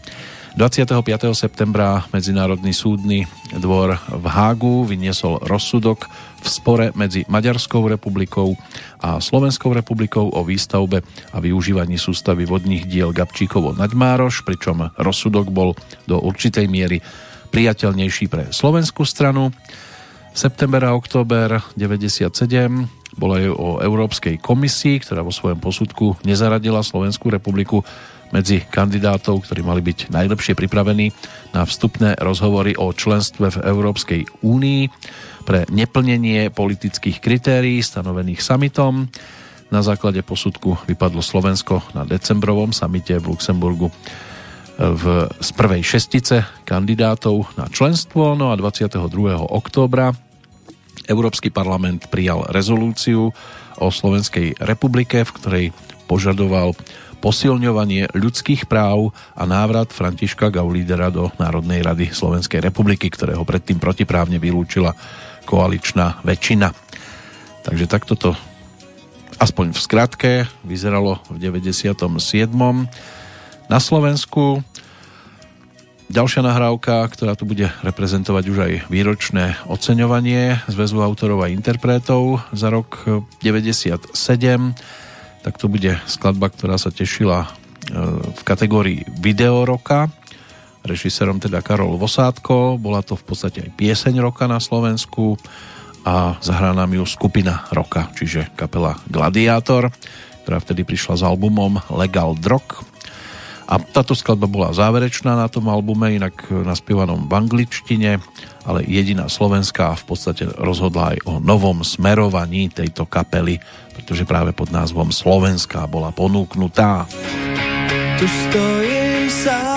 25. septembra Medzinárodný súdny dvor v Hágu vyniesol rozsudok v spore medzi Maďarskou republikou a Slovenskou republikou o výstavbe a využívaní sústavy vodných diel Gabčíkovo Naďmároš, pričom rozsudok bol do určitej miery priateľnejší pre slovenskú stranu. September a október 97 bola aj o Európskej komisii, ktorá vo svojom posudku nezaradila Slovenskú republiku medzi kandidátov, ktorí mali byť najlepšie pripravení na vstupné rozhovory o členstve v Európskej únii pre neplnenie politických kritérií stanovených samitom. Na základe posudku vypadlo Slovensko na decembrovom samite v Luxemburgu v, z prvej šestice kandidátov na členstvo, no a 22. októbra Európsky parlament prijal rezolúciu o Slovenskej republike, v ktorej požadoval posilňovanie ľudských práv a návrat Františka Gaulídera do Národnej rady Slovenskej republiky, ktorého predtým protiprávne vylúčila koaličná väčšina. Takže takto to aspoň v skratke vyzeralo v 97. Na Slovensku Ďalšia nahrávka, ktorá tu bude reprezentovať už aj výročné oceňovanie Zväzu autorov a interpretov za rok 97, tak to bude skladba, ktorá sa tešila e, v kategórii Video roka. Režisérom teda Karol Vosátko, bola to v podstate aj pieseň roka na Slovensku a zahrá nám ju skupina roka, čiže kapela Gladiátor, ktorá vtedy prišla s albumom Legal Drog a táto skladba bola záverečná na tom albume, inak naspievanom v angličtine, ale jediná slovenská v podstate rozhodla aj o novom smerovaní tejto kapely, pretože práve pod názvom Slovenská bola ponúknutá. Tu stojím sám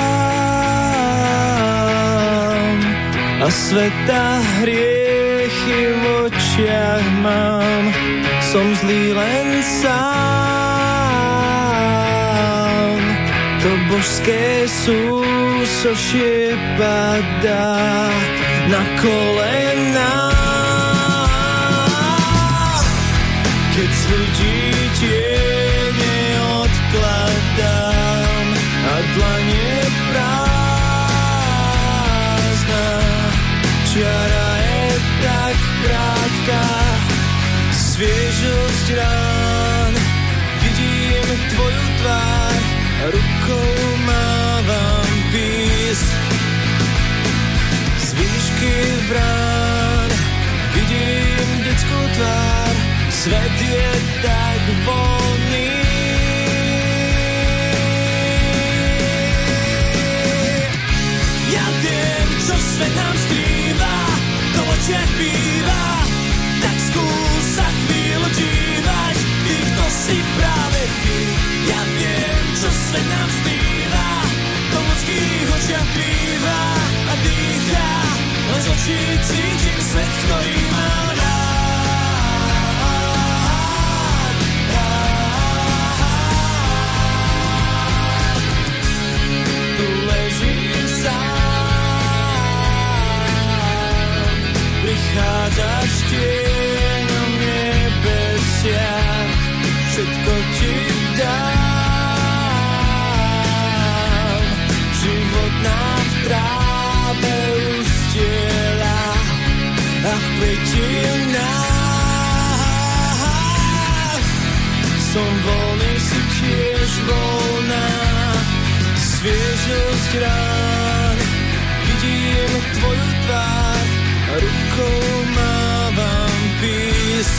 a sveta hriechy v očiach mám. Som zlý len sám mužské sú, sošie padá na kolená. Keď z ľudí tiene odkladám a dlanie prázdna, čiara je tak krátka, sviežosť rád. Rukou mávam pís. Z výšky brán vidím detskú tvár, svet je tak voľný. Ja viem, čo svet nám skrýva, to v býva, tak skús sa chvíľu dívať, ty to si práve ty. Ja viem, čo svet nám skrýva, to v ľudských očiach býva a dýcha, len z očí cítim svet, ktorý mám rád. Prichádzaš tieňom nebesia, všetko ti dám. V kvetinách som voľný, si tiež voľná sviežosť rán. Vidím tvoju tvár, rukou mávam pís.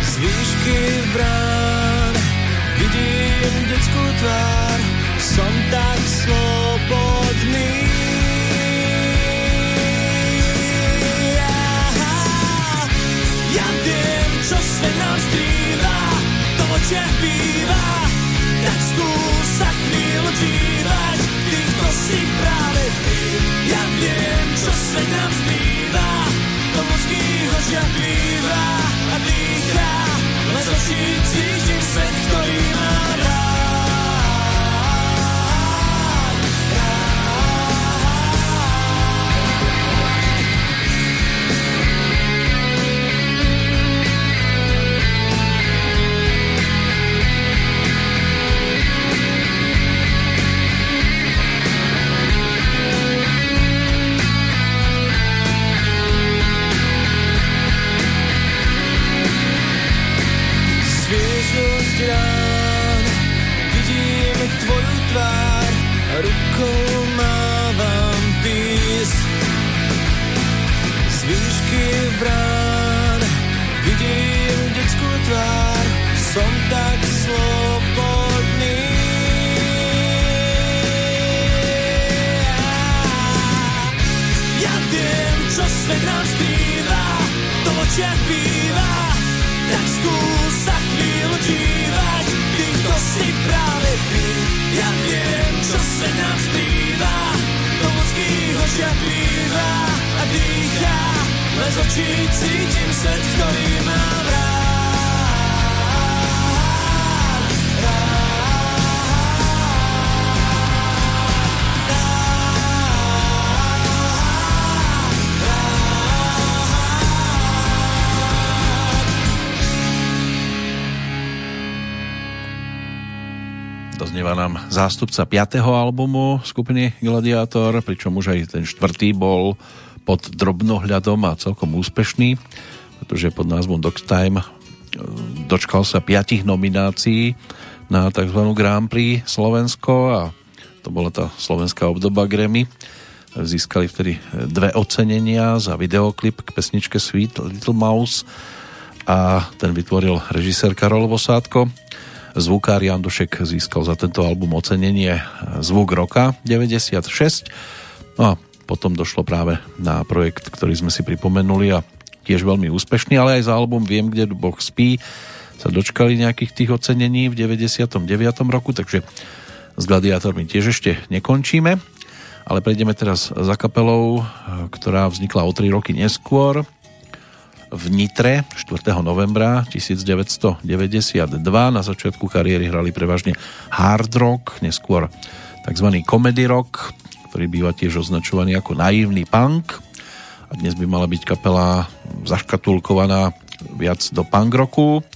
Z výšky brán vidím detskú tvár, som tak slobodný. Očiach býva, tak skús sa chvíľu dívať, ty to si práve ty. Ja viem, čo svet nám skrýva, to ľudských očiach býva a dýcha, len z očí cítim svet, ktorý mám rád. Rukou mávam pís. Z výšky brán, vidím detskú tvár, som tak slobodný. Ja viem, čo svet nám skrýva, to v očiach býva, tak skús sa chvíľu dívať, len z očí cítim svet, ktorý mám rád. Doznieva nám zástupca 5. albumu skupiny Gladiátor, pričom už aj ten štvrtý bol pod drobnohľadom a celkom úspešný, pretože pod názvom Dog Time e, dočkal sa 5 nominácií na tzv. Grand Prix Slovensko a to bola tá slovenská obdoba Grammy. Získali vtedy dve ocenenia za videoklip k pesničke Sweet Little Mouse a ten vytvoril režisér Karol Vosátko. Zvukár Jan Dušek získal za tento album ocenenie Zvuk roka 96. No a potom došlo práve na projekt, ktorý sme si pripomenuli a tiež veľmi úspešný, ale aj za album Viem, kde Boh spí sa dočkali nejakých tých ocenení v 99. roku, takže s Gladiátormi tiež ešte nekončíme, ale prejdeme teraz za kapelou, ktorá vznikla o 3 roky neskôr v Nitre 4. novembra 1992. Na začiatku kariéry hrali prevažne hard rock, neskôr tzv. comedy rock, ktorý býva tiež označovaný ako naivný punk. A dnes by mala byť kapela zaškatulkovaná viac do punk roku.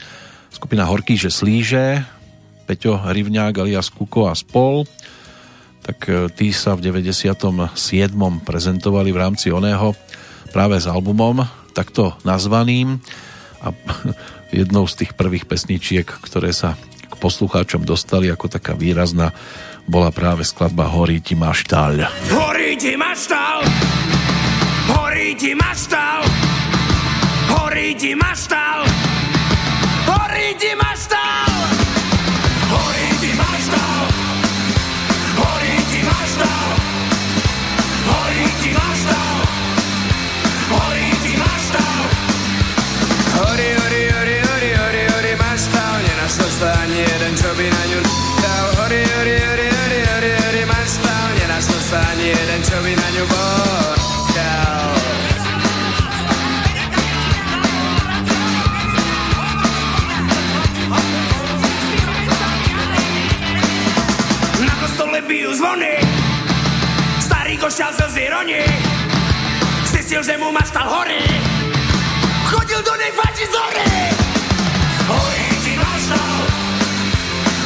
Skupina Horký, že slíže, Peťo Rivňák alias Kuko a spol. tak e, tí sa v 97. prezentovali v rámci oného práve s albumom takto nazvaným a jednou z tých prvých pesničiek, ktoré sa k poslucháčom dostali ako taká výrazná, bola práve skladba Horí ti maštáľ. Horí ti maštal, horí ti maštal, horí ti maštal, horí ti maštal, ironi, zistil, že mu maštal horí, chodil do nej fači zory. Horí ti maštal,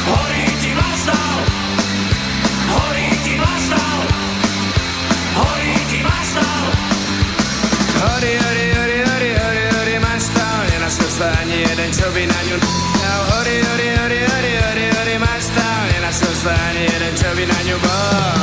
horí ti maštal, horí ti maštal, horí ti maštal. Horí, horí, horí, horí, horí, horí, maštal, nenašlo sa ani jeden, čo by na ňu dal. Horí, horí, horí, horí, horí, horí, maštal, nenašlo sa ani jeden, čo by na ňu bodal.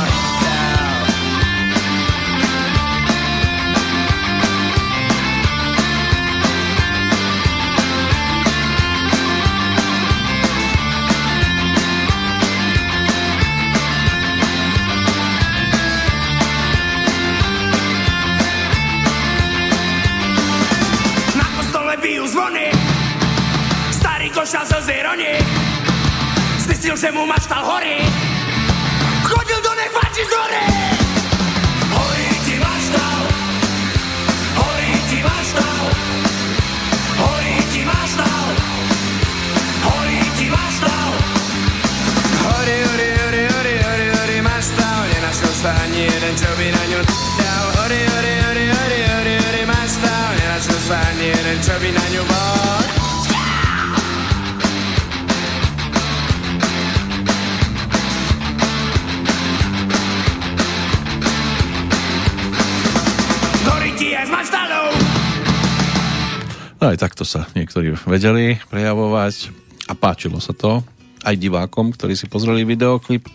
Sa z ironi, zistil, že mu maštal horí, chodil do nej fači zory. Horí ti maštal, horí ti maštal, horí ti maštal, horí ti maštal. Horí, horí, horí, horí, horí, horí, maštal, nenašlo sa ani jeden, čo by na ňu dal. Horí, horí, horí, horí, horí, horí, maštal, nenašlo sa ani jeden, čo by na Aj takto sa niektorí vedeli prejavovať a páčilo sa to aj divákom, ktorí si pozreli videoklip,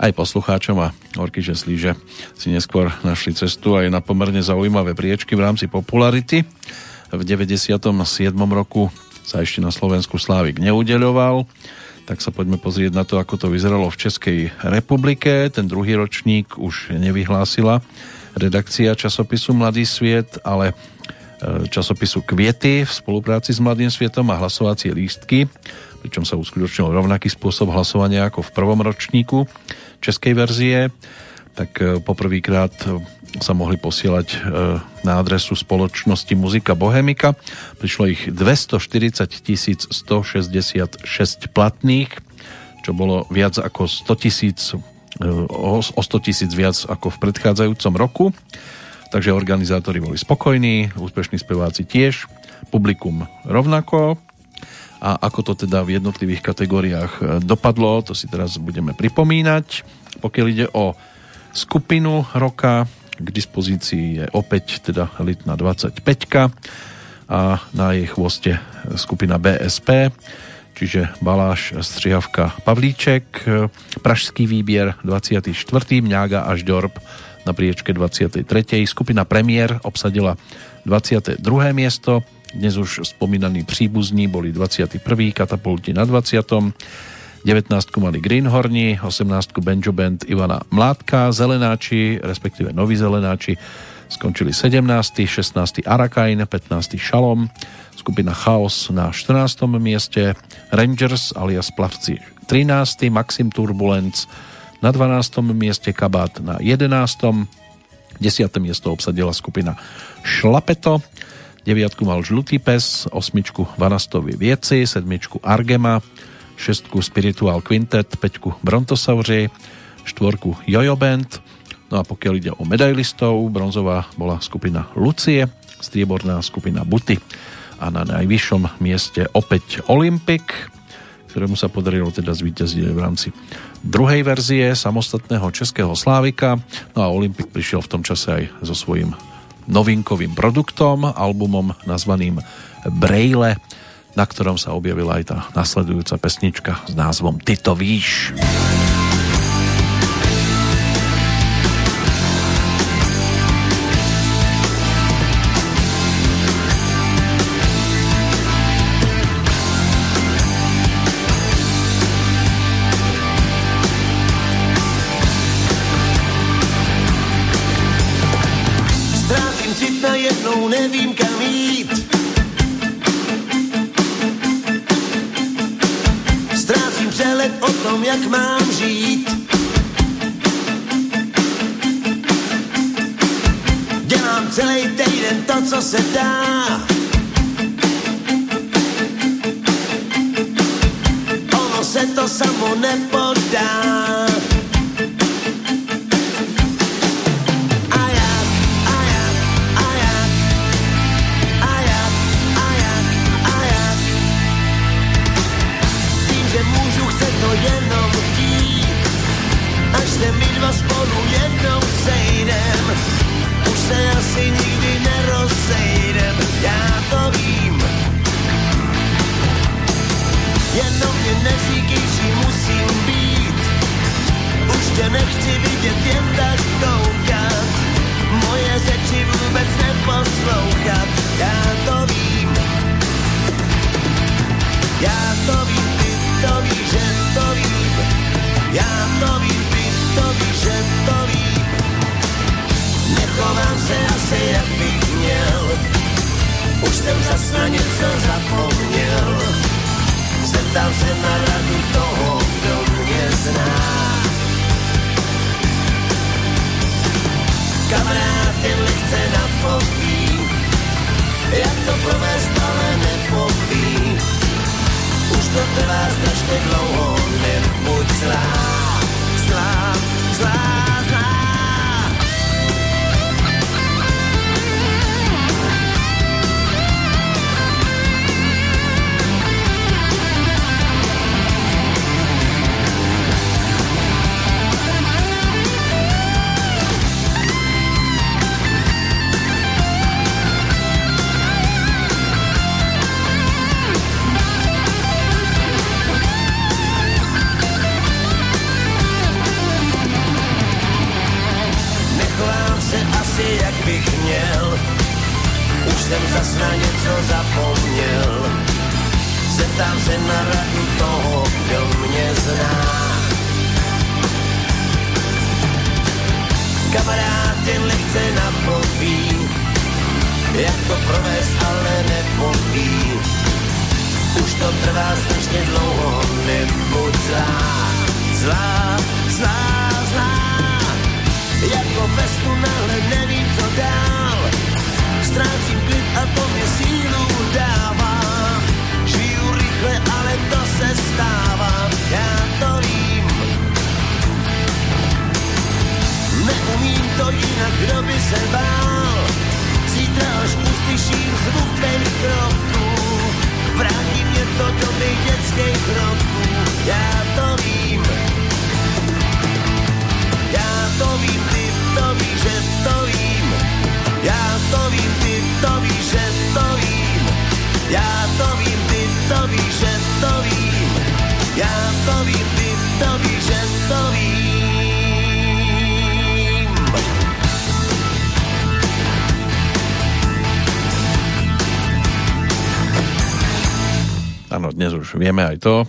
aj poslucháčom a Orky že si neskôr našli cestu aj na pomerne zaujímavé priečky v rámci popularity. V 97. roku sa ešte na Slovensku Slávik neudeľoval, tak sa poďme pozrieť na to, ako to vyzeralo v Českej republike. Ten druhý ročník už nevyhlásila redakcia časopisu Mladý sviet, ale časopisu Kviety v spolupráci s Mladým svietom a hlasovacie lístky, pričom sa uskutočnil rovnaký spôsob hlasovania ako v prvom ročníku českej verzie, tak e, poprvýkrát e, sa mohli posielať e, na adresu spoločnosti Muzika Bohemika. Prišlo ich 240 166 platných, čo bolo viac ako 100 tisíc o 100 tisíc viac ako v predchádzajúcom roku. Takže organizátori boli spokojní, úspešní speváci tiež, publikum rovnako. A ako to teda v jednotlivých kategóriách e, dopadlo, to si teraz budeme pripomínať. Pokiaľ ide o skupinu roka, k dispozícii je opäť teda elitná 25 a na jej chvoste skupina BSP, čiže Baláš, Střihavka, Pavlíček, Pražský výbier 24. Mňága až Dorb na priečke 23. Skupina Premiér obsadila 22. miesto, dnes už spomínaní príbuzní boli 21. Katapulti na 20. 19 mali Greenhorni, 18 Benjo Band Ivana Mládka, Zelenáči, respektíve Noví Zelenáči skončili 17. 16. Arakain, 15. Šalom, skupina Chaos na 14. mieste, Rangers alias Plavci 13. Maxim Turbulence na 12. mieste, Kabát na 11. 10. miesto obsadila skupina Šlapeto, 9. mal Žlutý pes, 8. Vanastovi Vieci, 7. Argema, 6. Spiritual Quintet, 5. Brontosauři, 4. Jojo Band, no a pokiaľ ide o medailistov, bronzová bola skupina Lucie, strieborná skupina Buty a na najvyššom mieste opäť Olympic, ktorému sa podarilo teda zvíťaziť v rámci druhej verzie samostatného českého Slávika. No a Olympik prišiel v tom čase aj so svojím novinkovým produktom, albumom nazvaným Braille, na ktorom sa objavila aj tá nasledujúca pesnička s názvom Ty to víš. Ztrácím vieme aj to,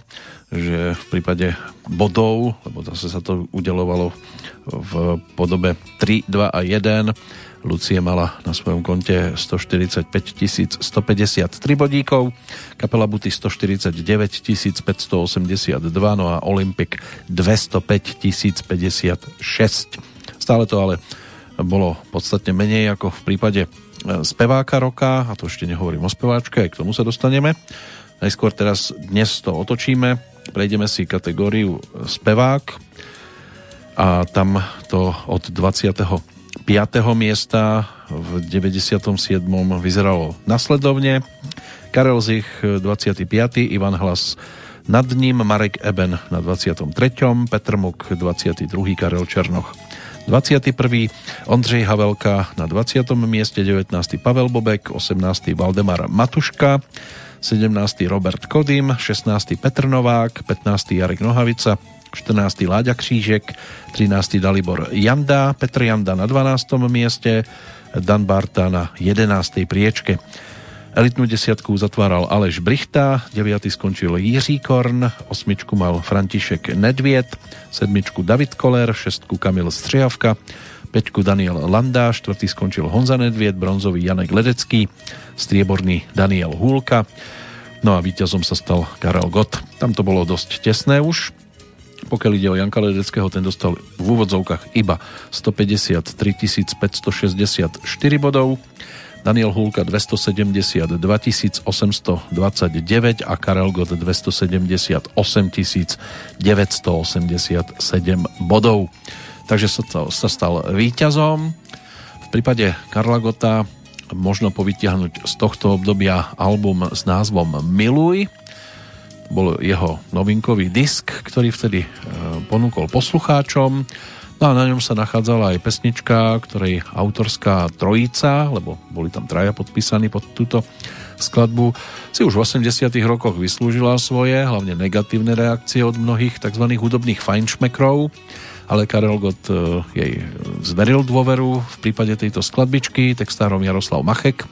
že v prípade bodov, lebo zase sa to udelovalo v podobe 3, 2 a 1, Lucie mala na svojom konte 145 153 bodíkov, kapela Buty 149 582, no a Olympic 205 056. Stále to ale bolo podstatne menej ako v prípade e, speváka roka, a to ešte nehovorím o speváčke, aj k tomu sa dostaneme. Najskôr teraz dnes to otočíme, prejdeme si kategóriu spevák a tam to od 25. miesta v 97. vyzeralo nasledovne. Karel Zich 25. Ivan Hlas nad ním Marek Eben na 23., Petr Muk 22., Karel Černoch 21. Ondřej Havelka na 20. mieste, 19. Pavel Bobek, 18. Valdemar Matuška, 17. Robert Kodym, 16. Petr Novák, 15. Jarek Nohavica, 14. Láďa Křížek, 13. Dalibor Janda, Petr Janda na 12. mieste, Dan Barta na 11. priečke. Elitnú desiatku zatváral Aleš Brichta, 9. skončil Jiří Korn, osmičku mal František Nedviet, sedmičku David Koller, šestku Kamil Střihavka, peťku Daniel Landa, štvrtý skončil Honza Nedviet, bronzový Janek Ledecký, strieborný Daniel Húlka, no a víťazom sa stal Karel Gott. Tam to bolo dosť tesné už, pokiaľ ide o Janka Ledeckého, ten dostal v úvodzovkách iba 153 564 bodov, Daniel Hulka 272 829 a Karel Gott 278 987 bodov. Takže sa, sa stal víťazom. V prípade Karla Gota možno povytiahnuť z tohto obdobia album s názvom Miluj. Bol jeho novinkový disk, ktorý vtedy e, ponúkol poslucháčom No a na ňom sa nachádzala aj pesnička, ktorej autorská trojica, lebo boli tam traja podpísaní pod túto skladbu, si už v 80 rokoch vyslúžila svoje, hlavne negatívne reakcie od mnohých tzv. hudobných fajnšmekrov, ale Karel Gott e, jej zveril dôveru v prípade tejto skladbičky, textárom Jaroslav Machek,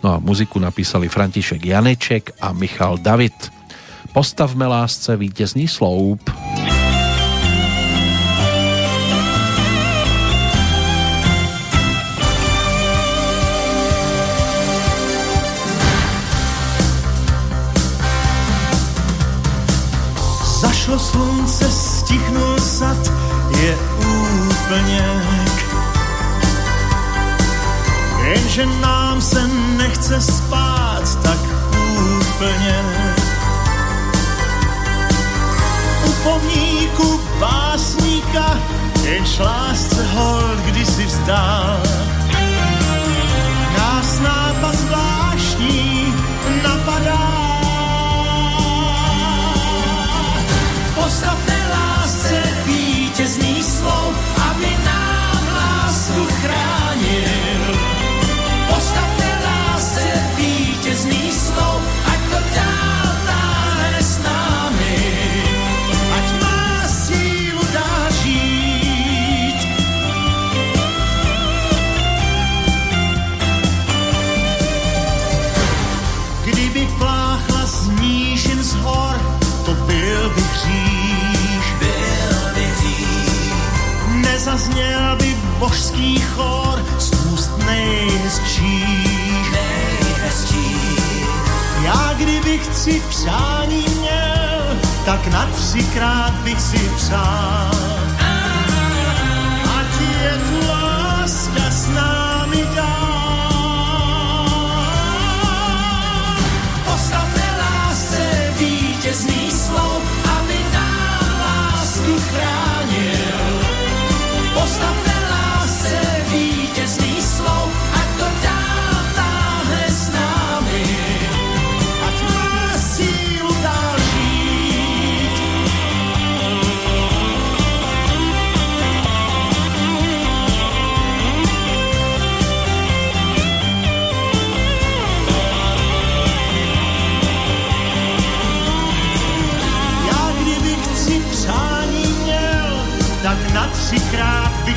no a muziku napísali František Janeček a Michal David. Postavme lásce vítězný sloup. Zašlo slunce, stichnul sad, je úplněk. Jenže nám se nechce spát tak úplně. U pomníku básníka, jenž lásce hold kdysi vzdál. Nás nápad zvláštní napadá, Postavme Nezazněl by božský chor z úst nejhezčích. Nejhezčích. Já kdybych si přání měl, tak na třikrát bych si přál.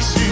Třikrát bych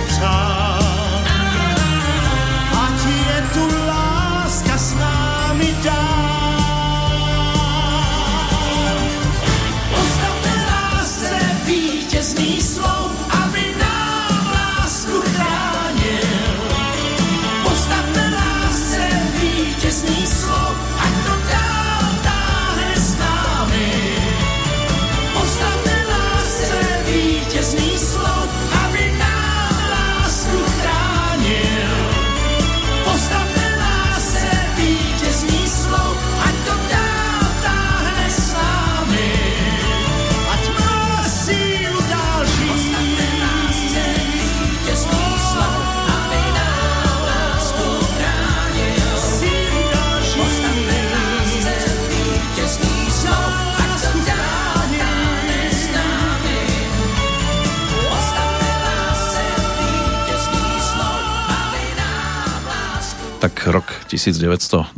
rok 1997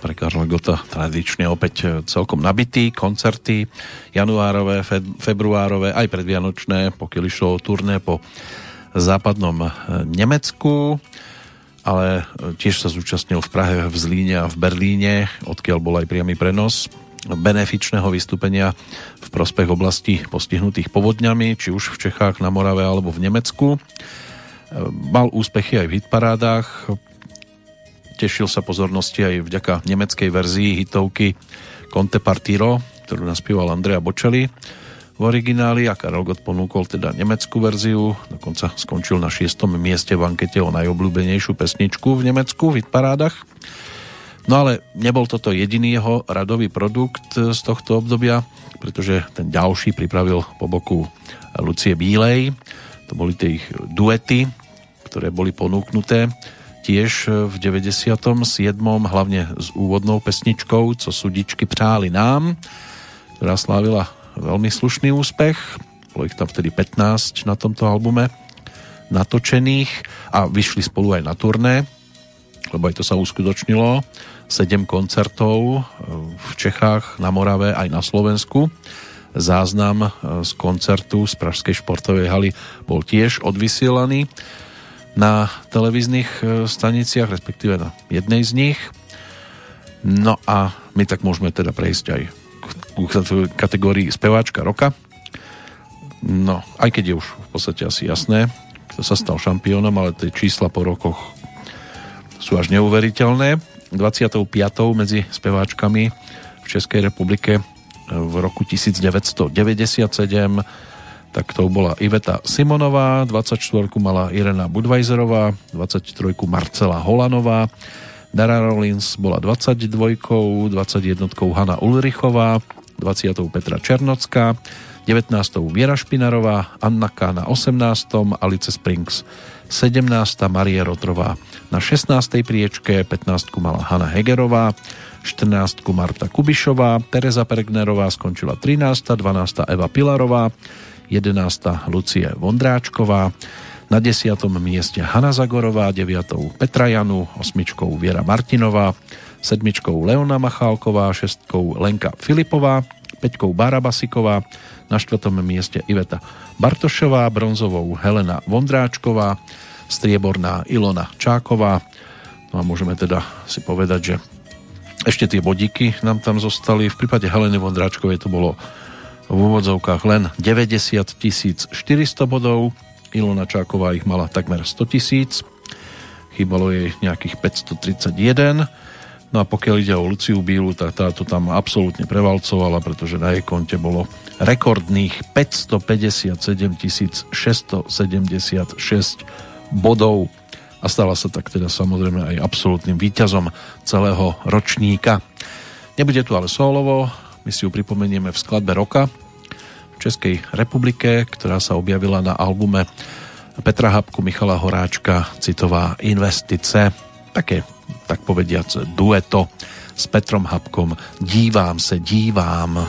pre Karla Gota tradične opäť celkom nabitý, koncerty januárové, februárové, aj predvianočné, pokiaľ išlo turné po západnom eh, Nemecku, ale eh, tiež sa zúčastnil v Prahe, v Zlíne a v Berlíne, odkiaľ bol aj priamy prenos benefičného vystúpenia v prospech oblasti postihnutých povodňami, či už v Čechách, na Morave alebo v Nemecku. Mal úspechy aj v hitparádách, Tešil sa pozornosti aj vďaka nemeckej verzii hitovky Conte Partiro, ktorú naspieval Andrea Bocelli v origináli a Karel Gott ponúkol teda nemeckú verziu, dokonca skončil na šiestom mieste v ankete o najobľúbenejšiu pesničku v Nemecku v hitparádach. No ale nebol toto jediný jeho radový produkt z tohto obdobia, pretože ten ďalší pripravil po boku Lucie Bílej. To boli tie ich duety, ktoré boli ponúknuté tiež v 97. hlavne s úvodnou pesničkou Co sudičky přáli nám, ktorá slávila veľmi slušný úspech. Bolo ich tam vtedy 15 na tomto albume natočených a vyšli spolu aj na turné, lebo aj to sa uskutočnilo. 7 koncertov v Čechách, na Morave aj na Slovensku. Záznam z koncertu z Pražskej športovej haly bol tiež odvysielaný na televíznych e, staniciach, respektíve na jednej z nich. No a my tak môžeme teda prejsť aj k kategórii speváčka roka. No, aj keď je už v podstate asi jasné, kto sa stal šampiónom, ale tie čísla po rokoch sú až neuveriteľné. 25. medzi speváčkami v Českej republike v roku 1997 tak to bola Iveta Simonová, 24 mala Irena Budweiserová, 23 Marcela Holanová, Dara Rollins bola 22, 21 Hanna Ulrichová, 20 Petra Černocká, 19 Viera Špinarová, Anna K. na 18, Alice Springs 17, Marie Rotrová na 16. priečke, 15 mala Hanna Hegerová, 14 Marta Kubišová, Teresa Pergnerová skončila 13, 12 Eva Pilarová, 11. Lucie Vondráčková, na 10. mieste Hanna Zagorová, 9. Petra Janu, 8. Viera Martinová, 7. Leona Machálková, 6. Lenka Filipová, 5. Bára Basiková, na 4. mieste Iveta Bartošová, bronzovou Helena Vondráčková, strieborná Ilona Čáková. No a môžeme teda si povedať, že ešte tie bodíky nám tam zostali. V prípade Heleny Vondráčkovej to bolo v úvodzovkách len 90 400 bodov. Ilona Čáková ich mala takmer 100 tisíc. Chýbalo jej nejakých 531. No a pokiaľ ide o Luciu Bílu, tak táto tam absolútne prevalcovala, pretože na jej konte bolo rekordných 557 676 bodov a stala sa tak teda samozrejme aj absolútnym víťazom celého ročníka. Nebude tu ale solovo, my si ju pripomenieme v skladbe roka Českej republike, ktorá sa objavila na albume Petra Habku, Michala Horáčka, citová Investice. Také, tak povediac, dueto s Petrom Habkom. Dívám se, dívám.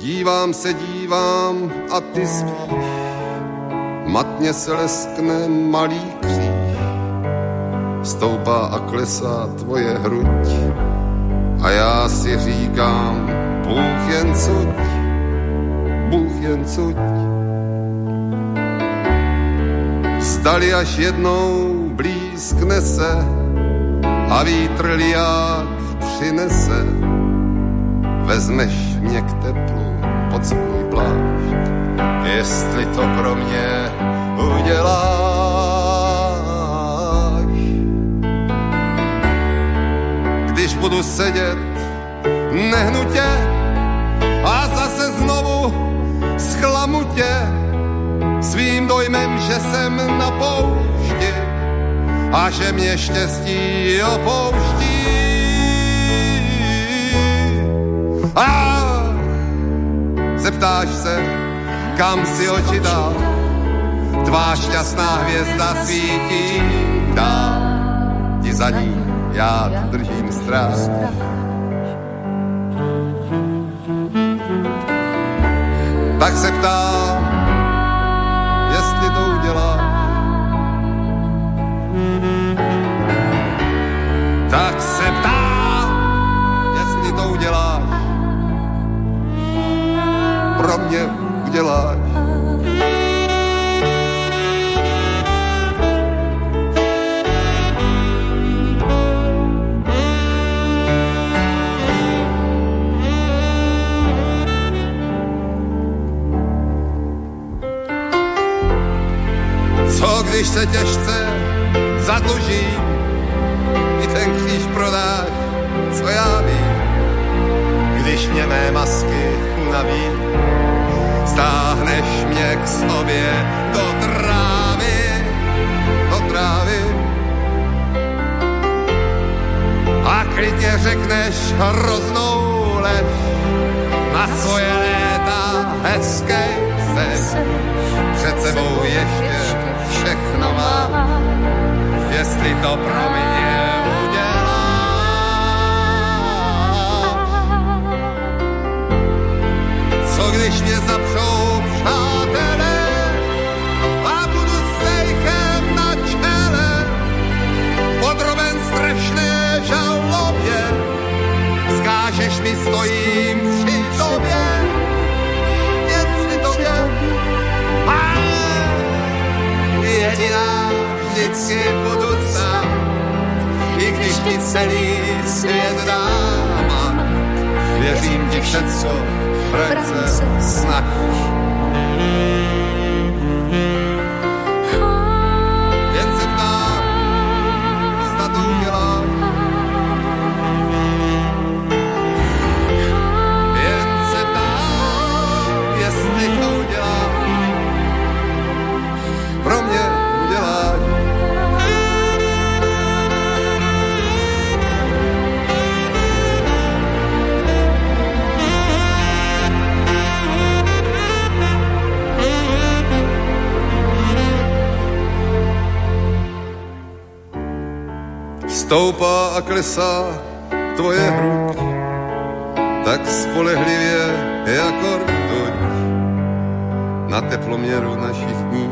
Dívám se, dívám a ty spíš. Matně se leskne malý kříž. Stoupá a klesá tvoje hruď a já si říkám, Bůh jen cuď, Bůh jen cuď. Zdali až jednou blízkne se a vítr liák přinese, vezmeš mě k teplu pod svůj plášť, jestli to pro mě uděláš když budu sedět nehnutě a zklamu tě svým dojmem, že jsem na poušti a že mě štěstí opouští. A zeptáš se, kam si oči dal, tvá šťastná hvězda svítí dál, ti za ní já držím strach. Tak se ptám, jestli to udělá. tak se ptám, jestli to uděláš. Pro mě uděláš. Když se těžce zadluží, i ten kříž prodáš, co já vím, když mě mé masky unaví, stáhneš mě k sobě do trávy, do trávy. A klidně řekneš hroznou lež na svoje léta hezké seš. Před sebou ještě všechno mám, jestli to pro mě udělá. Co když mě zapřou přátelé a budu sejchem na čele, podroben strašné žalobě, skážeš mi stojím při tobě, budu sám, i když ti celý svět dám. Věřím ti všecko, prece snaž. Stoupá a klesá tvoje hruď, tak spolehlivě jako rtuť na teploměru našich dní.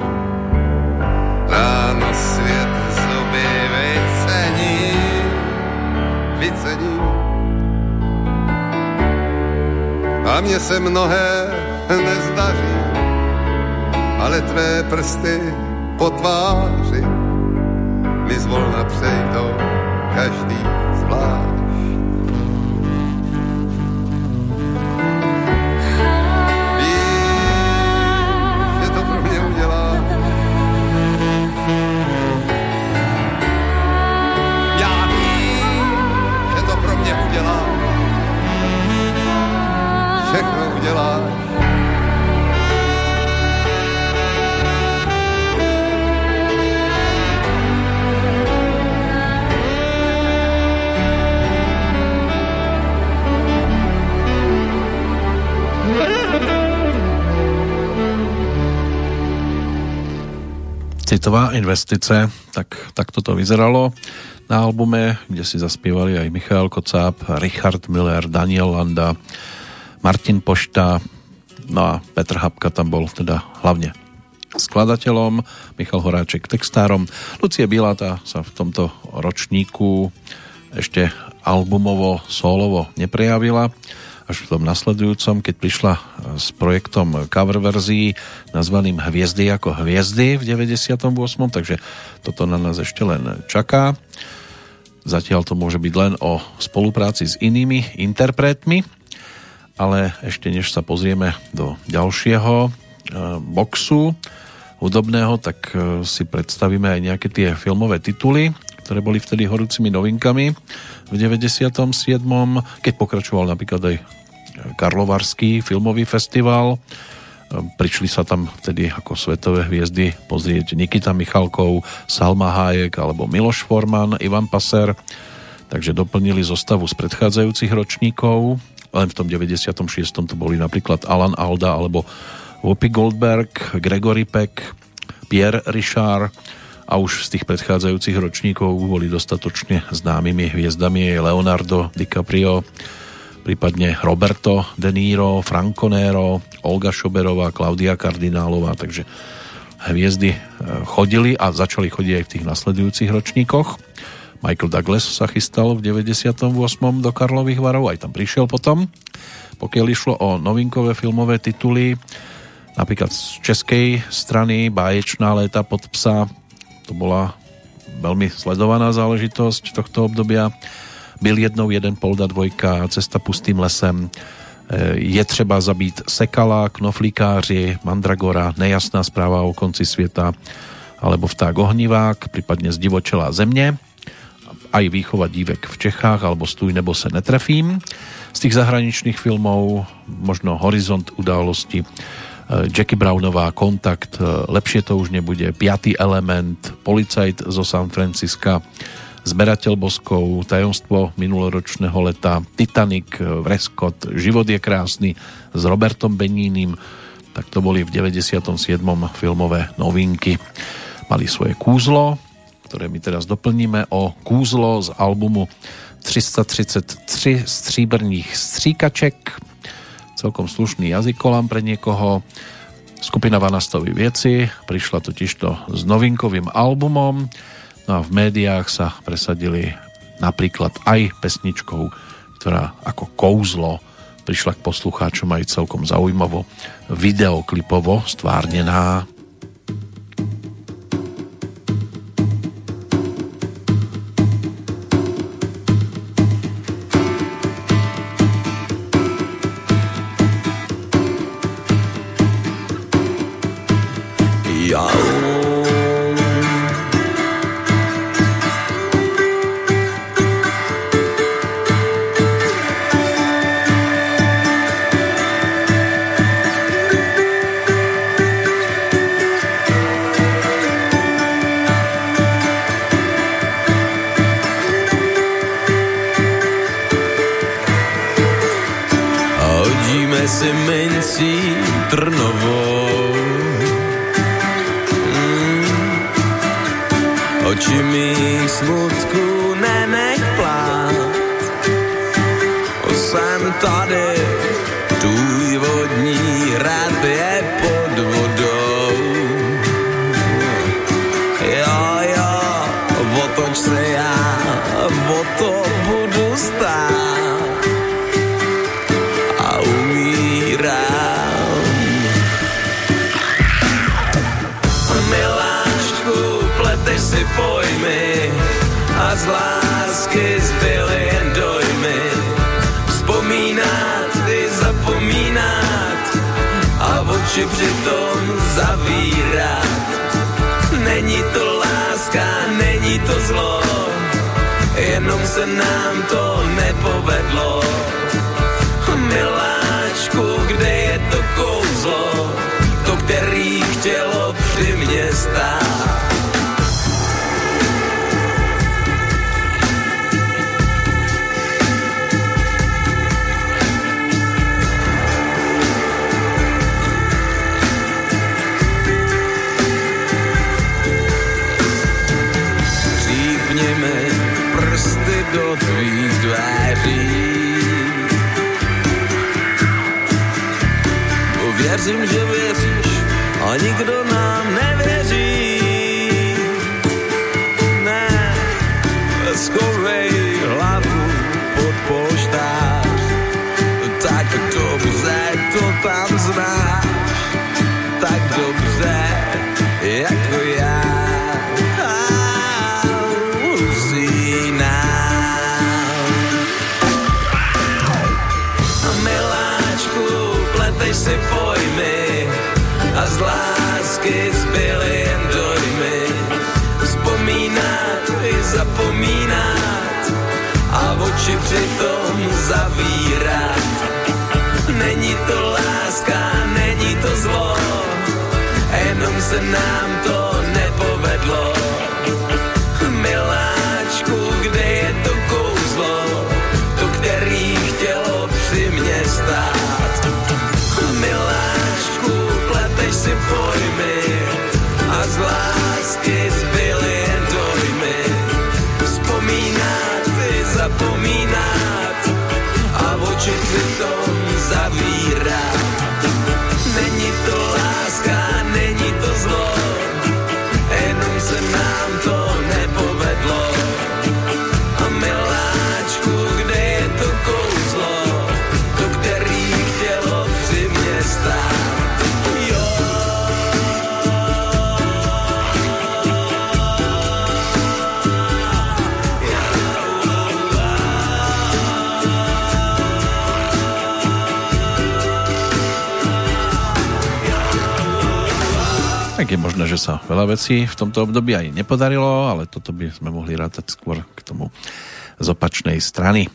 Ráno svět zuby vycení, vycení. A mně se mnohé nezdaří, ale tvé prsty po tváři mi zvolna přejdou každý zvlášť. Citová investice, tak, tak toto vyzeralo na albume, kde si zaspievali aj Michal Kocáb, Richard Miller, Daniel Landa, Martin Pošta, no a Petr Hapka tam bol teda hlavne skladateľom, Michal Horáček textárom. Lucie Bielata sa v tomto ročníku ešte albumovo, solovo neprejavila až v tom nasledujúcom, keď prišla s projektom cover verzií nazvaným Hviezdy ako hviezdy v 98. Takže toto na nás ešte len čaká. Zatiaľ to môže byť len o spolupráci s inými interpretmi, ale ešte než sa pozrieme do ďalšieho e, boxu hudobného, tak e, si predstavíme aj nejaké tie filmové tituly, ktoré boli vtedy horúcimi novinkami v 97. keď pokračoval napríklad aj Karlovarský filmový festival. Prišli sa tam vtedy ako svetové hviezdy pozrieť Nikita Michalkov, Salma Hájek alebo Miloš Forman, Ivan Paser, takže doplnili zostavu z predchádzajúcich ročníkov. Len v tom 96. to boli napríklad Alan Alda alebo Whoopi Goldberg, Gregory Peck, Pierre Richard a už z tých predchádzajúcich ročníkov boli dostatočne známymi hviezdami Leonardo DiCaprio, prípadne Roberto De Niro, Franco Nero, Olga Šoberová, Klaudia Kardinálová, takže hviezdy chodili a začali chodiť aj v tých nasledujúcich ročníkoch. Michael Douglas sa chystal v 98. do Karlových varov, aj tam prišiel potom. Pokiaľ išlo o novinkové filmové tituly, napríklad z českej strany Báječná léta pod psa, to bola veľmi sledovaná záležitosť tohto obdobia. Byl jednou jeden polda dvojka, cesta pustým lesem, e, je třeba zabít Sekala, Knoflíkáři, Mandragora, Nejasná správa o konci sveta, alebo Vták ohnivák, prípadne Zdivočelá země aj výchova dívek v Čechách alebo Stůj nebo se netrefím. Z tých zahraničných filmov možno Horizont události, eh, Jackie Brownová, Kontakt, eh, Lepšie to už nebude, Piatý element, Policajt zo San Francisca, Zberateľ boskov, Tajomstvo minuloročného leta, Titanic, eh, Vreskot, Život je krásny s Robertom Benínim, tak to boli v 97. filmové novinky. Mali svoje kúzlo, ktoré my teraz doplníme o kúzlo z albumu 333 stříbrných stříkaček. Celkom slušný jazykolám pre niekoho. Skupina Vanastovi Vieci prišla totižto s novinkovým albumom no a v médiách sa presadili napríklad aj pesničkou, ktorá ako kouzlo prišla k poslucháčom aj celkom zaujímavo videoklipovo stvárnená oči přitom zavírat, Není to láska, není to zlo, jenom se nám to nepovedlo. Miláčku, kde je to kouzlo, to, který chtělo při mě stát? do tvých dveří. Bo věřím, že věříš a nikdo nám nevěří. oči přitom zavírat, Není to láska, není to zlo, jenom se nám to otvírá. Možné, že sa veľa vecí v tomto období aj nepodarilo, ale toto by sme mohli rátať skôr k tomu z opačnej strany.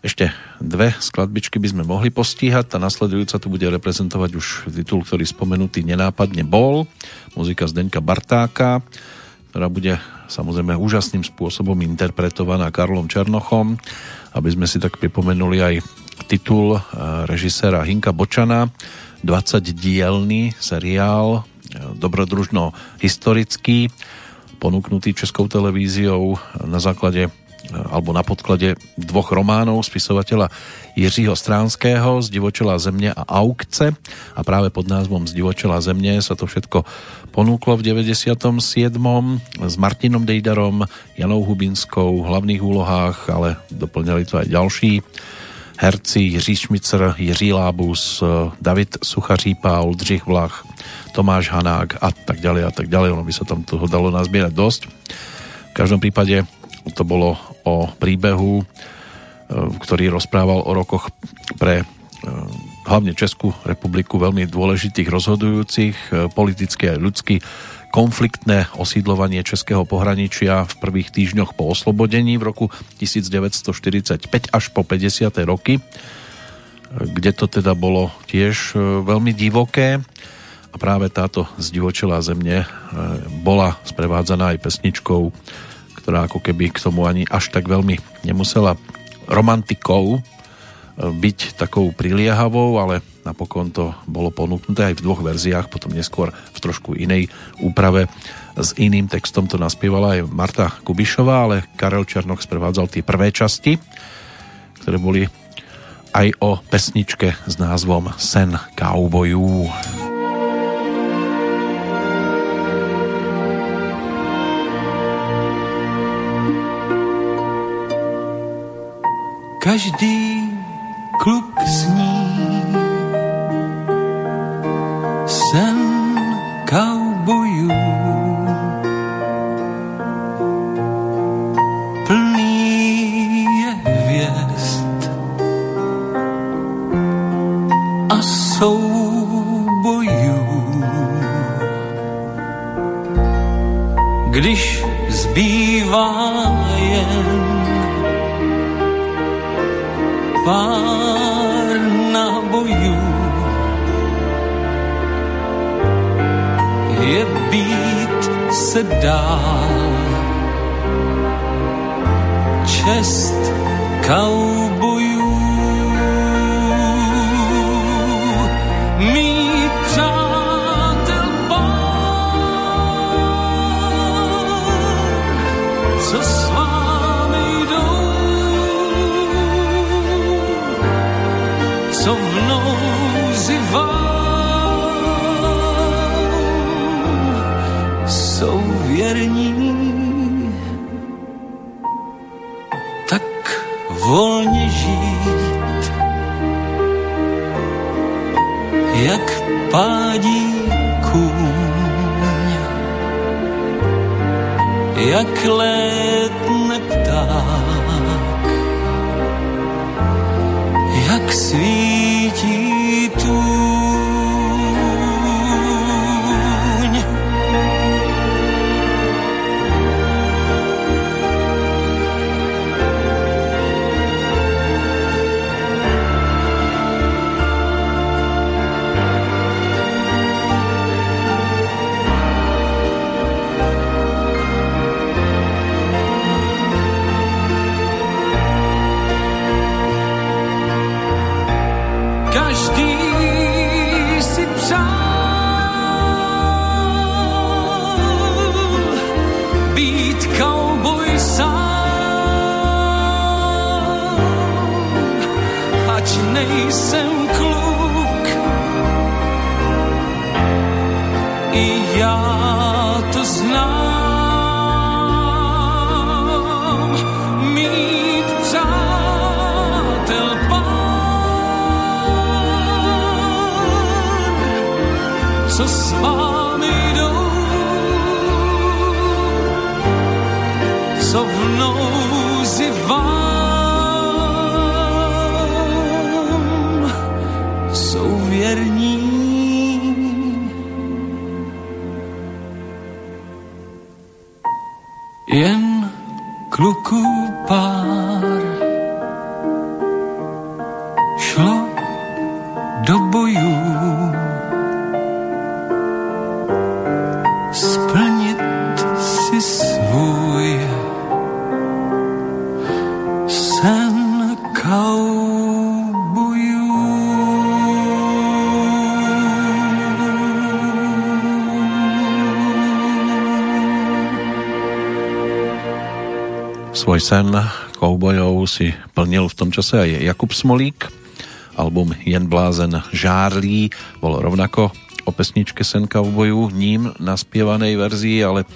Ešte dve skladbičky by sme mohli postíhať. Tá nasledujúca tu bude reprezentovať už titul, ktorý spomenutý nenápadne bol. Muzika Zdeňka Bartáka, ktorá bude samozrejme úžasným spôsobom interpretovaná Karlom Černochom, aby sme si tak pripomenuli aj titul eh, režiséra Hinka Bočana, 20-dielný seriál dobrodružno historický, ponúknutý Českou televíziou na základe alebo na podklade dvoch románov spisovateľa Jiřího Stránského z Divočela země a aukce a práve pod názvom Divočela zemne sa to všetko ponúklo v 97. s Martinom Dejdarom, Janou Hubinskou v hlavných úlohách, ale doplňali to aj ďalší herci Jiří Šmicer, Jiří Lábus, David Suchařípa, Oldřich Vlach, Tomáš Hanák a tak ďalej a tak ďalej. Ono by sa tam toho dalo nazbierať dosť. V každom prípade to bolo o príbehu, e, ktorý rozprával o rokoch pre e, hlavne Českú republiku veľmi dôležitých, rozhodujúcich, e, politicky aj ľudsky, konfliktné osídlovanie českého pohraničia v prvých týždňoch po oslobodení v roku 1945 až po 50. roky, kde to teda bolo tiež veľmi divoké a práve táto zdivočelá zemne e, bola sprevádzaná aj pesničkou, ktorá ako keby k tomu ani až tak veľmi nemusela romantikou e, byť takou priliehavou, ale napokon to bolo ponúknuté aj v dvoch verziách, potom neskôr v trošku inej úprave s iným textom to naspievala aj Marta Kubišová, ale Karel Černoch sprevádzal tie prvé časti, ktoré boli aj o pesničke s názvom Sen kaubojú. Každý kluk sní. Sen kaubojů plný je a soubojů. Když zbývá pár nábojů. Je být se dál čest kaubojů. Pádí kůň, jak létne pták, jak svítí ať sen koubojov si plnil v tom čase aj Jakub Smolík. Album Jen blázen žárlí bol rovnako o pesničke Sen kauboju ním naspievanej verzii, ale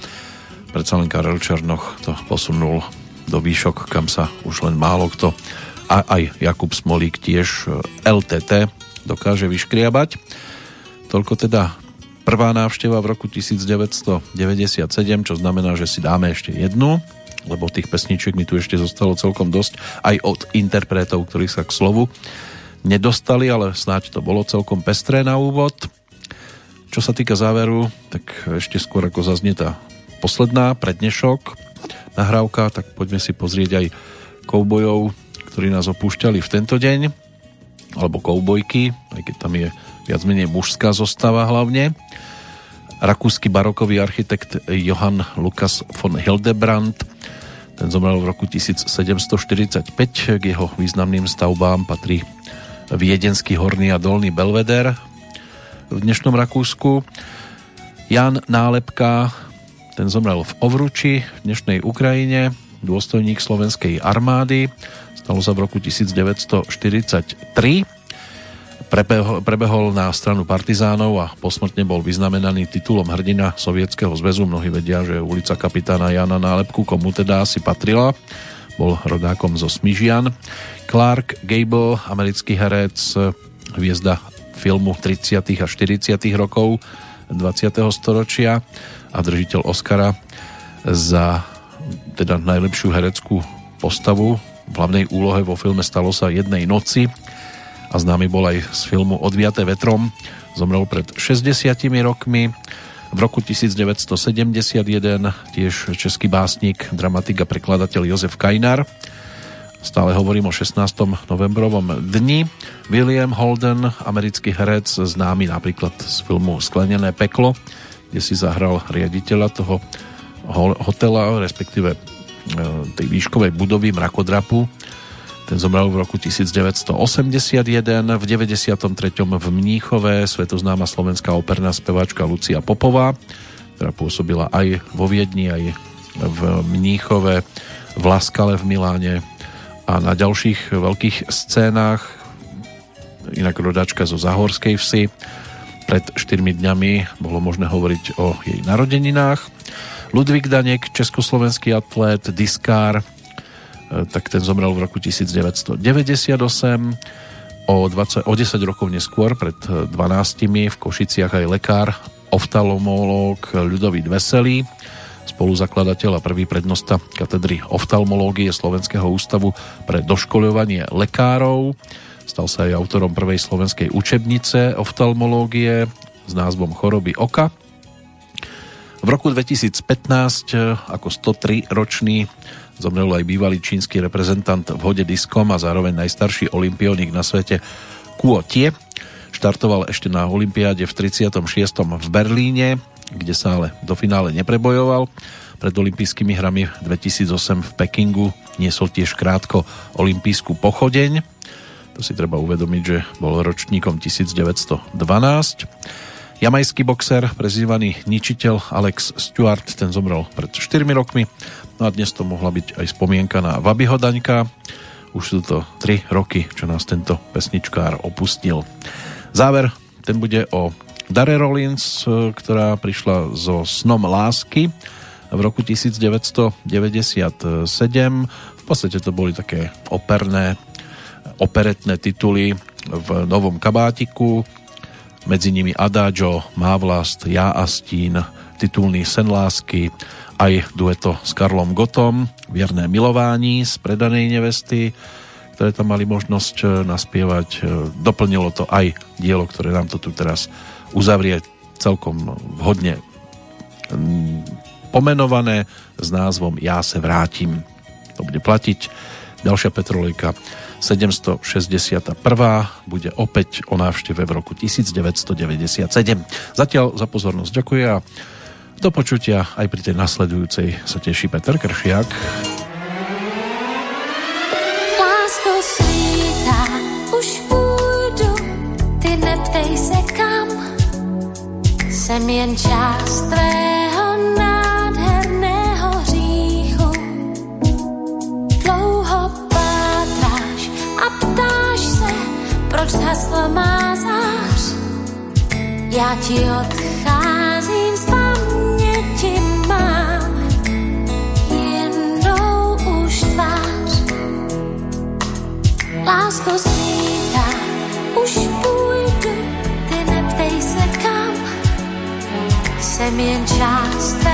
predsa len Karel Černoch to posunul do výšok, kam sa už len málo kto a aj Jakub Smolík tiež LTT dokáže vyškriabať. Toľko teda prvá návšteva v roku 1997, čo znamená, že si dáme ešte jednu, lebo tých pesničiek mi tu ešte zostalo celkom dosť, aj od interpretov, ktorí sa k slovu nedostali, ale snáď to bolo celkom pestré na úvod. Čo sa týka záveru, tak ešte skôr ako zaznie tá posledná prednešok nahrávka, tak poďme si pozrieť aj koubojov, ktorí nás opúšťali v tento deň, alebo koubojky, aj keď tam je viac menej mužská zostava hlavne. Rakúsky barokový architekt Johann Lukas von Hildebrand ten zomrel v roku 1745. K jeho významným stavbám patrí Viedenský horný a dolný Belveder v dnešnom Rakúsku. Jan Nálepka, ten zomrel v Ovruči v dnešnej Ukrajine, dôstojník slovenskej armády. Stalo sa v roku 1943 prebehol, prebehol na stranu partizánov a posmrtne bol vyznamenaný titulom hrdina Sovietskeho zväzu. Mnohí vedia, že ulica kapitána Jana Nálepku komu teda asi patrila. Bol rodákom zo Smižian. Clark Gable, americký herec, hviezda filmu 30. a 40. rokov 20. storočia a držiteľ Oscara za teda najlepšiu hereckú postavu v hlavnej úlohe vo filme Stalo sa jednej noci a známy bol aj z filmu Odviaté vetrom. Zomrel pred 60 rokmi. V roku 1971 tiež český básnik, dramatik a prekladateľ Jozef Kajnar. Stále hovorím o 16. novembrovom dni. William Holden, americký herec, známy napríklad z filmu Sklenené peklo, kde si zahral riaditeľa toho hotela, respektíve e, tej výškovej budovy mrakodrapu ten zomrel v roku 1981, v 93. v Mníchove svetoznáma slovenská operná speváčka Lucia Popová, ktorá pôsobila aj vo Viedni, aj v Mníchove, v Laskale v Miláne a na ďalších veľkých scénách, inak rodačka zo Zahorskej vsi. Pred 4 dňami bolo možné hovoriť o jej narodeninách. Ludvík Danek, československý atlét, diskár, tak ten zomrel v roku 1998. O, 20, o 10 rokov neskôr, pred 12 e, v Košiciach aj lekár, oftalmológ Ľudovít Veselý, spoluzakladateľ a prvý prednosta katedry oftalmológie Slovenského ústavu pre doškoľovanie lekárov. Stal sa aj autorom prvej slovenskej učebnice oftalmológie s názvom Choroby oka. V roku 2015 e, ako 103 ročný Zomrel aj bývalý čínsky reprezentant v hode diskom a zároveň najstarší olimpionik na svete Kuo Tie. Štartoval ešte na olympiáde v 36. v Berlíne, kde sa ale do finále neprebojoval. Pred olympijskými hrami 2008 v Pekingu niesol tiež krátko olympijskú pochodeň. To si treba uvedomiť, že bol ročníkom 1912. Jamajský boxer, prezývaný ničiteľ Alex Stewart, ten zomrel pred 4 rokmi. No a dnes to mohla byť aj spomienka na Vabyho Daňka. Už sú to 3 roky, čo nás tento pesničkár opustil. Záver, ten bude o Dare Rollins, ktorá prišla so Snom lásky v roku 1997. V podstate to boli také operné, operetné tituly v novom kabátiku, medzi nimi Adagio, Má vlast, Ja a stín, titulný Sen lásky, aj dueto s Karlom Gotom, Vierné milování z predanej nevesty, ktoré tam mali možnosť e, naspievať. E, doplnilo to aj dielo, ktoré nám to tu teraz uzavrie celkom vhodne pomenované s názvom Ja se vrátim. To bude platiť. Ďalšia petrolejka 761. bude opäť o návšteve v roku 1997. Zatiaľ za pozornosť ďakujem a do počutia aj pri tej nasledujúcej sa teší Peter Kršiak. Se kam, jsem jen část tvé Ja ti odcházím z paměti mám jednou už tvář. Lásko svítá, už půjdu, ty neptej se kam. Jsem jen část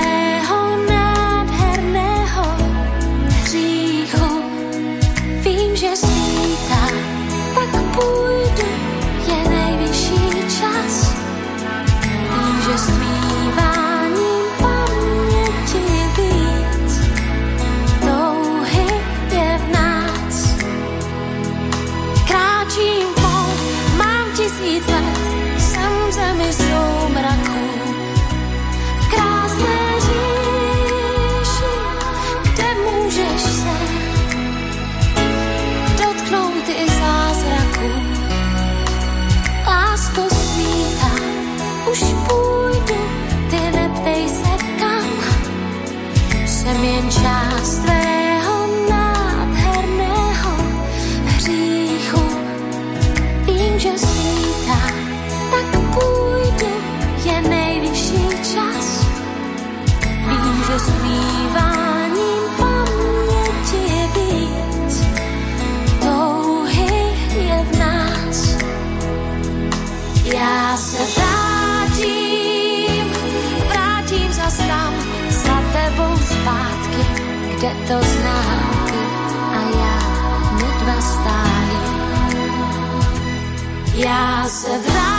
to znak a já dva vás Já se vrátím.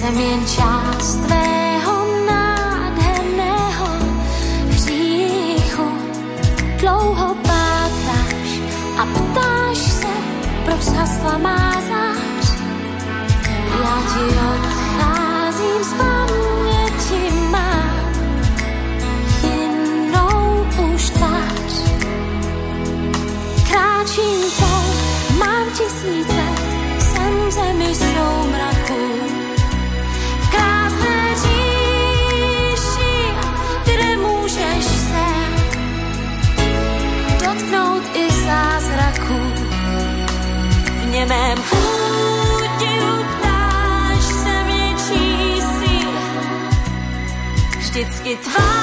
jsem jen část tvého nádherného hříchu. Dlouho pátáš a ptáš se, proč zhasla má zář. Já ti odpíšu guitare.